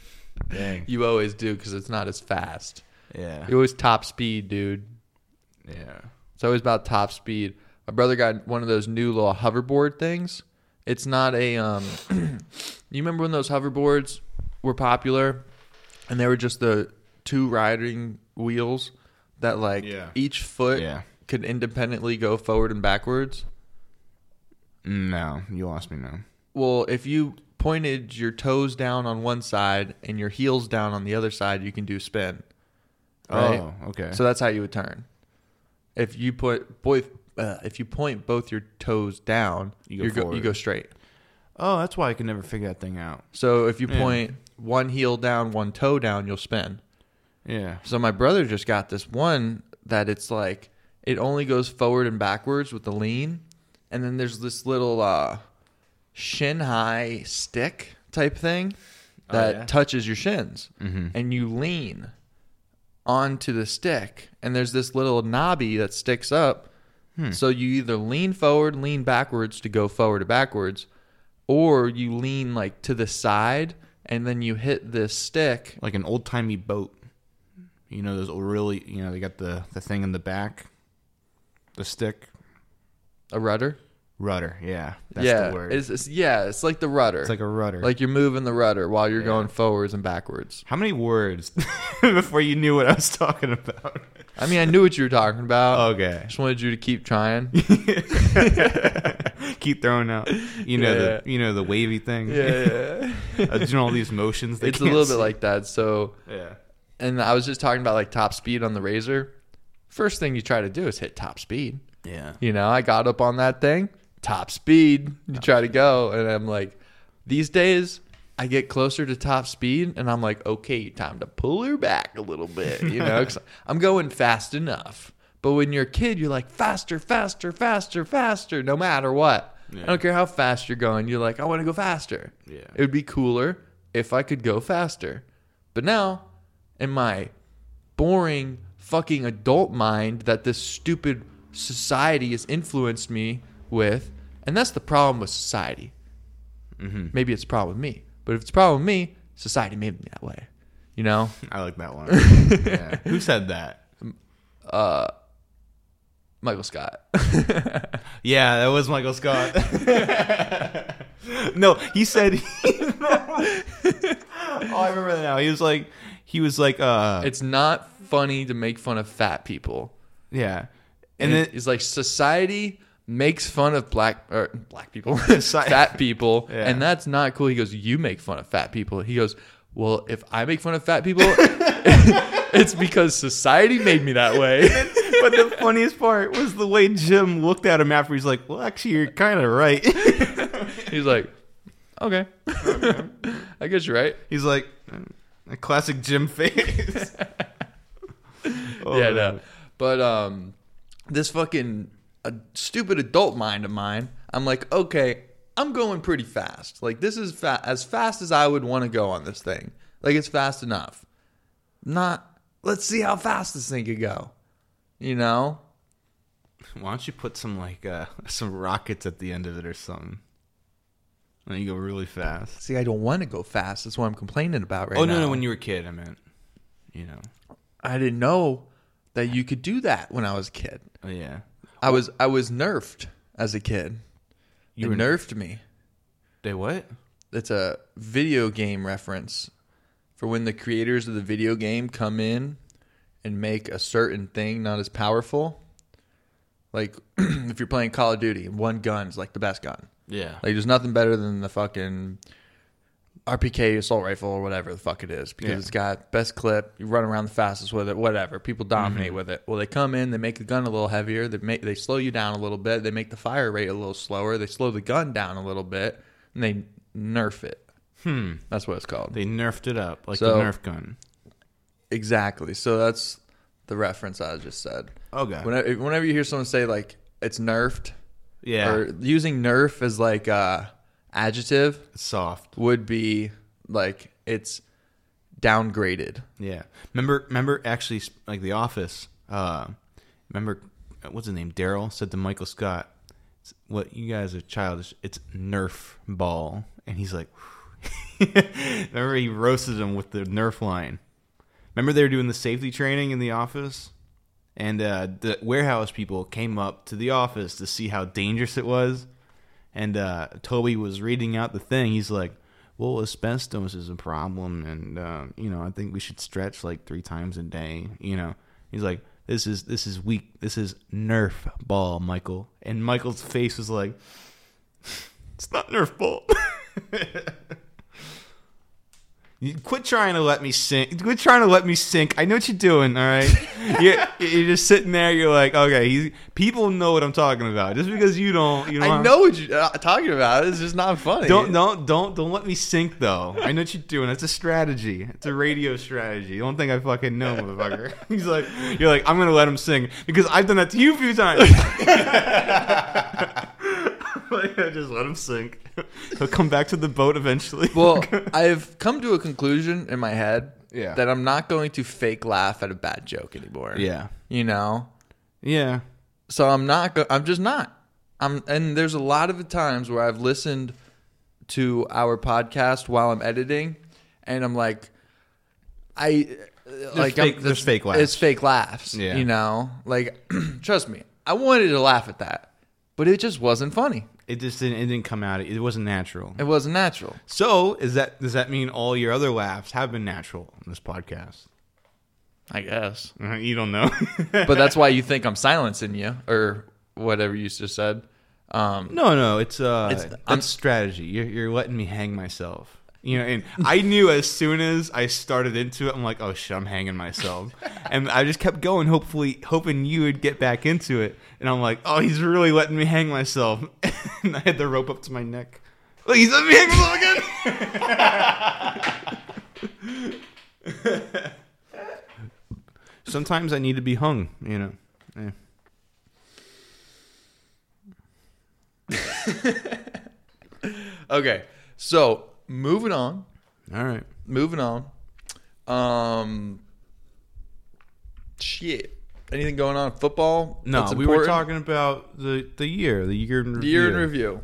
Dang. You always do because it's not as fast. Yeah. You always top speed, dude. Yeah. It's always about top speed. My brother got one of those new little hoverboard things. It's not a um. *clears throat* you remember when those hoverboards were popular, and they were just the two riding wheels that like Yeah. each foot Yeah. could independently go forward and backwards. No, you lost me now. Well, if you pointed your toes down on one side and your heels down on the other side, you can do spin. Right? Oh, okay. So that's how you would turn. If you put both uh, if you point both your toes down, You go you go you go straight. Oh, that's why I can never figure that thing out. So if you Yeah. point one heel down, one toe down, you'll spin. Yeah. So my brother just got this one that it's like it only goes forward and backwards with the lean, and then there's this little uh, shin high stick type thing Oh, that yeah? touches your shins, Mhm. and you lean onto the stick, and there's this little knobby that sticks up. Hmm. So you either lean forward, lean backwards to go forward or backwards, or you lean like to the side, and then you hit this stick Like an old timey boat. You know those really you know, they got the, the thing in the back. The stick. a rudder. Rudder, yeah. That's yeah, the word. It's, it's yeah, it's like the rudder. It's like a rudder. like you're moving the rudder while you're Yeah. going forwards and backwards. How many words *laughs* before you knew what I was talking about? I mean, I knew what you were talking about. Okay. I just wanted you to keep trying. *laughs* *laughs* Keep throwing out, you know Yeah, the you know the wavy thing. yeah, Uh, doing all these motions. It's a little see. bit like that. So, yeah. And I was just talking about like top speed on the razor. First thing you try to do is hit top speed. Yeah. You know, I got up on that thing, top speed. You try to go, and I'm like, these days I get closer to top speed, and I'm like, okay, time to pull her back a little bit. You know, *laughs* 'cause I'm going fast enough. But when you're a kid, you're like faster, faster, faster, faster, no matter what. Yeah. I don't care how fast you're going. You're like, I want to go faster. Yeah. It would be cooler if I could go faster. But now, in my boring fucking adult mind that this stupid society has influenced me with, and that's the problem with society. Mm-hmm. Maybe it's a problem with me, but if it's a problem with me, society made me that way. You know? *laughs* I like that one. *laughs* yeah. Who said that? Uh, Michael Scott. *laughs* Yeah, that was Michael Scott. no, he said. oh, I remember that now. He was like, he was like, uh, it's not funny to make fun of fat people. yeah, And and then it's like society makes fun of black or black people, *laughs* Soci- fat people, Yeah. and that's not cool. He goes, "You make fun of fat people." He goes, "Well, if I make fun of fat people, *laughs* *laughs* it's because society made me that way." but the funniest part was the way Jim looked at him after. He's like, "Well, actually, you're kind of right." He's like, "Okay, I guess you're right." He's like, a classic Jim face. *laughs* *laughs* Oh, yeah, man. no. But um, this fucking a stupid adult mind of mine, I'm like, okay, I'm going pretty fast. Like this is fa- as fast as I would want to go on this thing. Like it's fast enough. Not. Let's see how fast this thing could go. You know. Why don't you put some like uh, *laughs* some rockets at the end of it or something? And you go really fast. See, I don't want to go fast. That's what I'm complaining about right oh now. no, no, when you were a kid, I meant, you know. I didn't know that you could do that when I was a kid. Oh yeah. I was I was nerfed as a kid. You You were nerfed me. They what? it's a video game reference for when the creators of the video game come in and make a certain thing not as powerful. Like *clears throat* if you're playing Call of Duty, one gun's like the best gun. Yeah. Like there's nothing better than the fucking RPK assault rifle or whatever the fuck it is because Yeah. it's got best clip. You run around the fastest with it, whatever. People dominate Mm-hmm. with it. Well, they come in, they make the gun a little heavier. They make they slow you down a little bit. They make the fire rate a little slower. They slow the gun down a little bit, and they nerf it. Hmm. That's what it's called. They nerfed it up like So- the Nerf gun. Exactly. So that's the reference I just said. Okay. Whenever, whenever you hear someone say like it's nerfed yeah. or using nerf as like a adjective soft. would be like it's downgraded. Yeah. Remember remember actually like The Office. Uh remember uh, what's his name? Darryl said to Michael Scott, "What you guys are childish. It's Nerf ball." And he's like *laughs* Remember he roasted him with the Nerf line. Remember they were doing the safety training in the office? And uh, the warehouse people came up to the office to see how dangerous it was. And uh, Toby was reading out the thing. He's like, "Well, asbestos is a problem, and uh, you know, I think we should stretch like three times a day." You know, he's like, "This is this is weak. This is Nerf ball, Michael." And Michael's face was like, *laughs* "It's not Nerf ball." *laughs* Quit trying to let me sink. Quit trying to let me sink. I know what you're doing. All right. *laughs* you're, you're just sitting there. You're like, okay. He's, people know what I'm talking about. Just because you don't, you know. I know what you're uh, talking about. It's just not funny. Don't don't don't don't let me sink though. I know what you're doing. It's a strategy. It's a radio strategy. You don't think I fucking know, motherfucker. *laughs* He's like, you're like, I'm gonna let him sing because I've done that to you a few times. *laughs* *laughs* like, just let him sink. *laughs* He'll come back to the boat eventually. Well, *laughs* I've come to a conclusion in my head Yeah. that I'm not going to fake laugh at a bad joke anymore. yeah, You know? yeah. So I'm not go- I'm just not. I'm and there's a lot of the times where I've listened to our podcast while I'm editing and I'm like I like fake- I'm, there's fake laughs. It's fake laughs. Yeah. You know? Like *clears throat* trust me. I wanted to laugh at that, but it just wasn't funny. It just didn't. It didn't come out. It wasn't natural. It wasn't natural. So is that? Does that mean all your other laughs have been natural in this podcast? I guess. *laughs* You don't know. *laughs* but that's why you think I'm silencing you or whatever you just said. Um, No, no, it's uh, It's- it's, strategy. You're, you're letting me hang myself. You know, and I knew as soon as I started into it, I'm like, oh shit, I'm hanging myself, and I just kept going, hopefully, hoping you would get back into it. And I'm like, oh, he's really letting me hang myself, *laughs* and I had the rope up to my neck. Look, he's letting me hang myself again. *laughs* Sometimes I need to be hung, you know. Yeah. *laughs* okay, so moving on. All right. Moving on. Um, shit. Anything going on in football? No, we were talking about the the year, the year in review. year in review.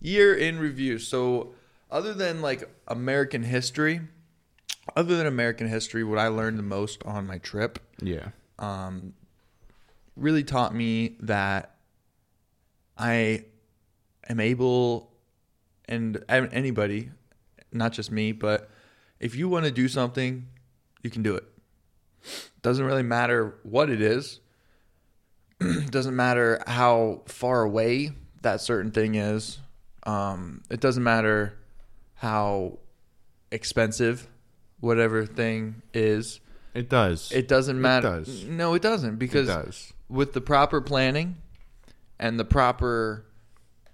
Year in review. So, other than like American history, other than American history, what I learned the most on my trip Yeah. um, really taught me that I am able, and anybody, not just me, but if you want to do something, you can do it. Doesn't really matter what it is. *clears throat* doesn't matter how far away that certain thing is. Um, it doesn't matter how expensive whatever thing is. It does. It doesn't matter. does. No, it doesn't It because does. with the proper planning and the proper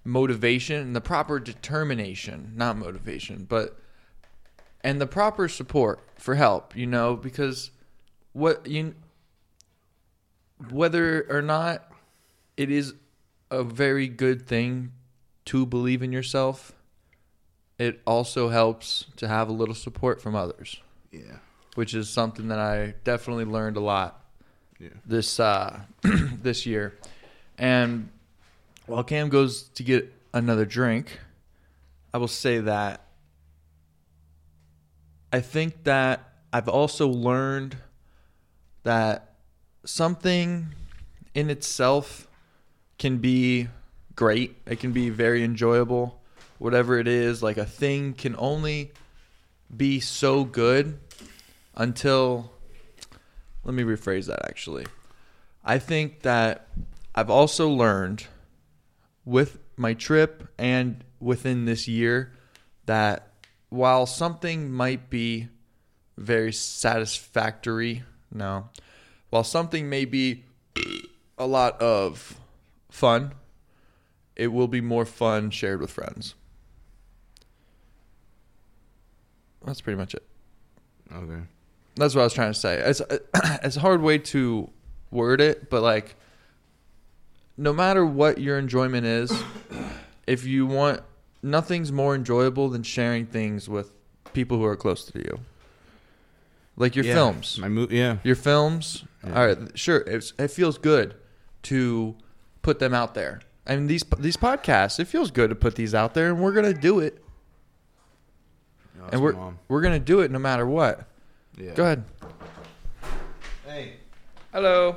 motivation and the proper determination, not motivation, but and the proper support for help, you know, because what you whether or not it is a very good thing to believe in yourself, it also helps to have a little support from others Yeah. which is something that I definitely learned a lot Yeah. this uh, *clears throat* this year. And while Cam goes to get another drink, I will say that I think that I've also learned that something in itself can be great. It can be very enjoyable. Whatever it is, like a thing can only be so good until let me rephrase that actually. I think that I've also learned with my trip and within this year that while something might be very satisfactory, no, while something may be a lot of fun, it will be more fun shared with friends. That's pretty much it. Okay. That's what I was trying to say. It's *clears throat* it's a hard way to word it, but like no matter what your enjoyment is, if you want nothing's more enjoyable than sharing things with people who are close to you. Like your Yeah. films. My mo- yeah. Your films. Yeah. All right, sure, it's, it feels good to put them out there. I mean these these podcasts, it feels good to put these out there and we're going to do it. No, and we're we're going to do it no matter what. yeah. Go ahead. Hey. Hello.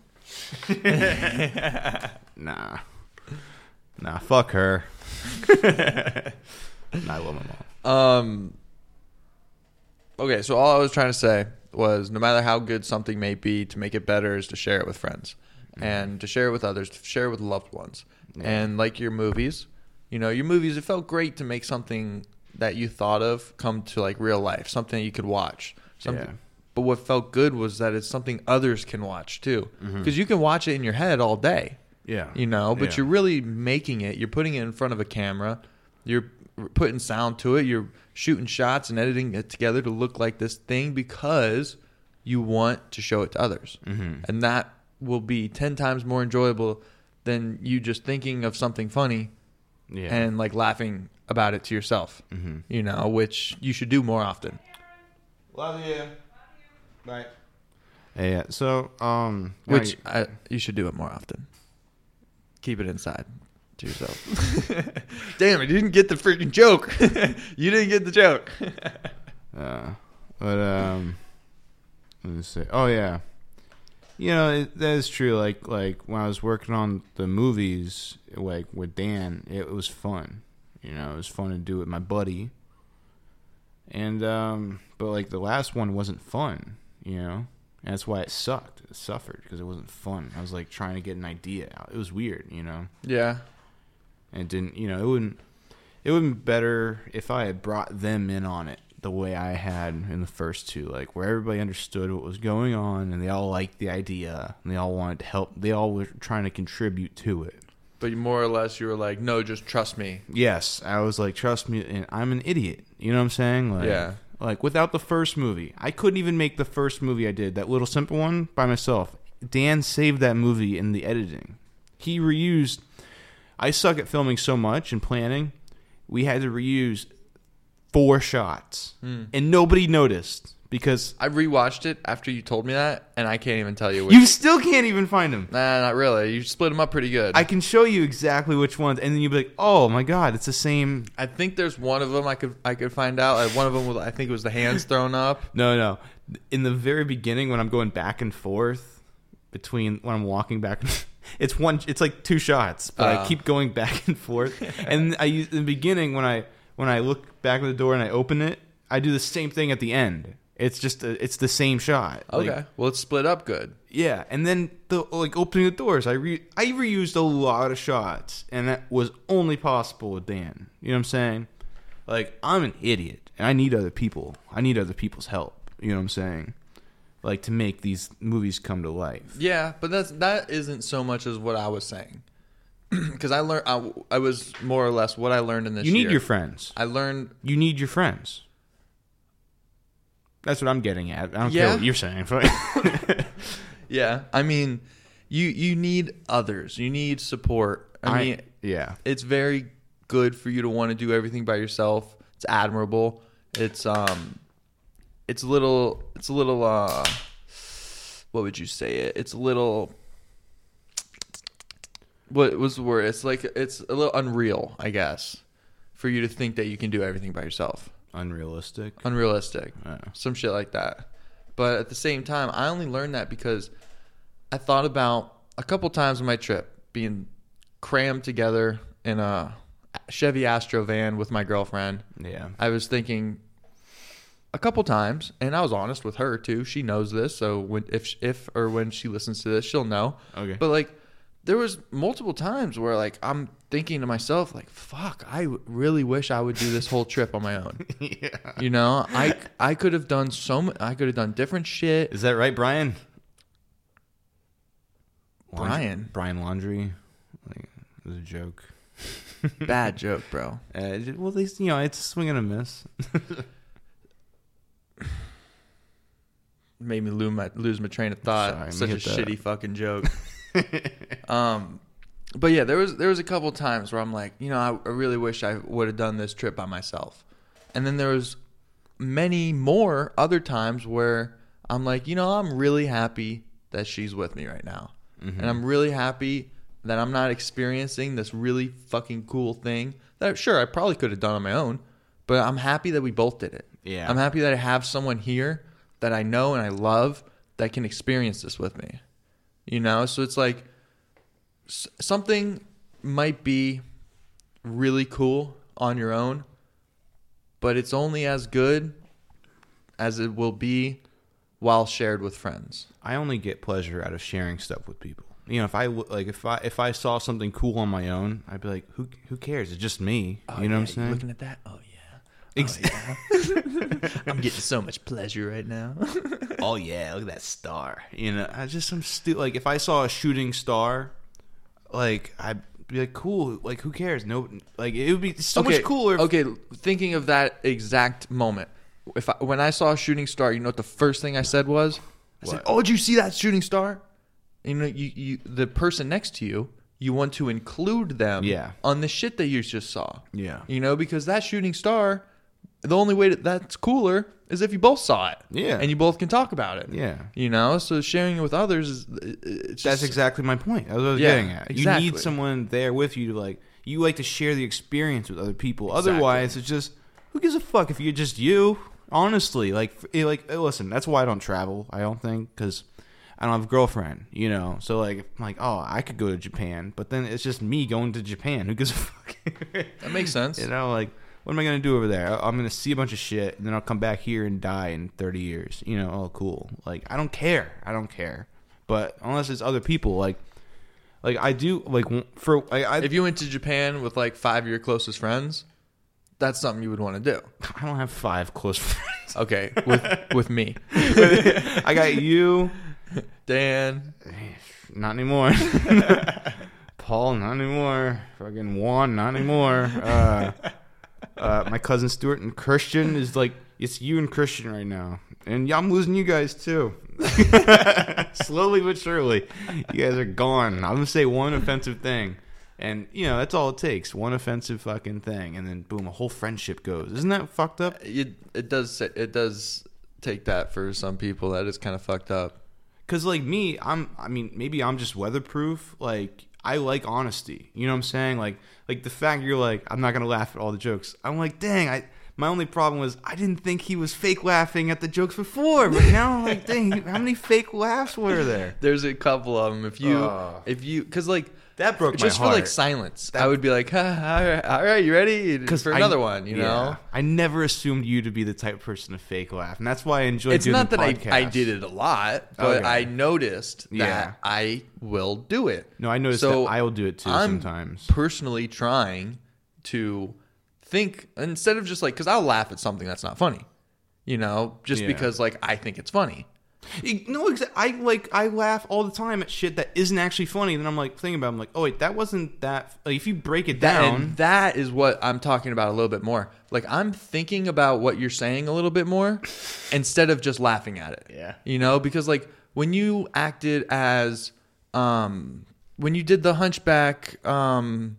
*laughs* nah. Nah, fuck her. *laughs* nah, I love my mom. Um. Okay, so all I was trying to say was, no matter how good something may be, to make it better is to share it with friends, and to share it with others, to share it with loved ones, Yeah. and like your movies, you know, your movies. It felt great to make something that you thought of come to like real life, something you could watch. Something. Yeah. But what felt good was that it's something others can watch too, Mm-hmm. because you can watch it in your head all day Yeah. you know but Yeah. you're really making it you're putting it in front of a camera you're putting sound to it you're shooting shots and editing it together to look like this thing because you want to show it to others Mhm. and that will be 10 times more enjoyable than you just thinking of something funny Yeah. and like laughing about it to yourself Mhm. you know which you should do more often Love you. Bye. Yeah. So, um, which I, I, you should do it more often keep it inside to yourself *laughs* damn it you didn't get the freaking joke *laughs* you didn't get the joke *laughs* uh, but um, let me say. Oh yeah. You know it, that is true. Like like when I was working on the movies, like with Dan, it was fun. You know, it was fun to do with my buddy. And um, but like the last one wasn't fun. You know, and that's why it sucked. It suffered because it wasn't fun. I was like trying to get an idea out. It was weird. You know. yeah and it didn't you know it wouldn't it would be better if i had brought them in on it the way i had in the first two like where everybody understood what was going on and they all liked the idea and they all wanted to help they all were trying to contribute to it but more or less you were like no just trust me yes i was like trust me and i'm an idiot you know what i'm saying like Yeah. Like without the first movie i couldn't even make the first movie i did that little simple one by myself dan saved that movie in the editing he reused I suck at filming so much and planning. We had to reuse four shots, Hmm. and nobody noticed because i rewatched it after you told me that and i can't even tell you which you still can't even find them. nah not really you split them up pretty good I can show you exactly which ones, and then you'd be like, "Oh my god, it's the same." I think there's one of them I could I could find out. Like one of them was I think it was the hands thrown up. *laughs* No, no. In the very beginning, when I'm going back and forth between when I'm walking back, *laughs* it's one. It's like two shots, but I Oh. keep going *laughs* back and forth. and I use in the beginning when I when I look back at the door and I open it, I do the same thing at the end. It's just a, it's the same shot. Like, Okay, well it's split up good. yeah, and then the like opening the doors, I re I reused a lot of shots, and that was only possible with Dan. You know what I'm saying? Like I'm an idiot, and I need other people. I need other people's help. You know what I'm saying? Like to make these movies come to life. Yeah, but that's that isn't so much as what I was saying. *clears throat* Because I learned I, I was more or less what I learned in this. You need year. your friends. I learned You need your friends. That's what I'm getting at. I don't Yeah. care what you're saying. *laughs* yeah. I mean, you you need others. You need support. I, mean, yeah. it's very good for you to want to do everything by yourself. It's admirable. It's um it's a little it's a little uh what would you say it? It's a little what was the word? It's like it's a little unreal, I guess, for you to think that you can do everything by yourself. Unrealistic. Unrealistic. Yeah. Some shit like that. But at the same time, I only learned that because I thought about a couple times on my trip being crammed together in a Chevy Astro van with my girlfriend. Yeah. I was thinking a couple times, and I was honest with her too. She knows this, so when if if or when she listens to this, she'll know. Okay. But like, there was multiple times where like I'm thinking to myself, like, "Fuck, I w- really wish I would do this whole trip on my own." *laughs* yeah. You know, I I could have done so mu I could have done different shit. Is that right, Brian? Brian? Brian Laundrie. Like, it was a joke. *laughs* Bad joke, bro. Uh, well, at least you know it's a swing and a miss. *laughs* Made me lose my lose my train of thought. Sorry, Such a hit shitty fucking joke. *laughs* um, but yeah, there was there was a couple times where I'm like, you know, I, I really wish I would have done this trip by myself, and then there was many more other times where I'm like, you know, I'm really happy that she's with me right now, Mm-hmm. and I'm really happy that I'm not experiencing this really fucking cool thing that sure I probably could have done on my own, but I'm happy that we both did it. Yeah. I'm happy that I have someone here that I know and I love that can experience this with me. You know, so it's like s- something might be really cool on your own, but it's only as good as it will be while shared with friends. I only get pleasure out of sharing stuff with people. You know, if I like if I if I saw something cool on my own, I'd be like, who who cares? It's just me. Oh, you know what I'm saying? looking at that? Oh yeah. Ex- oh, *laughs* I'm getting so much pleasure right now. *laughs* oh yeah, look at that star. You know, I just I'm still like if I saw a shooting star, like I'd be like, cool. Like who cares? No, like it would be so much cooler. If, Okay, thinking of that exact moment, if I, when I saw a shooting star, you know what the first thing I said was? I said, "Oh, did you see that shooting star?" You know, you, you the person next to you, you want to include them Yeah. on the shit that you just saw. Yeah. You know, because that shooting star, the only way that that's cooler is if you both saw it. Yeah. And you both can talk about it. Yeah. You know, so sharing it with others is it's That's just, exactly my point. That's what I was Yeah, getting at. You exactly. need someone there with you to like. You like to share the experience with other people. Exactly. Otherwise, it's just who gives a fuck if you're just you. Honestly, like, eh, like, eh, listen. That's why I don't travel. I don't think because I don't have a girlfriend. You know, so like, I'm like, oh, I could go to Japan, but then it's just me going to Japan. Who gives a *laughs* fuck? that makes sense. you know, like, what am I gonna do over there? I'm gonna see a bunch of shit, and then I'll come back here and die in 30 years. You know, oh, cool. Like, I don't care. I don't care. But unless it's other people, like, like I do, like for I, I, If you went to Japan with like five of your closest friends, that's something you would want to do. *laughs* I don't have five close *laughs* friends. Okay, with with me, *laughs* I got you. Dan. Not anymore. Paul, not anymore. Fucking Juan, not anymore. Uh, uh, my cousin Stuart and Christian is like it's you and Christian right now, and yeah, I'm losing you guys too. *laughs* Slowly but surely, you guys are gone. I'm gonna say one offensive thing, and you know that's all it takes. One offensive fucking thing, and then boom, a whole friendship goes. Isn't that fucked up? It, it does say- it does take that for some people. That is kind of fucked up. Cause like me, I'm. I mean, maybe I'm just weatherproof. Like I like honesty. You know what I'm saying? Like like the fact you're like, I'm not gonna laugh at all the jokes. I'm like, dang. I my only problem was I didn't think he was fake laughing at the jokes before, but now I'm like, dang, *laughs* how many fake laughs were there? There's a couple of them. If you Oh. if you because like That broke my just for like silence, That- I would be like, huh, all right, all right, you ready? *laughs* Because for another one, you know. I never assumed you to be the type of person to fake laugh, and that's why I enjoy. It's doing not that I. I did it a lot, but Okay. I noticed that Yeah. I will do it. No, I noticed So, that I will do it too I'm sometimes. personally trying to think instead of just like because I'll laugh at something that's not funny, you know, just Yeah. because like I think it's funny. You- No, exa- I like I laugh all the time at shit that isn't actually funny. Then I'm like thinking about, it, I'm like, oh wait, that wasn't that. Like, if you break it That, down, and that is what I'm talking about a little bit more. Like I'm thinking about what you're saying a little bit more instead of just laughing at it. Yeah. You know, because like when you acted as um when you did the hunchback um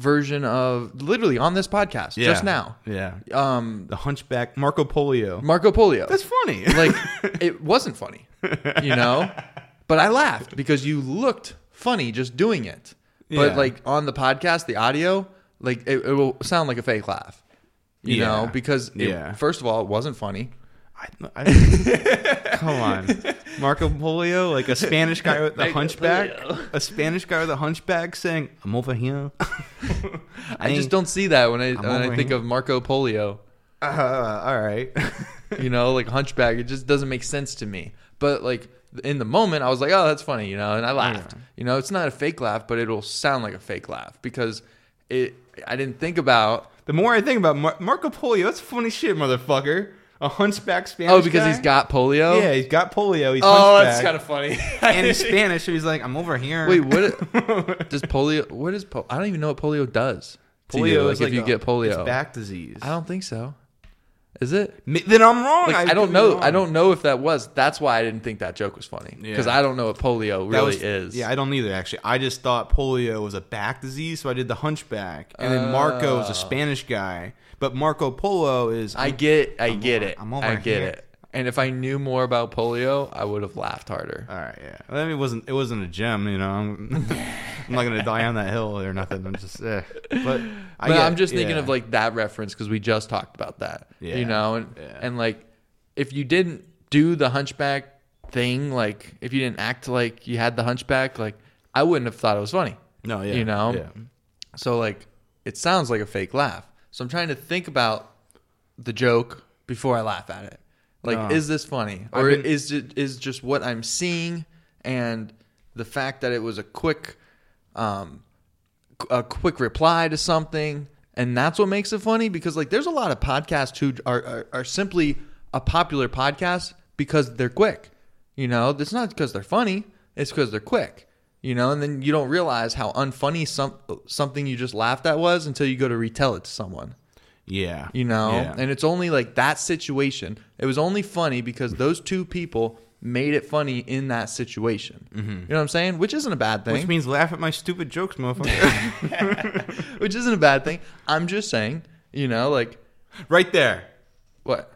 version of literally on this podcast Yeah. just now. yeah, Um the Hunchback Marco Polio. Marco Polio. That's funny. *laughs* like *laughs* it wasn't funny, you know. But I laughed because you looked funny just doing it. But Yeah. like on the podcast, the audio, like it, it will sound like a fake laugh, you Yeah. know, because it, Yeah. first of all, it wasn't funny. I, I, *laughs* come on, Marco Polio, like a Spanish guy with the hunchback, a Spanish guy with a hunchback saying, "I'm over here." *laughs* I just don't see that when I when I think here. of Marco Polio. Uh, all right. You know, like hunchback. It just doesn't make sense to me. But like in the moment, I was like, "Oh, that's funny," you know, and I laughed. You know, it's not a fake laugh, but it'll sound like a fake laugh because it. I didn't think about the more I think about Mar- Marco Polio, that's funny shit, motherfucker. A hunchback Spanish. Oh, because guy? he's got polio. Yeah, he's got polio. He's Oh, that's kind of funny. and he's *laughs* Spanish, so he's like, I'm over here. Wait, what *laughs* does polio? What is polio? I don't even know what polio does. polio you, is like if you a- get polio. It's back disease. I don't think so. Is it? Then I'm wrong. Like, I, could don't know. wrong. I don't know if that was. That's why I didn't think that joke was funny because Yeah. I don't know what polio really was- is. Yeah, I don't either. Actually, I just thought polio was a back disease, so I did the hunchback, and then Marco is Oh. a Spanish guy, but Marco Polo is. I get. I I'm get over- it. I'm over I get here. it. And if I knew more about polio, I would have laughed harder. all right, yeah. I mean, it wasn't. It wasn't a gem, you know. I'm, *laughs* I'm not gonna die on that hill or nothing. I'm just. Eh. But I but get- I'm just thinking yeah. of like that reference because we just talked about that. Yeah. You know, and Yeah. and like if you didn't do the hunchback thing, like if you didn't act like you had the hunchback, like I wouldn't have thought it was funny. No, yeah, You know? yeah. So like it sounds like a fake laugh. So I'm trying to think about the joke before I laugh at it. Like, No. is this funny, I've or been- is it is just what I'm seeing and the fact that it was a quick, um, a quick reply to something, and that's what makes it funny. Because like, there's a lot of podcasts who are are, are simply a popular podcast because they're quick. You know, it's not because they're funny; it's because they're quick. You know, and then you don't realize how unfunny some something you just laughed at was until you go to retell it to someone Yeah. you know Yeah. and it's only like that situation it was only funny because those two people made it funny in that situation mm-hmm. you know what i'm saying which isn't a bad thing Which means laugh at my stupid jokes, motherfucker. *laughs* which isn't a bad thing i'm just saying you know like right there. what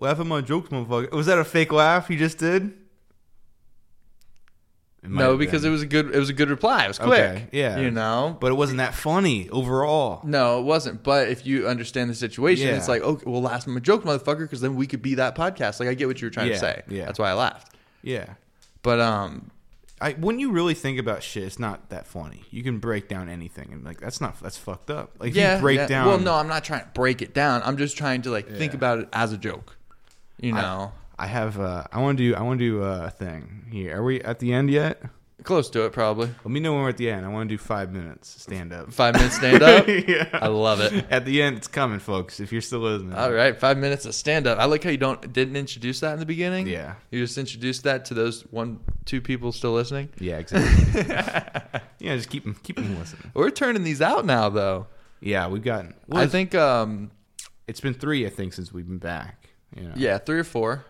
Laugh at my jokes, motherfucker. Was that a fake laugh you just did? It might no because been. it was a good it was a good reply it was quick Okay, yeah. you know But it wasn't that funny overall. no, it wasn't. But if you understand the situation, Yeah. it's like, okay, well, last time a joke, motherfucker, because then we could be that podcast. Like, I get what you were trying Yeah, to say. yeah. That's why I laughed. Yeah. But um, I when you really think about shit, it's not that funny. You can break down anything and like that's not that's fucked up. Like yeah, you break yeah. down Well, no, I'm not trying to break it down. I'm just trying to like think about it as a joke. You know, I have uh I want to do I want to do a thing here. Are we at the end yet? close to it, probably. Let me know when we're at the end. I want to do 5 minutes stand up. Five minutes stand up. *laughs* yeah. I love it. At the end it's coming, folks, if you're still listening. All right, five minutes of stand up. I like how you don't didn't introduce that in the beginning. Yeah. you just introduced that to those one two people still listening. Yeah, exactly. *laughs* *laughs* yeah, just keep them keep them listening. We're turning these out now, though. Yeah, we've gotten I think um it's been 3 I think since we've been back, you know. yeah, three or four,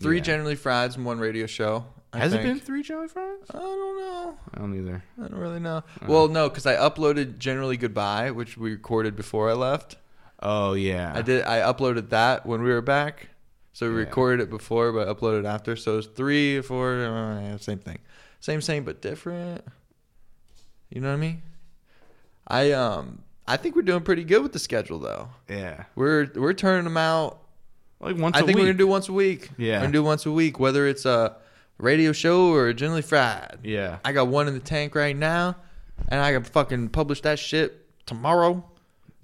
three Yeah. generally frieds and one radio show. I Has it been 3 Jelly Fries? I don't know. I don't either. I don't really know. Well, no, because I uploaded generally goodbye, which we recorded before I left. Oh yeah. I did. I uploaded that when we were back, so we Yeah. recorded it before, but uploaded after. So it's three or four, uh, same thing, same same but different. You know what I mean? I um I think we're doing pretty good with the schedule though. Yeah. We're we're turning them out. Like once I think week. we're gonna do once a week. Yeah. we're gonna do once a week, whether it's a radio show or a generally fried. Yeah. I got one in the tank right now, and I can fucking publish that shit tomorrow.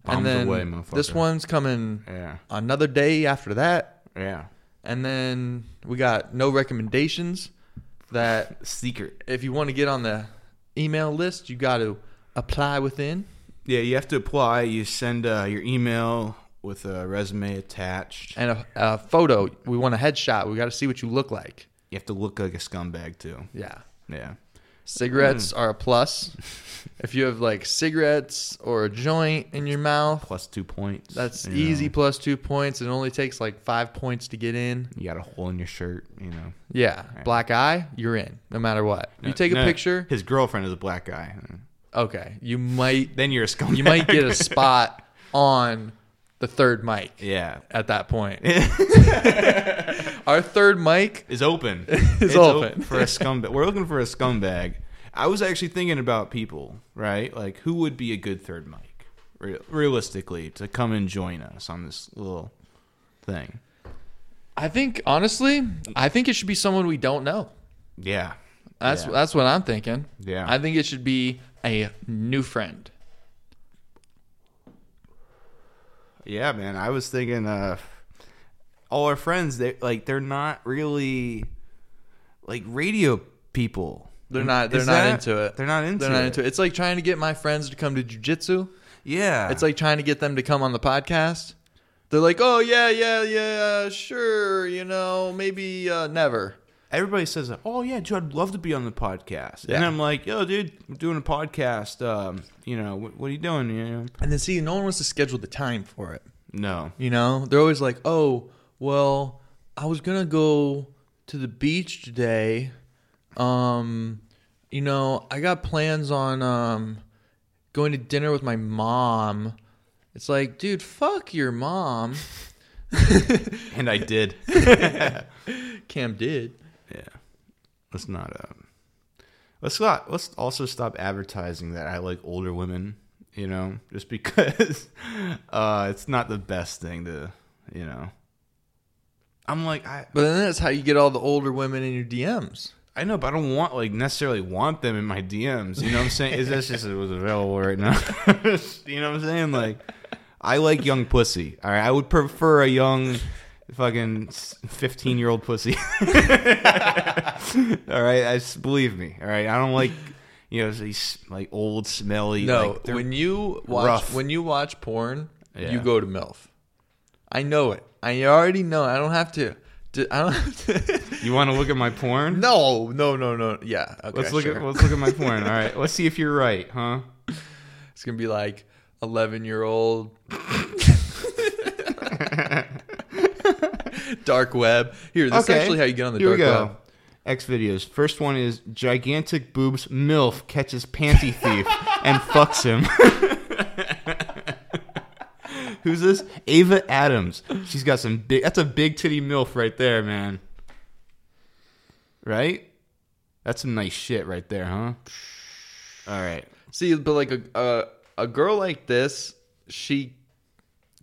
Bombs and then away, this one's coming Yeah. another day after that, Yeah. and then we got no recommendations. That *laughs* Secret. if you want to get on the email list, you got to apply within. Yeah, you have to apply. You send uh, your email with a resume attached. And a, a photo. We want a headshot. We got to see what you look like. You have to look like a scumbag too. Yeah. Yeah. Cigarettes are a plus. *laughs* if you have like cigarettes or a joint in your mouth, Plus two points. That's you easy know. plus two points. It only takes like five points to get in. You got a hole in your shirt. You know. Yeah, black eye, you're in no matter what. You No, take a no, picture, His girlfriend is a black guy. okay. You might *laughs* Then you're a scumbag. you might get a spot *laughs* on the third mic yeah. at that point. *laughs* Our third mic, Is open. *laughs* It's o- open. for a scumbag. We're looking for a scumbag. I was actually thinking about people, right? Like who would be a good third mic, re- realistically, to come and join us on this little thing. I think honestly, I think it should be someone we don't know. Yeah. That's Yeah. that's what I'm thinking. Yeah. I think it should be a new friend. Yeah, man. I was thinking uh all our friends they like they're not really like radio people. They're not. They're Is not that- into it. They're not into They're not it. into it. It's like trying to get my friends to come to jujitsu. Yeah. It's like trying to get them to come on the podcast. They're like, "Oh yeah, yeah, yeah, sure, you know, maybe uh, never." Everybody says, "Oh yeah, dude, I'd love to be on the podcast." Yeah. And I'm like, "Yo, dude, I'm doing a podcast. Um, you know, what, what are you doing? You know?" And then see, no one wants to schedule the time for it. No. You know, they're always like, "Oh, well, I was gonna go to the beach today. Um, you know, I got plans on um going to dinner with my mom." It's like, dude, fuck your mom. *laughs* And I did. *laughs* Cam did. Yeah. Let's not. Um, let's not. Let's also stop advertising that I like older women. You know, just because *laughs* uh, it's not the best thing to. You know. I'm like, I, But then that's how you get all the older women in your DMs. I know, but I don't want like necessarily want them in my DMs. You know what I'm saying? Is that just it was available right now? *laughs* you know what I'm saying? Like, I like young pussy. All right, I would prefer a young, fucking 15 year old pussy. *laughs* all right, I believe me. All right, I don't like you know these like old smelly. No, like, when you watch rough. when you watch porn, Yeah. you go to MILF. I know it. I already know. I don't have to. I don't have to. *laughs* you want to look at my porn? no, no, no, no. Yeah. Okay, Let's look sure. at let's look at my porn. All right, *laughs* let's see if you're right, huh? It's gonna be like eleven year old dark web. Here, this is actually how you get on the Here dark we go. web. X videos. First one is gigantic boobs MILF catches panty *laughs* thief and fucks him. *laughs* Who's this? Ava Adams. She's got some big. That's a big titty MILF right there, man. Right? That's some nice shit right there, huh? All right. See, but like a, a a girl like this, she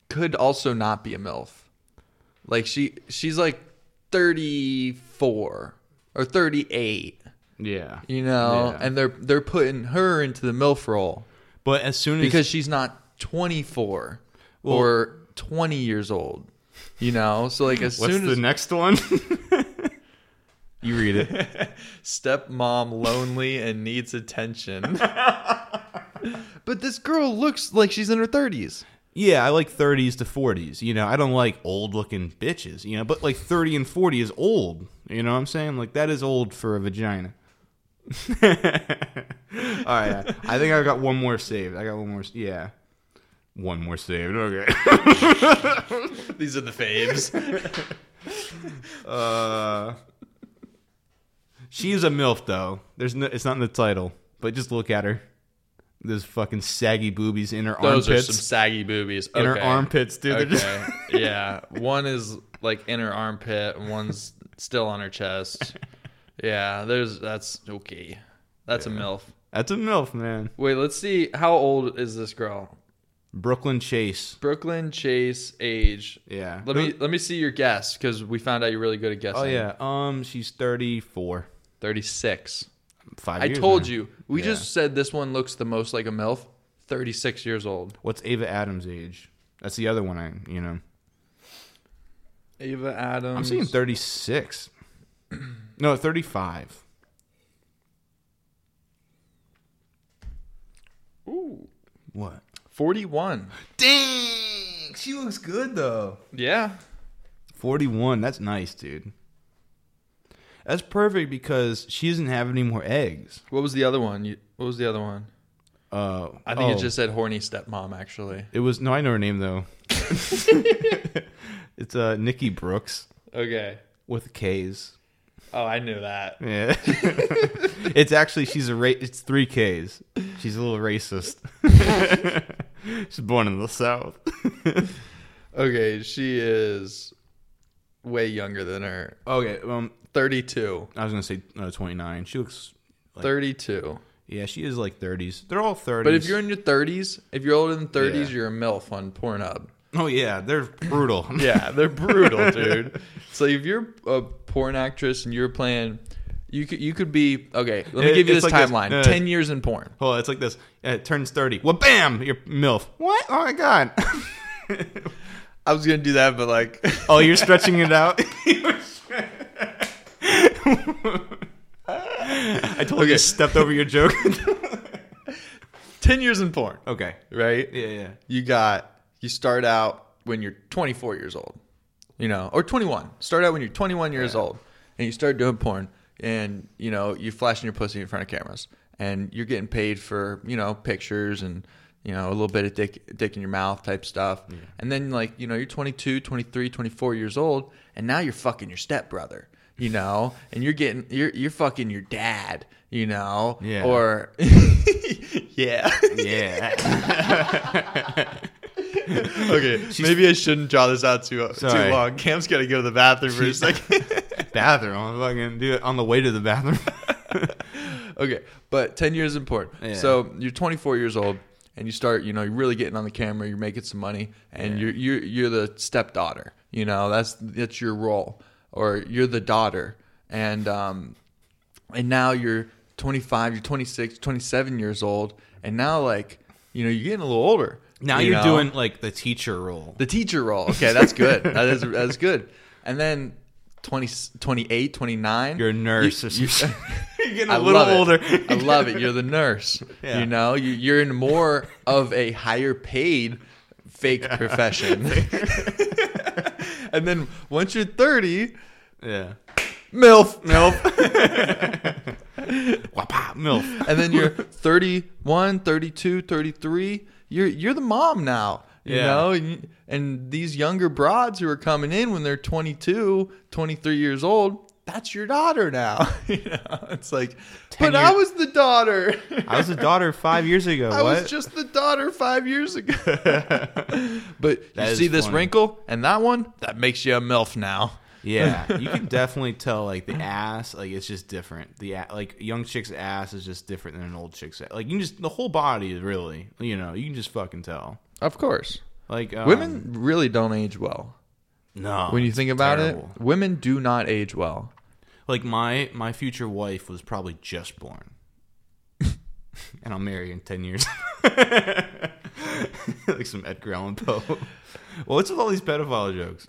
could also not be a milf. Like she she's like thirty four or thirty eight, Yeah. you know, Yeah. and they're they're putting her into the milf role But as soon as because she's not twenty four or twenty years old, you know. So like as soon as. what's the next one? *laughs* you read it. *laughs* stepmom lonely and needs attention. *laughs* but this girl looks like she's in her thirties. Yeah, I like 30s to 40s. You know, I don't like old looking bitches, you know, but like 30 and 40 is old. You know what I'm saying? Like that is old for a vagina. *laughs* All right. I think I got one more saved. I got one more. Yeah. One more saved. Okay. *laughs* These are the faves. *laughs* Uh, she is a MILF, though. There's no, It's not in the title, but just look at her. Those fucking saggy boobies in her Those armpits. Those are some saggy boobies. in her armpits, dude. They're just- Okay. *laughs* yeah. One is like in her armpit, and one's still on her chest. Yeah, there's that's okay. That's a MILF. That's a MILF, man. Wait, let's see. How old is this girl? Brooklyn Chase. Brooklyn Chase age. Yeah. Let me let me see your guess because we found out you're really good at guessing. Oh yeah. Um, she's thirty four. thirty six. Five. I years told now. you. We Yeah. just said this one looks the most like a milf. Thirty six years old. What's Ava Adams' age? That's the other one. I you know. Ava Adams. I'm seeing thirty six. *clears throat* no, thirty five. Ooh, What? forty one. Dang, she looks good though. Yeah. Forty one. That's nice, dude. That's perfect because she doesn't have any more eggs. What was the other one? You, what was the other one? Uh, I think oh, it just said horny stepmom. Actually. It was no, I know her name though. *laughs* it's uh Nikki Brooks Okay. with K's. Oh, I knew that. Yeah. *laughs* it's actually she's a ra- it's three K's. She's a little racist. *laughs* she's born in the South. Okay, she is way younger than her. Okay, um, 32. I was gonna say uh, twenty nine. She looks. Like, 32. Yeah, she is like thirties. They're all thirties. But if you're in your 30s, if you're older than 30s, Yeah. you're a MILF on Pornhub. oh yeah, they're brutal. *laughs* Yeah, they're brutal, *laughs* dude. So if you're a porn actress and you're playing, you could you could be okay. Let me It- give you it's this like this. timeline: Uh, ten years in porn. Oh, it's like this. Uh, It turns thirty. Well, bam, you're milf. What? Oh my god. *laughs* I was gonna do that, but like, oh, you're stretching it out. *laughs* I told you Okay. I stepped over your joke. *laughs* ten years in porn, okay. right? Yeah, yeah. You got you start out when you're 24 years old, you know, or 21. Start out when you're 21 years Yeah. old, and you start doing porn, and you know you're flashing your pussy in front of cameras, and you're getting paid for you know pictures and you know a little bit of dick dick in your mouth type stuff, and then like you know you're 22, 23, 24 years old, and now you're fucking your stepbrother. You know, and you're getting you're you're fucking your dad, you know, Yeah. or *laughs* yeah, Yeah. *laughs* Okay, maybe I shouldn't draw this out too too long. Cam's got to go to the bathroom for a second. *laughs* bathroom. I'm fucking do it on the way to the bathroom. okay, but ten years important. Yeah. So you're 24 years old, and you start, you know, you're really getting on the camera. You're making some money, and Yeah. you're you're you're the stepdaughter. You know, that's that's your role, or you're the daughter, and um, and now you're 25, you're 26, 27 years old, and now like you know you're getting a little older. Now you you're know? doing like the teacher role. the teacher role. Okay, that's good. that is that's good. And then 20, 28, 29. You're a nurse You- or you- something. *laughs* You're getting I a little older. I love it. You're the nurse. *laughs* Yeah. You know, you, you're in more of a higher paid fake profession. *laughs* and then once you're 30, yeah. MILF. MILF. *laughs* Wapa, milf. And then you're 31, 32, 33. You're you're the mom now. You Yeah. know, and, and these younger broads who are coming in when they're 22, 23 years old, that's your daughter now. *laughs* you know, it's like, Ten but I was the daughter. I was a daughter five years *laughs* ago. I what? was just the daughter five years ago. *laughs* but That you is see this funny. wrinkle and that one, that makes you a MILF now. Yeah, you can definitely tell like the ass, like it's just different. The a- like young chick's ass is just different than an old chick's. Ass. Like you can just the whole body is really, you know, you can just fucking tell. Of course. Like um, Women really don't age well. no. When you it's think about terrible. it, women do not age well. Like my my future wife was probably just born, *laughs* and I'll marry her in ten years. *laughs* like some Edgar Allan Poe. Well, *laughs* what's with all these pedophile jokes?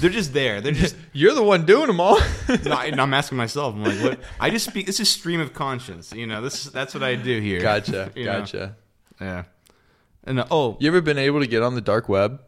They're just there. They're just. You're the one doing them all. No, I, I'm asking myself. I'm like, what? I just speak. This is stream of conscience. You know, this that's what I do here. gotcha. You know? Gotcha. Yeah. And uh, oh, You ever been able to get on the dark web?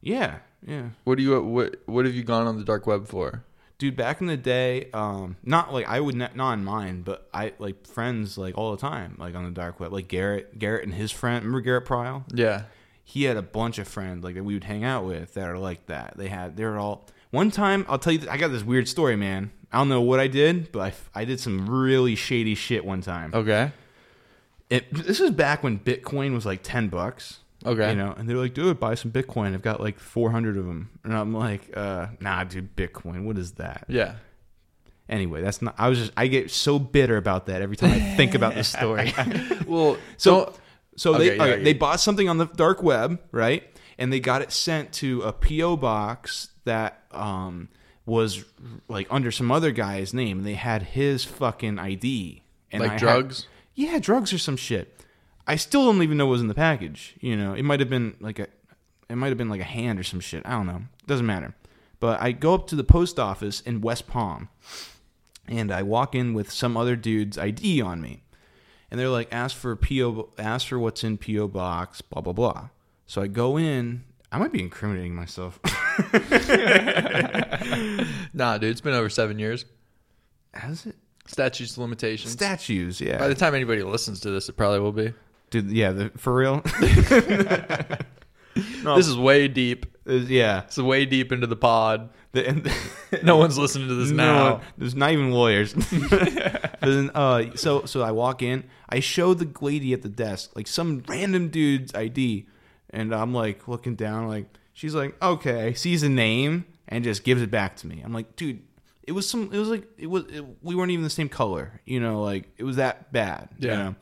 yeah, yeah, What do you what what have you gone on the dark web for? Dude. Back in the day, um, not like I would not, not on mine, but I like friends like all the time, like on the dark web, like Garrett, Garrett and his friend. Remember Garrett Pryle? Yeah. He had a bunch of friends like that we would hang out with that are like that. They had they were all. One time, I'll tell you, I got this weird story, man. I don't know what I did, but I, I did some really shady shit one time. Okay. It, this is back when Bitcoin was like ten bucks. Okay. You know, and they're like, dude, buy some Bitcoin. I've got like four hundred of them, and I'm like, uh, nah, dude, Bitcoin. What is that? Yeah. Anyway, that's not. I was just. I get so bitter about that every time I think about this story. *laughs* *laughs* Well, so, so Okay, they yeah, okay, yeah. they bought something on the dark web, right? And they got it sent to a PO box that um was like under some other guy's name. And they had his fucking ID. And like I had- drugs. yeah, drugs or some shit. I still don't even know what was in the package. You know, it might have been like a, it might have been like a hand or some shit. I don't know. Doesn't matter. But I go up to the post office in West Palm, and I walk in with some other dude's ID on me, and they're like, "Ask for PO, ask for what's in PO box, blah blah blah." So I go in. I might be incriminating myself. *laughs* Nah, dude, it's been over seven years. Has it? Statutes of limitations. Statues, yeah. By the time anybody listens to this, it probably will be. Dude, yeah, the, for real. *laughs* *laughs* no, This is way deep. is yeah. It's way deep into the pod. The, and, *laughs* No one's listening to this No now. one- there's not even lawyers. but then, uh, so so I walk in. I show the lady at the desk like some random dude's ID, and I'm like looking down. Like she's like, okay, sees a name and just gives it back to me. I'm like, dude, it was some. It was like it was. It, we weren't even the same color. You know, like it was that bad. you Yeah. know?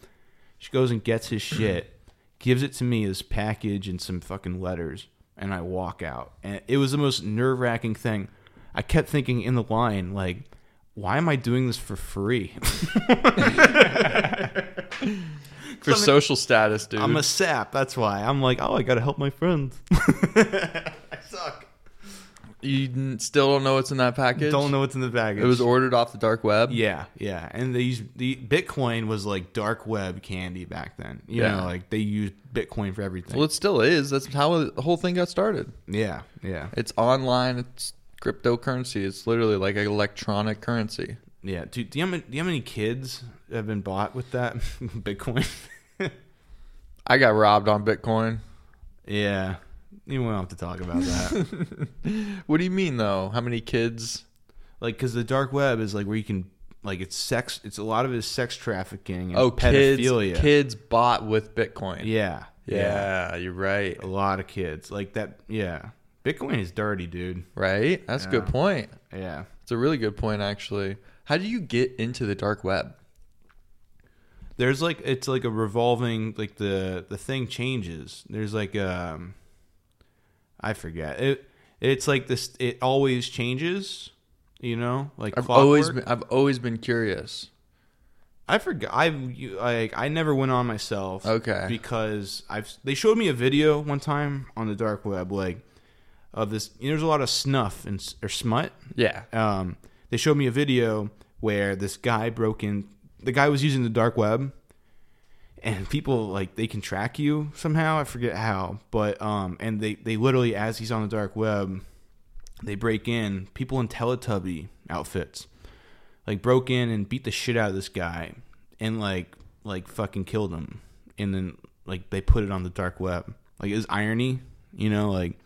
She goes and gets his shit, gives it to me as package and some fucking letters, and I walk out. And it was the most nerve wracking thing. I kept thinking in the line, like, why am I doing this for free? *laughs* For social status, dude. I'm a sap. That's why. I'm like, oh, I gotta help my friends. *laughs* *laughs* I suck. You still don't know what's in that package? Don't know what's in the package. It was ordered off the dark web. Yeah, yeah. And these the Bitcoin was like dark web candy back then. You Yeah. know, like they used Bitcoin for everything. Well, it still is. That's how the whole thing got started. yeah, yeah, It's online. It's cryptocurrency. It's literally like an electronic currency. yeah. Do, do you have, do you have any kids have been bought with that *laughs* Bitcoin? *laughs* I got robbed on Bitcoin. yeah, you won't have to talk about that. *laughs* What do you mean though? How many kids? like, because the dark web is like where you can like it's sex. It's a lot of it is sex trafficking. And Oh, pedophilia. Kids bought with Bitcoin. Yeah, yeah, you're right. a lot of kids like that. Yeah, Bitcoin is dirty, dude. Right? That's a good point. Yeah. It's a really good point, actually. How do you get into the dark web? there's like it's like a revolving like the the thing changes there's like um i forget it It's like this. It always changes. You know, like I've clockwork. always been, I've always been curious. I forgot. I you- like. I never went on myself. Okay. Because I've. They showed me a video one time on the dark web, like of this. You know, there's a lot of snuff and or smut. Yeah. Um, they showed me a video where this guy broke in. The guy was using the dark web, and people like they can track you somehow. I forget how, but um, and they they literally as he's on the dark web, they break in people in Teletubby outfits, like broke in and beat the shit out of this guy, and like like fucking killed him, and then like they put it on the dark web. Like it's irony, you know, like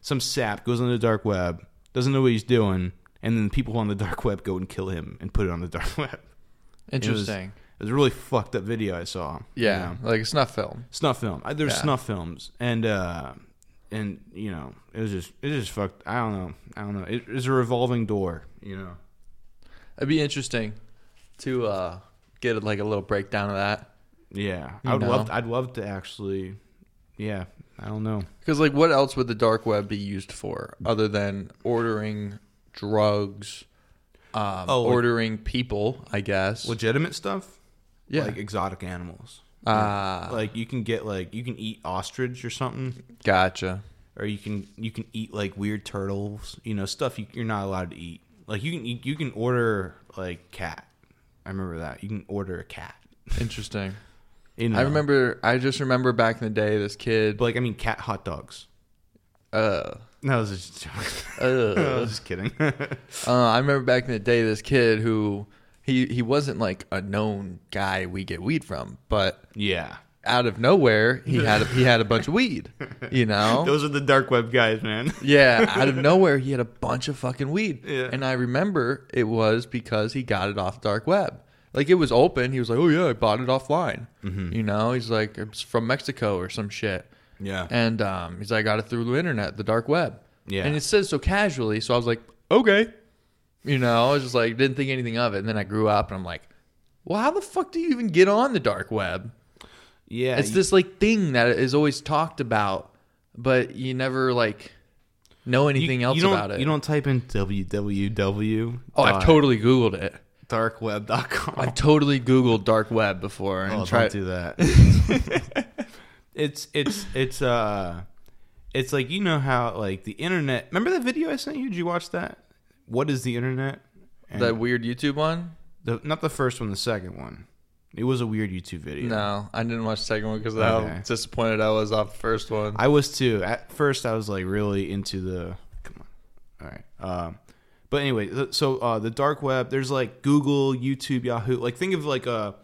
some sap goes on the dark web, doesn't know what he's doing, and then people on the dark web go and kill him and put it on the dark *laughs* web. Interesting. It was a really fucked up video I saw. you yeah, know. like a snuff film. snuff film. There's Yeah. snuff films, and uh, and you know, it was just it was just fucked. I don't know. I don't know. It, it's a revolving door. You know. It'd be interesting to uh, get like a little breakdown of that. Yeah, You I would know. love. I'd love to actually. Yeah, I don't know. Because like, what else would the dark web be used for other than ordering drugs, um, Oh, ordering people? I guess. Legitimate stuff. Yeah. like exotic animals. Ah, Like you can get like you can eat ostrich or something. gotcha. or you can you can eat like weird turtles, you know, stuff you, you're not allowed to eat. Like you can you, you can order like cat. I remember that you can order a cat. Interesting. You know? I remember. I just remember back in the day, this kid. but like I mean, cat hot dogs. Uh, No, I was just, I uh, *laughs* was just kidding. *laughs* uh, I remember back in the day, this kid who he he wasn't like a known guy we get weed from, but yeah, out of nowhere he *laughs* had a, he had a bunch of weed. You know, *laughs* those are the dark web guys, man. *laughs* Yeah, out of nowhere, he had a bunch of fucking weed. Yeah. And I remember it was because he got it off dark web. Like it was open. He was like, "Oh yeah, I bought it offline." Mm-hmm. You know, he's like, "It's from Mexico or some shit." Yeah, And um, he's like, "I got it through the internet, the dark web." Yeah. And it says so casually, so I was like, "Okay." You know, I was just like, didn't think anything of it. And then I grew up, and I'm like, "Well, how the fuck do you even get on the dark web?" yeah. it's you- this like thing that is always talked about, but you never like know you- anything else you about it. You don't type in www. oh, I've totally Googled it. darkweb.com. I've totally Googled dark web before and Oh, tried. don't do that. *laughs* it's it's it's uh it's like you know how like the internet remember that video I sent you? Did you watch that? What is the internet? And That weird YouTube one? the, not the first one, the second one. It was a weird YouTube video. No, I didn't watch the second one because of how disappointed I was off the first one. I was too. At first, I was like really into the. Come on, all right. Um, but anyway, so uh, the dark web. There's like Google, YouTube, Yahoo. Like think of like a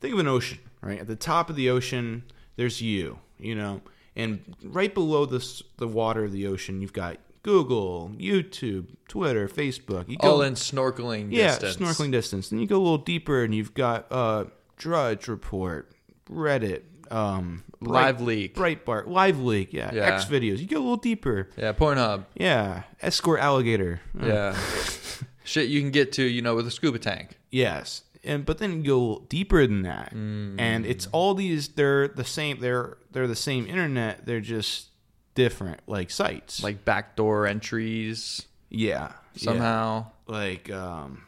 think of an ocean. Right at the top of the ocean, there's you. You know, and right below the the water of the ocean, you've got Google, YouTube, Twitter, Facebook. You All in snorkeling yeah, distance. snorkeling distance. Then you go a little deeper, and you've got uh, Drudge Report, Reddit, um, Live Leak. Breitbart, Live Leak, yeah, Yeah. X videos. You go a little deeper, Yeah, Pornhub. yeah, Escort Alligator, Uh, Yeah. *laughs* Shit you can get to, you know, with a scuba tank. yes, and but then you go deeper than that, Mm. and it's all these. They're the same. They're they're the same internet. They're just different, like sites, Like backdoor entries yeah, yeah. somehow. like um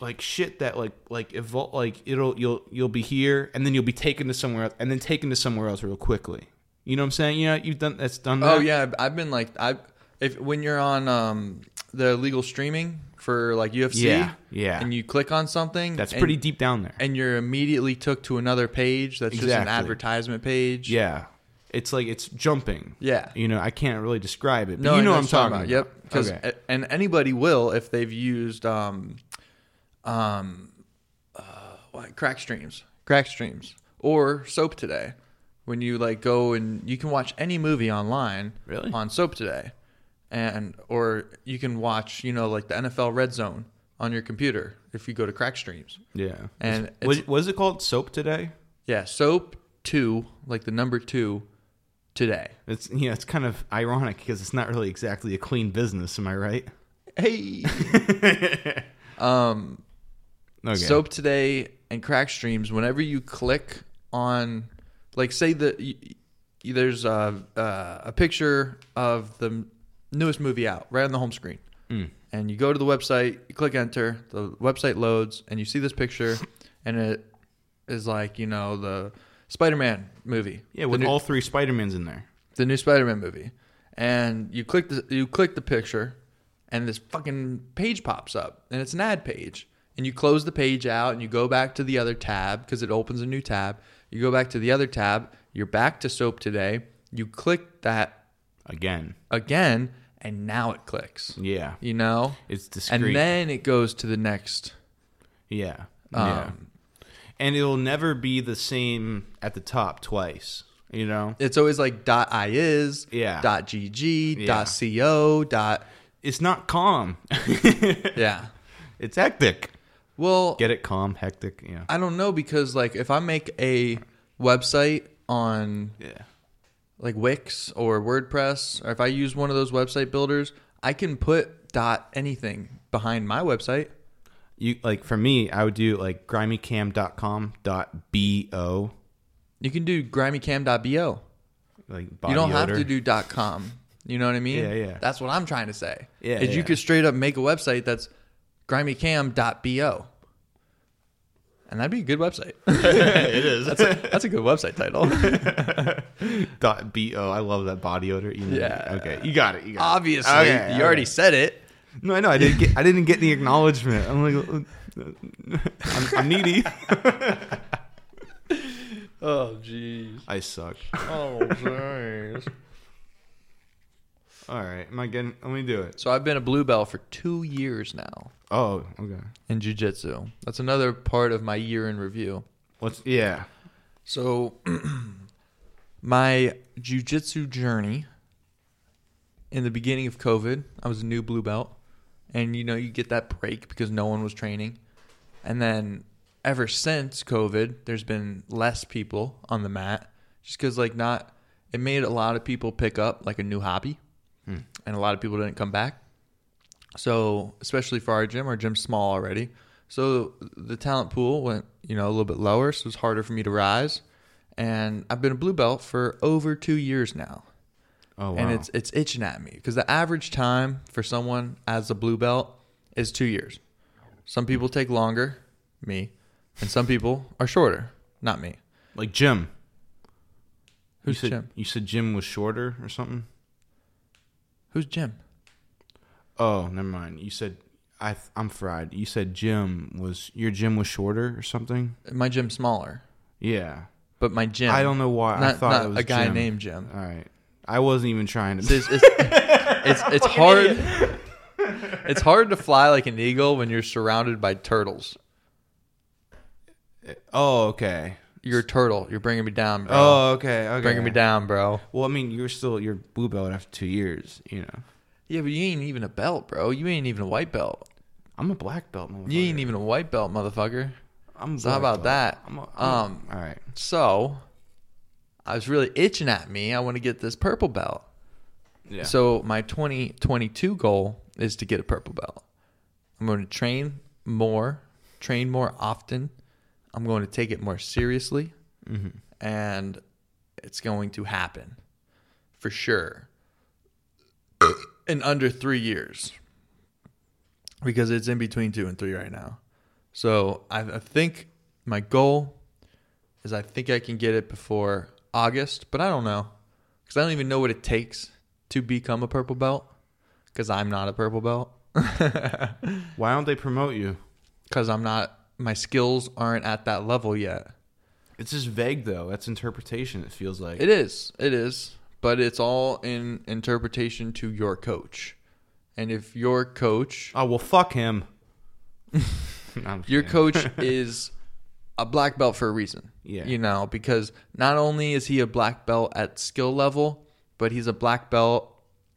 like shit that like like evol- like it'll you'll you'll be here and then you'll be taken to somewhere else and then taken to somewhere else real quickly. You know what I'm saying? You know you've done that's done that. Oh yeah, I've- been like I if when you're on um the legal streaming for like UFC Yeah, yeah. and you click on something That's and- pretty deep down there. and you're immediately took to another page that's just an advertisement page. Yeah. It's like it's jumping. Yeah. You know, I can't really describe it. But No, you know what I'm talking about. Yep. Because Okay. and anybody will if they've used um um uh, what crack streams, crack streams, or Soap2Day. When you like go and you can watch any movie online, Really? on Soap2Day, and or you can watch you know like the NFL Red Zone on your computer if you go to crack streams. Yeah. And what is it called? Soap2Day? Yeah, Soap Two, like the number two, today. It's yeah, it's kind of ironic because it's not really exactly a clean business, am I right? Hey. *laughs* um. Okay. Soap2Day and Crack Streams, whenever you click on, like, say y- there's a, uh, a picture of the newest movie out, right on the home screen. Mm. And you go to the website, you click enter, the website loads, and you see this picture, and it is like you know the Spider-Man movie, Yeah, with new, all three Spider Mans in there. the new Spider-Man movie, and you click the you click the picture, and this fucking page pops up, and it's an ad page, and you close the page out, and you go back to the other tab because it opens a new tab. You go back to the other tab, you're back to Soap2Day. You click that Again. again, and now it clicks. Yeah. You know, It's discreet. and then it goes to the next. yeah. Um, yeah. And it'll never be the same at the top twice. You know? It's always like dot i .is, Yeah. dot .gg, Yeah. dot .co, dot It's not calm. *laughs* yeah. it's hectic. Well, Get it? Calm, hectic. Yeah. I don't know because like if I make a website on Yeah. like Wix or WordPress, or if I use one of those website builders, I can put dot anything behind my website. You like for me, I would do like grimeycam.com dot bo You can do grimeycam.bo. like body You don't have to do dot .com. You know what I mean? Yeah, yeah. That's what I'm trying to say. Yeah, Is you could straight up make a website that's grimeycam.bo. And that'd be a good website. *laughs* *laughs* it is. That's a, that's a good website title. *laughs* dot bo. I love that body odor. You know? Yeah. Okay. You got it. You got Obviously, it. Okay, you okay. already said it. No, I know. I didn't get. I didn't get the acknowledgement. I'm like, I'm, I'm needy. *laughs* Oh, jeez. I suck. Oh, jeez. All right. Am I getting? Let me do it. So I've been a blue belt for two years now Oh, okay. in jujitsu. That's another part of my year in review. What's yeah? So, *clears throat* my jujitsu journey in the beginning of COVID, I was a new blue belt. And, you know, you get that break because no one was training. And then ever since COVID, there's been less people on the mat just because, like, not, it made a lot of people pick up, like, a new hobby. Hmm. And a lot of people didn't come back. So, especially for our gym, our gym's small already. So, the talent pool went, you know, a little bit lower. So, it's harder for me to rise. And I've been a blue belt for over two years now. Oh wow. And it's it's itching at me because the average time for someone as a blue belt is two years. Some people take longer, me, and some people are shorter, not me. like Jim. Who's you said, Jim? You said Jim was shorter or something. Who's Jim? Oh, never mind. You said I. th- I'm fried. You said Jim was your Jim was shorter or something. My gym's smaller, Yeah. but my gym. I don't know why. I Not, thought not it was a guy Jim. named Jim. All right. I wasn't even trying to. *laughs* it's, it's, it's hard. *laughs* It's hard to fly like an eagle when you're surrounded by turtles. oh, okay. You're a turtle. You're bringing me down, bro. Oh, okay. Okay. bringing me down, bro. Well, I mean, you're still you're blue belt after two years. You know, Yeah, but you ain't even a belt, bro. You ain't even a white belt. I'm a black belt. Motherfucker. You ain't even a white belt, motherfucker. I'm a So how about belt. that? I'm a, I'm a- Um, all right. So, I was really itching at me. I want to get this purple belt. Yeah. So my 2022 goal is to get a purple belt. I'm going to train more, train more often. I'm going to take it more seriously, hmm and it's going to happen for sure in under three years because it's in between two and three right now. So I, I think my goal is I think I can get it before August, but I don't know because I don't even know what it takes to become a purple belt because I'm not a purple belt *laughs* Why don't they promote you? because I'm not my skills aren't at that level yet. It's just vague though. That's interpretation. It feels like. It is. It is. But it's all in interpretation to your coach. And if your coach, oh well, fuck him. *laughs* Your kidding. coach *laughs* is a black belt for a reason. Yeah. You know, because not only is he a black belt at skill level, but he's a black belt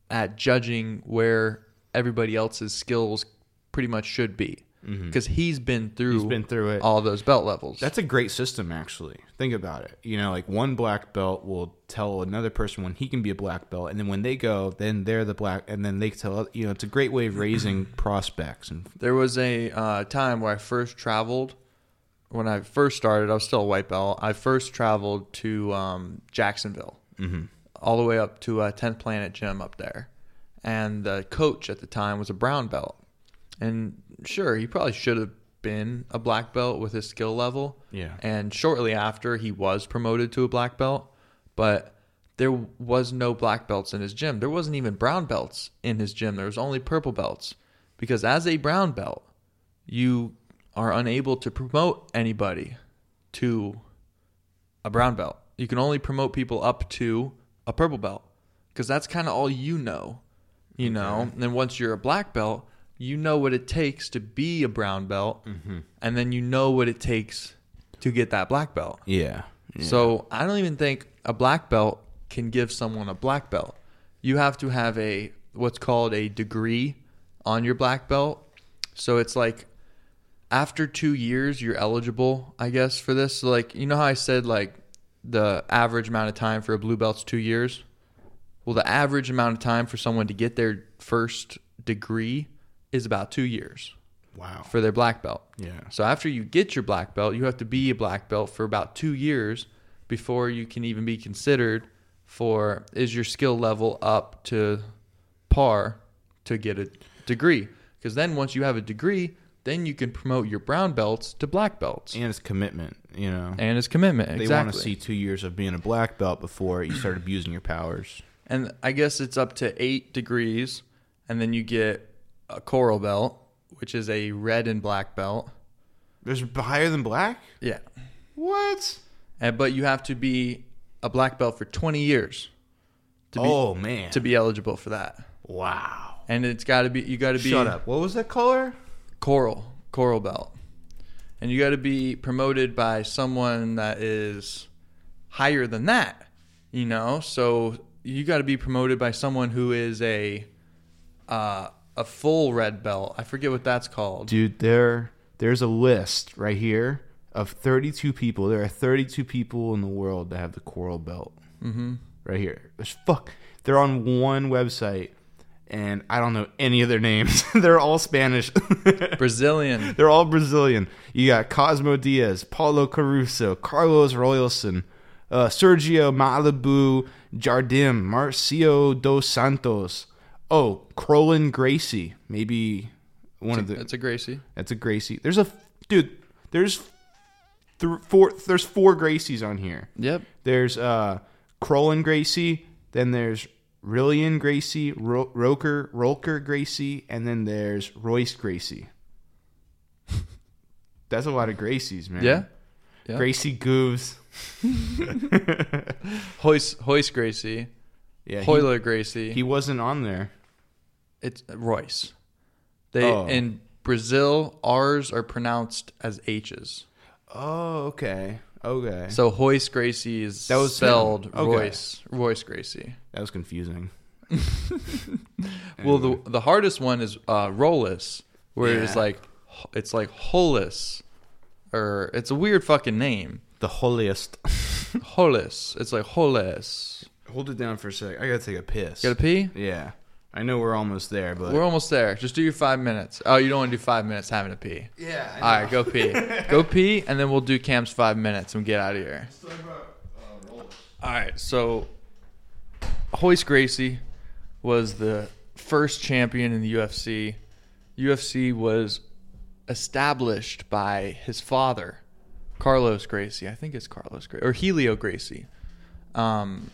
at judging where everybody else's skills pretty much should be. Because he's been through Mm-hmm. He's been through it. all those belt levels. That's a great system, actually. Think about it. You know, like one black belt will tell another person when he can be a black belt, and then when they go, then they're the black, and then they tell. You know, it's a great way of raising *clears throat* prospects. And There was a uh, time where I first traveled. When I first started, I was still a white belt. I first traveled to um, Jacksonville, all the way up to a 10th Planet Gym up there. and the coach at the time was a brown belt. And sure, he probably should have been a black belt with his skill level. Yeah. And shortly after, he was promoted to a black belt, but there was no black belts in his gym. There wasn't even brown belts in his gym. There was only purple belts because as a brown belt, you are unable to promote anybody to a brown belt. You can only promote people up to a purple belt because that's kind of all you know. You know, and then once you're a black belt, you know what it takes to be a brown belt, mm-hmm. and then you know what it takes to get that black belt. Yeah. yeah. So I don't even think a black belt can give someone a black belt. You have to have a what's called a degree on your black belt. So it's like after two years you're eligible, I guess, for this. So like you know how I said like the average amount of time for a blue belt's two years? Well, the average amount of time for someone to get their first degree is about two years wow. for their black belt. Yeah. So after you get your black belt, you have to be a black belt for about two years before you can even be considered for is your skill level up to par to get a degree. Because then once you have a degree, then you can promote your brown belts to black belts. And it's commitment, you know. And it's commitment. Exactly. They exactly. want to see two years of being a black belt before you start abusing your powers. And I guess it's up to eight degrees, and then you get a coral belt, which is a red and black belt. There's higher than black? Yeah. What? And, but you have to be a black belt for 20 years to be, oh man. to be eligible for that. wow. And it's got to be you got to be Shut up. What was that color? Coral coral belt. And you got to be promoted by someone that is higher than that, you know? So you got to be promoted by someone who is a uh, a full red belt. I forget what that's called. Dude, there there's a list right here of 32 people. There are 32 people in the world that have the coral belt. hmm Right here. There's fuck. They're on one website and I don't know any of their names. *laughs* They're all Spanish. *laughs* Brazilian. They're all Brazilian. You got Cosmo Diaz, Paulo Caruso, Carlos Royalson, uh, Sergio Malibu Jardim, Marcio dos Santos. Oh, Crolin Gracie. Maybe one of the. That's a Gracie. That's a Gracie. There's a dude. There's th- four. There's four Gracies on here. Yep. There's uh, Crolin Gracie. Then there's Rillian Gracie, Ro- Roker Rolker Gracie, and then there's Royce Gracie. *laughs* That's a lot of Gracies, man. Yeah. Yeah. Gracie Gooves. *laughs* Hoist, Hoist Gracie. Yeah. He, Gracie. he wasn't on there. It's uh, Royce. They Oh. in Brazil, R's are pronounced as H's. Oh, okay. Okay. So Hoist Gracie is That was spelled. Okay. Royce. Royce Gracie. that was confusing. *laughs* Well, the the hardest one is uh, Rollis, where it's like it's like Hollis, or it's a weird fucking name. The holiest. Hollis. It's like Hollis. Hold it down for a sec. I gotta take a piss. Got to pee? Yeah. I know we're almost there, but We're almost there. Just do your five minutes. Oh, you don't want to do five minutes having to pee. yeah. All right, go pee. *laughs* go pee, and then we'll do Cam's five minutes and get out of here. All right, so Hoist Gracie was the first champion in the UFC. UFC was established by his father, Carlos Gracie. I think it's Carlos Gracie or Helio Gracie. Um,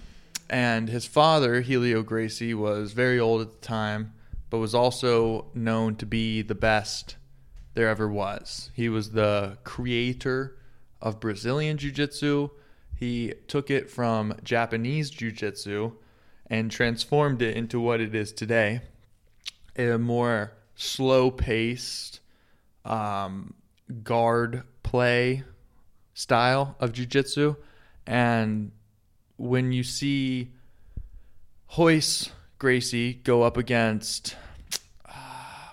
and his father, Helio Gracie, was very old at the time, but was also known to be the best there ever was. He was the creator of Brazilian Jiu Jitsu. He took it from Japanese Jiu Jitsu and transformed it into what it is today a more slow paced um, guard play style of Jiu Jitsu. And when you see Hoist Gracie go up against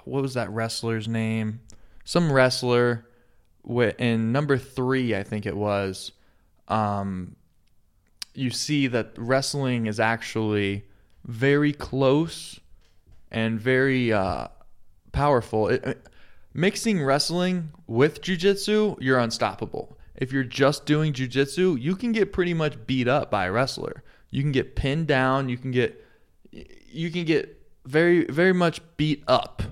what was that wrestler's name? Some wrestler in number three, I think it was. Um, you see that wrestling is actually very close and very uh, powerful. It, it- mixing wrestling with jujitsu, you're unstoppable. If you're just doing jujitsu, you can get pretty much beat up by a wrestler. You can get pinned down. You can get you can get very very much beat up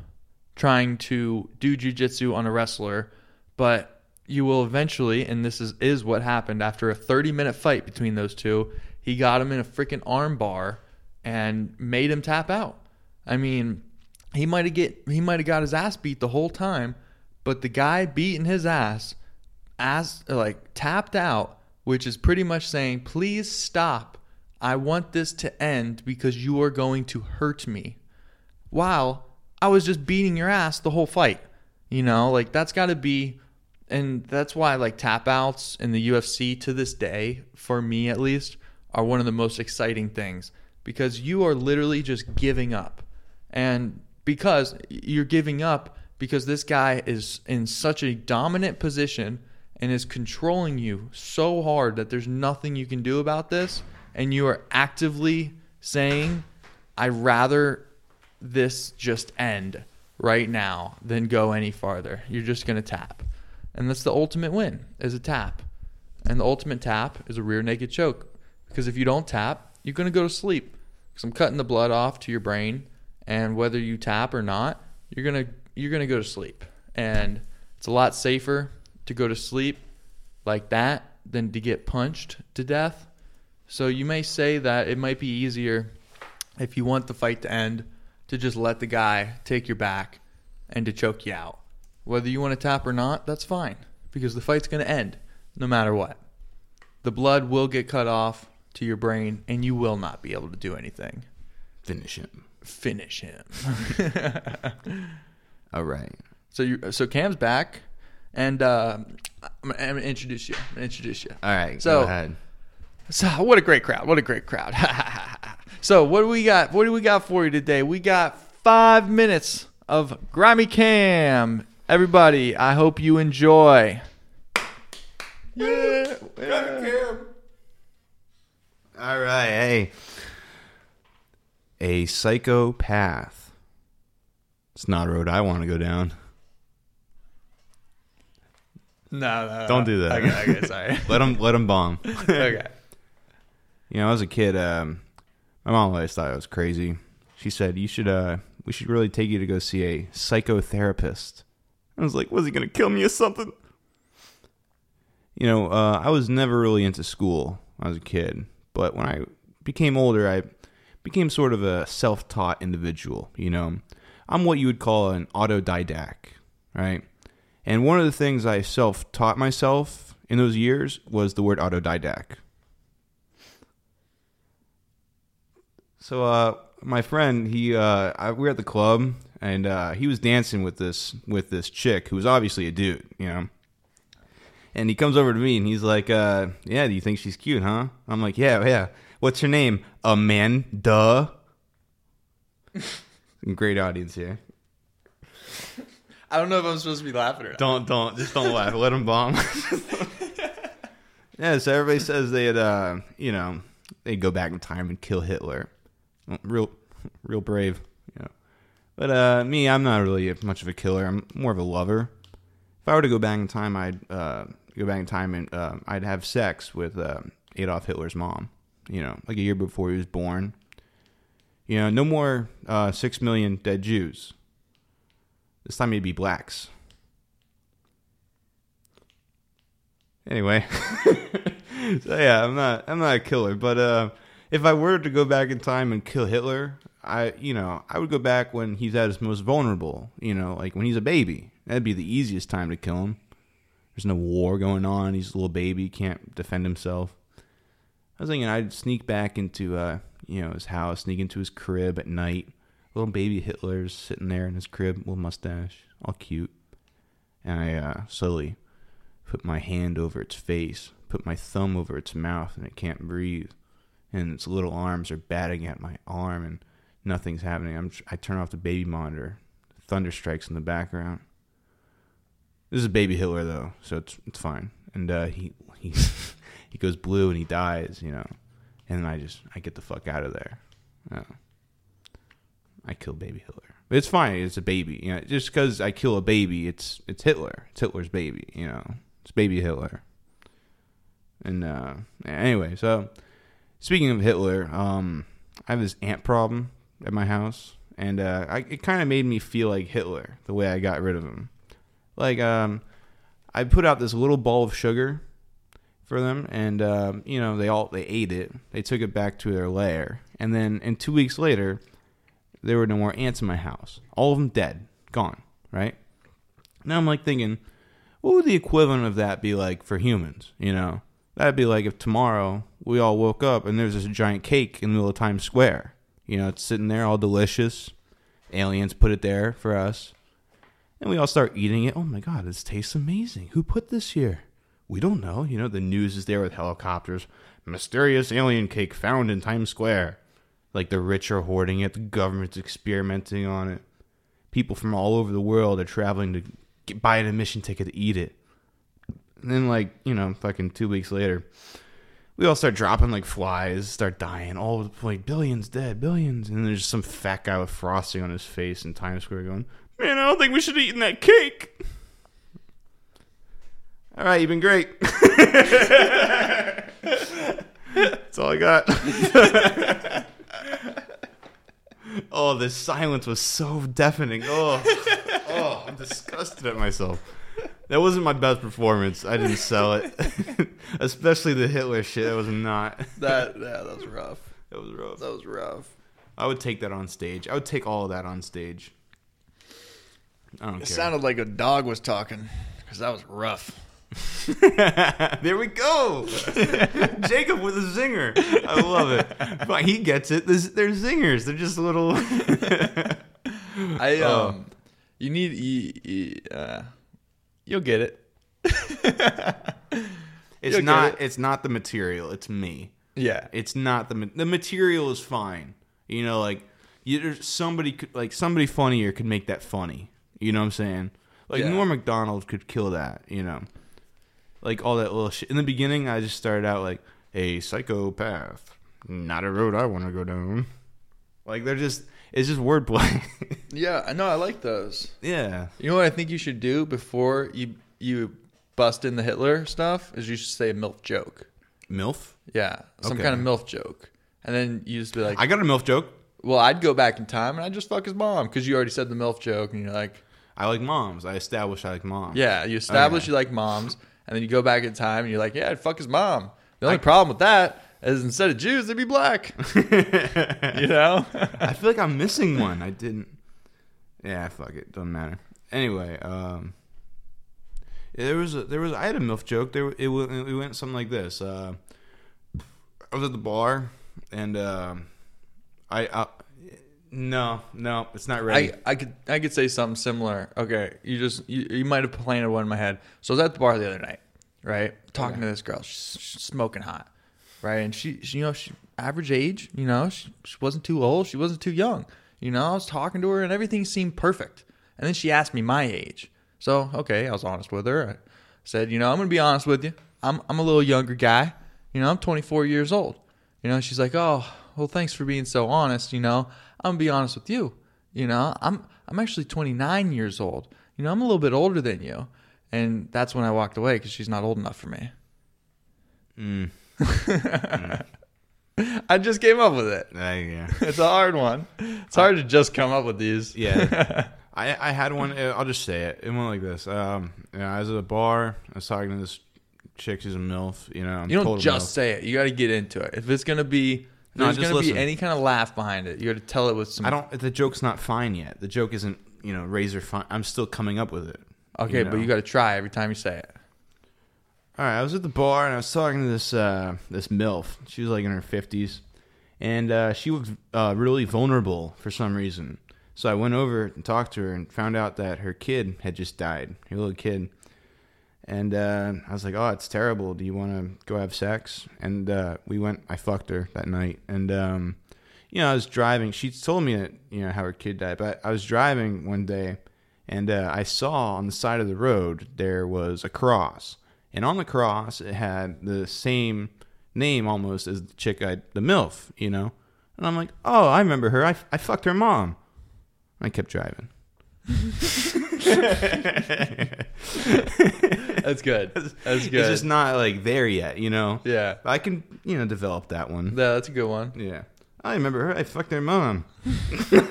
trying to do jujitsu on a wrestler, but you will eventually, and this is is what happened after a 30 minute fight between those two. He got him in a freaking arm bar and made him tap out. I mean, he might have get he might have got his ass beat the whole time, but the guy beating his ass like tapped out, which is pretty much saying, "Please stop. I want this to end because you are going to hurt me." While I was just beating your ass the whole fight. You know, like that's got to be and that's why like tap outs in the UFC to this day, for me at least, are one of the most exciting things because you are literally just giving up. And because you're giving up because this guy is in such a dominant position and is controlling you so hard that there's nothing you can do about this and you are actively saying I rather this just end right now than go any farther. You're just going to tap. And that's the ultimate win is a tap. And the ultimate tap is a rear naked choke. Because if you don't tap, you're going to go to sleep. Because I'm cutting the blood off to your brain. And whether you tap or not, you're going to you're going to go to sleep. And it's a lot safer to go to sleep like that than to get punched to death. So you may say that it might be easier if you want the fight to end to just let the guy take your back and to choke you out. Whether you want to tap or not, that's fine because the fight's going to end no matter what. The blood will get cut off to your brain and you will not be able to do anything. Finish him. Finish him. *laughs* All right. so you so Cam's back and uh, I'm, I'm gonna introduce you. I'm gonna introduce you. All right. So- go ahead. So what a great crowd! What a great crowd! *laughs* so what do we got? What do we got for you today? We got five minutes of Grammy Cam. Everybody, I hope you enjoy. Yeah, yeah. All right. Hey. A psychopath. It's not a road I want to go down. No, no, no. Don't do that. Okay, okay, sorry. *laughs* Let him let him bomb. okay. You know, as a kid, um, my mom always thought I was crazy. She said, "You should, uh, we should really take you to go see a psychotherapist." I was like, "Was he gonna kill me or something?" You know, uh, I was never really into school when I was a kid, but when I became older, I became sort of a self-taught individual. You know, I'm what you would call an autodidact, right? And one of the things I self-taught myself in those years was the word autodidact. So uh my friend, he uh I, we were at the club and uh he was dancing with this with this chick who was obviously a dude, you know. And he comes over to me and he's like, uh, yeah, do you think she's cute, huh? I'm like, yeah, yeah. What's her name? Amanda. *laughs* Great audience here. I don't know if I'm supposed to be laughing or not. Don't don't just don't laugh. Let them bomb. *laughs* yeah, so everybody says they'd uh you know, they'd go back in time and kill Hitler. Real real brave, you know. But uh me, I'm not really much of a killer. I'm more of a lover. If I were to go back in time, I'd uh go back in time and uh, I'd have sex with uh, Adolf Hitler's mom, you know, like a year before he was born. You know, no more uh, 6 million dead Jews. This time it'd be blacks. Anyway, *laughs* so yeah, I'm not I'm not a killer, but uh, if I were to go back in time and kill Hitler, I you know I would go back when he's at his most vulnerable. You know, like when he's a baby. That'd be the easiest time to kill him. There's no war going on. He's a little baby, can't defend himself. I was thinking I'd sneak back into uh, you know his house, sneak into his crib at night. Little baby Hitler's sitting there in his crib, little mustache, all cute. And I uh, slowly put my hand over its face, put my thumb over its mouth, and it can't breathe. And its little arms are batting at my arm, and nothing's happening. I'm, I turn off the baby monitor. Thunder strikes in the background. This is baby Hitler though, so it's it's fine. And uh, he he *laughs* he goes blue and he dies, you know. And I just I get the fuck out of there. I kill baby Hitler. It's fine. It's a baby. You know, just because I kill a baby, it's it's Hitler. It's Hitler's baby. You know, it's baby Hitler. And uh, anyway, so speaking of Hitler, um, I have this ant problem at my house, and uh, I, it kind of made me feel like Hitler the way I got rid of him. Like, um, I put out this little ball of sugar for them, and um, you know they all they ate it. They took it back to their lair, and then and two weeks later, there were no more ants in my house. All of them dead, gone. Right now, I'm like thinking, what would the equivalent of that be like for humans? You know, that'd be like if tomorrow we all woke up and there's this giant cake in the middle of Times Square. You know, it's sitting there all delicious. Aliens put it there for us. And we all start eating it. Oh my god, this tastes amazing. Who put this here? We don't know. You know, the news is there with helicopters. Mysterious alien cake found in Times Square. Like the rich are hoarding it, the government's experimenting on it. People from all over the world are traveling to get, buy an admission ticket to eat it. And then, like, you know, fucking two weeks later, we all start dropping like flies, start dying. All like billions dead, billions. And then there's some fat guy with frosting on his face in Times Square going, Man, I don't think we should have eaten that cake. All right, you've been great. *laughs* That's all I got. *laughs* oh, this silence was so deafening. Oh, *laughs* oh, I'm disgusted at myself. That wasn't my best performance. I didn't sell it, *laughs* especially the Hitler shit. That was not. *laughs* That yeah, that was rough. That was rough. That was rough. I would take that on stage. I would take all of that on stage. I don't It care. sounded like a dog was talking because that was rough. *laughs* there we go. *laughs* Jacob with a zinger. I love it. Fine, he gets it. There's, they're zingers. They're just little. *laughs* I Oh. um, you need you, you, uh, you'll get it. it's You'll not. it. It's not the material. It's me. Yeah, It's not the the material is fine. You know, like you, there's somebody could like somebody funnier could make that funny. You know what I'm saying? Like Yeah. Norm Macdonald could kill that. You know, like all that little shit. In the beginning, I just started out like a psychopath, not a road I want to go down. Like they're just it's just wordplay. *laughs* yeah. I know. I like those. yeah. You know what I think you should do before you you bust in the Hitler stuff is you should say a milf joke. MILF. Yeah, some Okay. kind of milf joke, and then you just be like, I got a MILF joke. "Well, I'd go back in time and I'd just fuck his mom because you already said the milf joke, and you're like, I like moms. I established I like moms. yeah, you establish Okay. you like moms, and then you go back in time and you're like, yeah, I'd fuck his mom. The only problem with that is instead of Jews, they'd be black. *laughs* you know? *laughs* I feel like I'm missing one. I didn't. Yeah, fuck it. Doesn't matter. Anyway, um, there was a, there was I had a milf joke. There it went, it went something like this. Uh, I was at the bar and um I, I no no it's not ready. I, I could I could say something similar. Okay, you just you, you might have planted one in my head. So I was at the bar the other night, right? Talking Okay. to this girl, she's, she's smoking hot, right? And she, she you know, she average age, you know, she, she wasn't too old, she wasn't too young. You know, I was talking to her and everything seemed perfect. And then she asked me my age. So okay, I was honest with her. I said, you know, I'm gonna be honest with you. I'm I'm a little younger guy. You know, I'm 24 years old. You know, she's like, oh, well, thanks for being so honest. You know, I'm gonna be honest with you. You know, I'm I'm actually 29 years old. You know, I'm a little bit older than you. And that's when I walked away because she's not old enough for me. Mm, *laughs* I just came up with it. uh, yeah. *laughs* It's a hard one. It's hard to just come up with these. Yeah. *laughs* I, I had one. uh, I'll just say it. It went like this. Um, you know, I was at a bar. I was talking to this chick. She's a milf. You know, I'm You don't just MILF. say it. You got to get into it. If it's gonna be, No, there's just gonna listen. be any kind of laugh behind it. You got to tell it with some. I don't. The joke's not fine yet. The joke isn't. You know, razor fine. I'm still coming up with it. Okay, you but you got to try every time you say it. All right, I was at the bar and I was talking to this uh, this milf. She was like in her fifties, and uh, she was uh, really vulnerable for some reason. So I went over and talked to her and found out that her kid had just died, her little kid. And uh, I was like, "Oh, it's terrible. Do you want to go have sex?" And uh, we went. I fucked her that night, and um, you know, I was driving. She told me that you know how her kid died, but I was driving one day, and uh, I saw on the side of the road there was a cross, and on the cross it had the same name almost as the chick I, the milf, you know. And I'm like, oh, I remember her. I, I fucked her mom. I kept driving. *laughs* *laughs* That's good. That's good. It's just not like there yet, you know. yeah, I can, you know, develop that one. yeah, that's a good one. Yeah. I remember her. I fucked their mom. *laughs*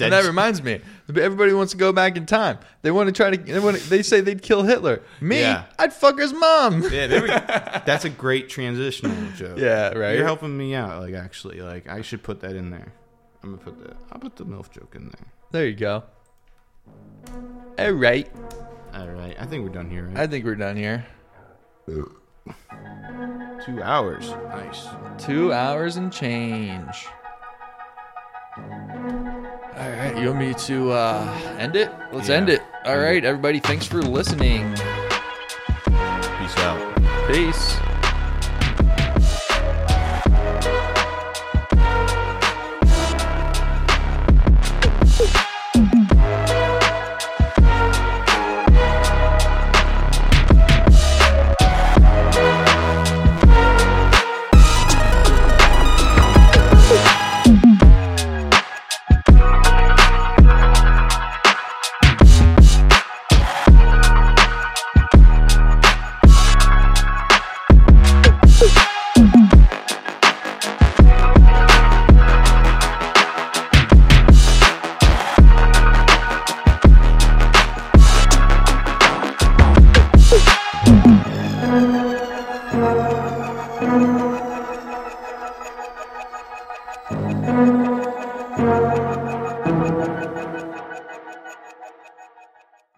And that reminds me, everybody wants to go back in time. They want to try to. They, want to, they say they'd kill Hitler. Me, Yeah. I'd fuck his mom. yeah, there we, *laughs* that's a great transitional joke. Yeah, right. You're helping me out. Like actually, like I should put that in there. I'm gonna put that. I'll put the milf joke in there. There you go. All right, All right. I think we're done here. I think we're done here. Two hours. Nice. Two hours and change. All right, you want me to uh, end it? Let's Yeah. end it. All right, everybody. Thanks for listening. Peace out. Peace.